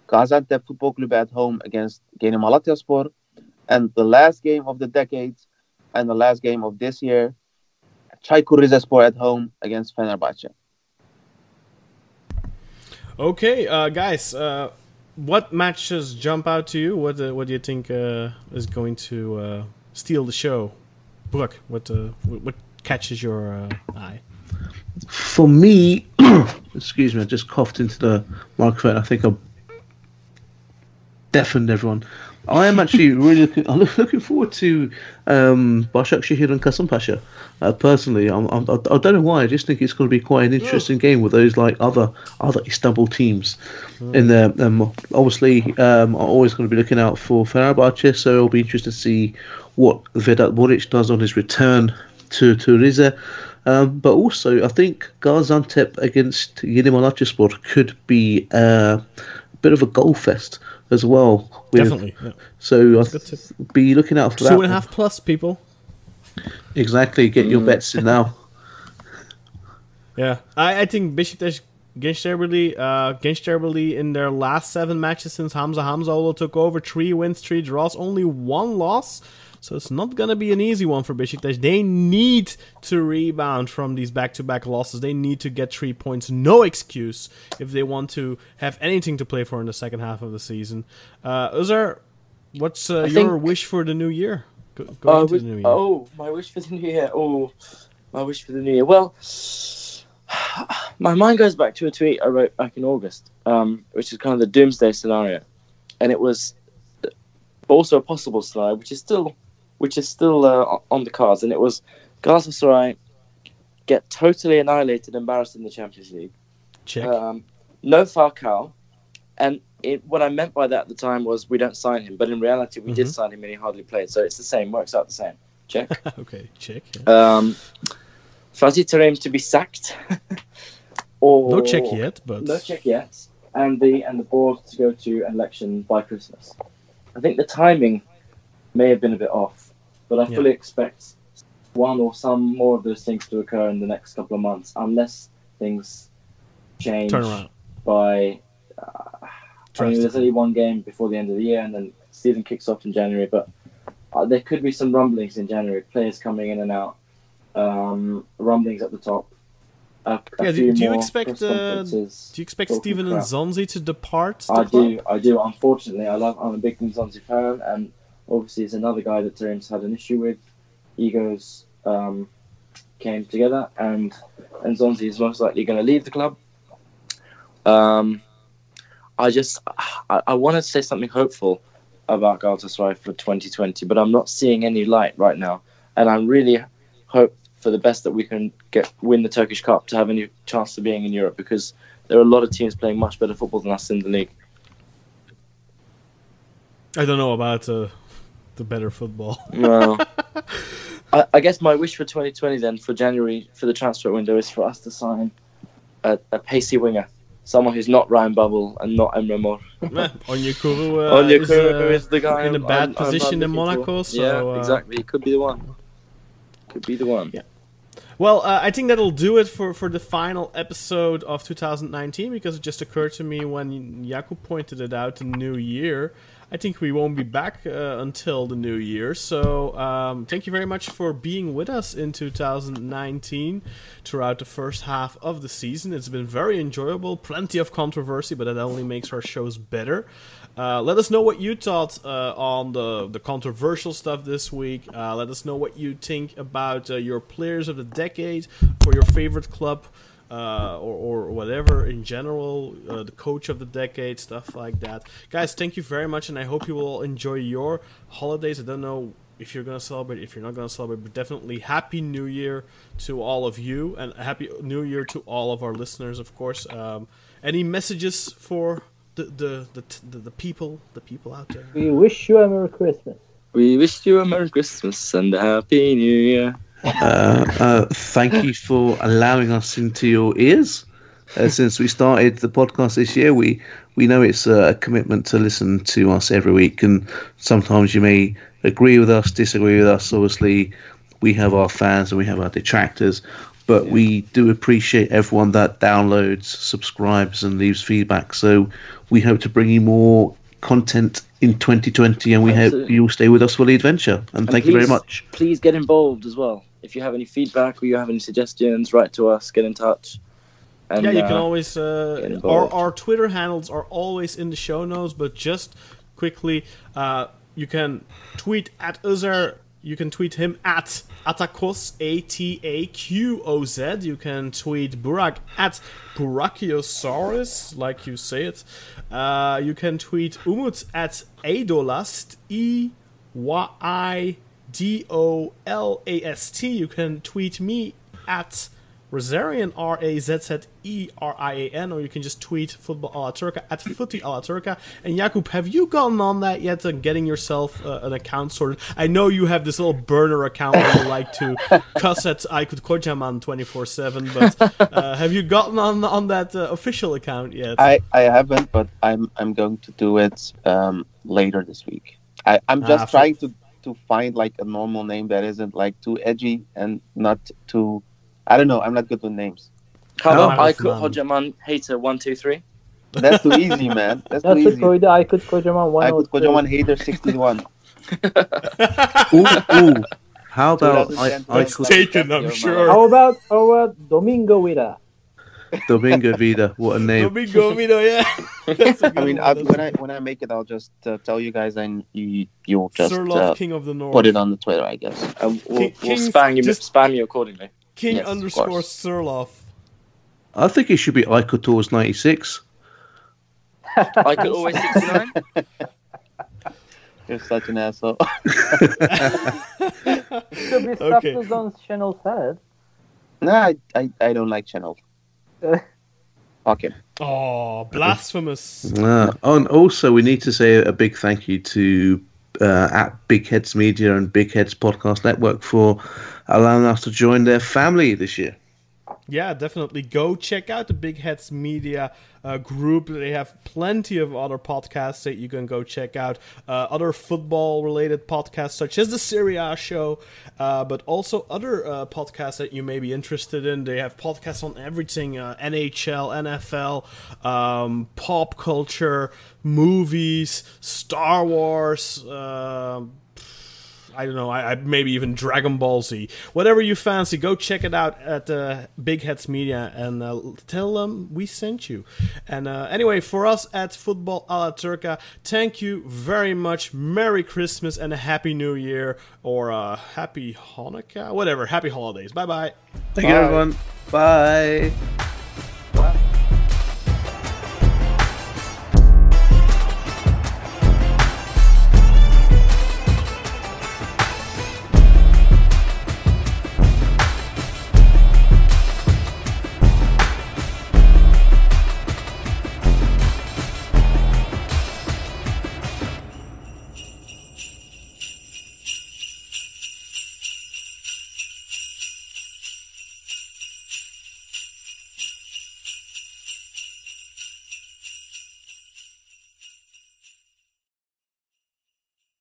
Gaziantep Football Club at home against Yeni Malatyaspor. And the last game of the decade and the last game of this year, Çaykur Rizespor at home against Fenerbahce. Okay, uh, guys, uh, what matches jump out to you? What uh, what do you think uh, is going to uh, steal the show? Brooke, what uh, what what catches your uh, eye? For me, excuse me, I just coughed into the microphone. I think I deafened everyone. I am actually really looking, I'm looking forward to um, Başakşehir and Kasımpaşa. Uh, personally, I'm, I'm, I don't know why. I just think it's going to be quite an interesting game with those like other other Istanbul teams in there. Um, obviously, um, I'm always going to be looking out for Fenerbahce, so it'll be interesting to see what Vedat Muriqi does on his return to to Rize. Um, but also, I think Gaziantep against Yeni Malatyaspor could be uh, a bit of a goal fest as well. with- Definitely. Yeah. So I good tip. be looking out for that. Two and a one. half plus people. Exactly. Get Mm. your bets in now. Yeah, I, I think Besiktas Gençlerbirliği, uh, Gençlerbirliği in their last seven matches since Hamza Hamzaoğlu took over, three wins, three draws, only one loss. So it's not gonna be an easy one for Besiktas. They need to rebound from these back-to-back losses. They need to get three points, no excuse, if they want to have anything to play for in the second half of the season. Uh, Uzar, what's uh, your think- wish for the new year? Go, Oh, going into wish- the new year. oh, my wish for the new year. Oh, my wish for the new year. Well, my mind goes back to a tweet I wrote back in August, um, which is kind of the doomsday scenario, and it was also a possible scenario, which is still, which is still uh, on the cards, and it was Galatasaray get totally annihilated, embarrassed in the Champions League. Check. Um, no Falcao, and it, what I meant by that at the time was we don't sign him, but in reality we did Mhm. sign him and he hardly played, so it's the same, works out the same. Check. okay, check. yeah. um, Fatih Terim to be sacked, or No check yet, but no check yet, and the and the board to go to an election by Christmas. I think the timing may have been a bit off, but I Yeah. fully expect one or some more of those things to occur in the next couple of months, unless things change by. Uh, I mean, there's only one game before the end of the year, and then season kicks off in January. But uh, there could be some rumblings in January, players coming in and out, um, rumblings at the top. A, a Yeah, do- do you expect, uh. Do you expect Steven crap. Nzonzi to depart? I club? do, I do. Unfortunately, I love. I'm a big Zonzi fan, and obviously, it's another guy that Terim had an issue with. Egos um, came together, and and Zonzi is most likely going to leave the club. Um, I just, I, I want to say something hopeful about Galatasaray for 2020, but I'm not seeing any light right now, and I really hope for the best that we can get win the Turkish Cup to have any chance of being in Europe because there are a lot of teams playing much better football than us in the league. I don't know about uh, the better football. No. I, I guess my wish for 2020 then, for January, for the transfer window, is for us to sign a, a pacey winger. Someone who's not Ryan Babel and not Emre Mor. Onyekuru uh, is, uh, is the guy in a I'm- bad I'm- I'm position in. Monaco. So, yeah, uh, exactly. He could be the one. Could be the one. Yeah. Well, uh, I think that'll do it for, for the final episode of 2019 because it just occurred to me when Jakub pointed it out, the new year. I think we won't be back uh, until the new year. So, um, thank you very much for being with us in 2019 throughout the first half of the season. It's been very enjoyable, plenty of controversy, but that only makes our shows better. Uh, let us know what you thought uh, on the, the controversial stuff this week. Uh, let us know what you think about uh, your players of the decade for your favorite club uh, or, or whatever in general, uh, the coach of the decade, stuff like that. Guys, thank you very much, and I hope you will enjoy your holidays. I don't know if you're going to celebrate, if you're not going to celebrate, but definitely Happy New Year to all of you, and Happy New Year to all of our listeners, of course. Um, any messages for the the, the, the the people the people out there. We wish you a Merry Christmas. We wish you a Merry Christmas and a Happy New Year. Uh, uh, thank you for allowing us into your ears. Uh, since we started the podcast this year, we we know it's a commitment to listen to us every week, and sometimes you may agree with us, disagree with us. Obviously, we have our fans and we have our detractors, but we do appreciate everyone that downloads, subscribes, and leaves feedback. So we hope to bring you more content in 2020, and we hope you'll stay with us for the adventure. And, thank you very much. Please get involved as well. If you have any feedback or you have any suggestions, write to us. Get in touch. And, yeah, you can uh, always. Uh, our, our Twitter handles are always in the show notes, but just quickly, uh, you can tweet at Uzer. You can tweet him at Ataqoz, A T A Q O Z. You can tweet Burak at Burakiosaurus, like you say it. Uh, you can tweet Umut at Eyidolast, E Y I D O L A S T. You can tweet me at Razzerian, R A Z Z E R I A N, or you can just tweet Football a la Turca at Footy a la Turca. And Jakub, have you gotten on that yet and getting yourself uh, an account sorted? I know you have this little burner account where you like to cuss at Aykut Kocaman 24 7, but uh, have you gotten on on that uh, official account yet? I, I haven't, but I'm I'm going to do it um, later this week. I, I'm just Ah, trying to, to find like a normal name that isn't like too edgy and not too. I don't know. I'm not good with names. How No. about Aykut Man. Hocaman hater one two three? That's too easy, man. That's too Nasıl easy. koydu Aykut Kocaman? I could 103. Kocaman hater 61. Ooh, ooh. How about I, 2010 I could taken, I'm sure. How about, how about Domingo Vida? Domingo Vida? What a name! Domingo Vida, yeah. That's a I good mean, one, I, when a I when I make it, I'll just uh, tell you guys, and you you'll just Sir Love, uh, King of the North. put it on the Twitter, I guess. Um, we'll, King- we'll spam you just- spam you accordingly. King Yes, underscore course. Surloff. I think it should be Ikotours ninety six. Aykut always sixty nine. You're such an asshole. Ska vi Okej. okay. on Channel Sad? no, I, I I don't like Channel. Fuck him. Oh, blasphemous. Uh, and also, we need to say a big thank you to uh, at Big Heads Media and Big Heads Podcast Network for allowing us to join their family this year. Yeah, definitely. Go check out the Big Heads Media uh, group. They have plenty of other podcasts that you can go check out. Uh, other football related podcasts, such as the Serie A show, uh, but also other uh, podcasts that you may be interested in. They have podcasts on everything uh, NHL, NFL, um, pop culture, movies, Star Wars. um I don't know, I, I maybe even Dragon Ball Z. Whatever you fancy, go check it out at uh, Big Heads Media and uh, tell them we sent you. And uh, anyway, for us at Football a la Turca, thank you very much. Merry Christmas and a Happy New Year or uh, Happy Hanukkah, whatever. Happy holidays. Bye bye. Thank you, everyone. Bye.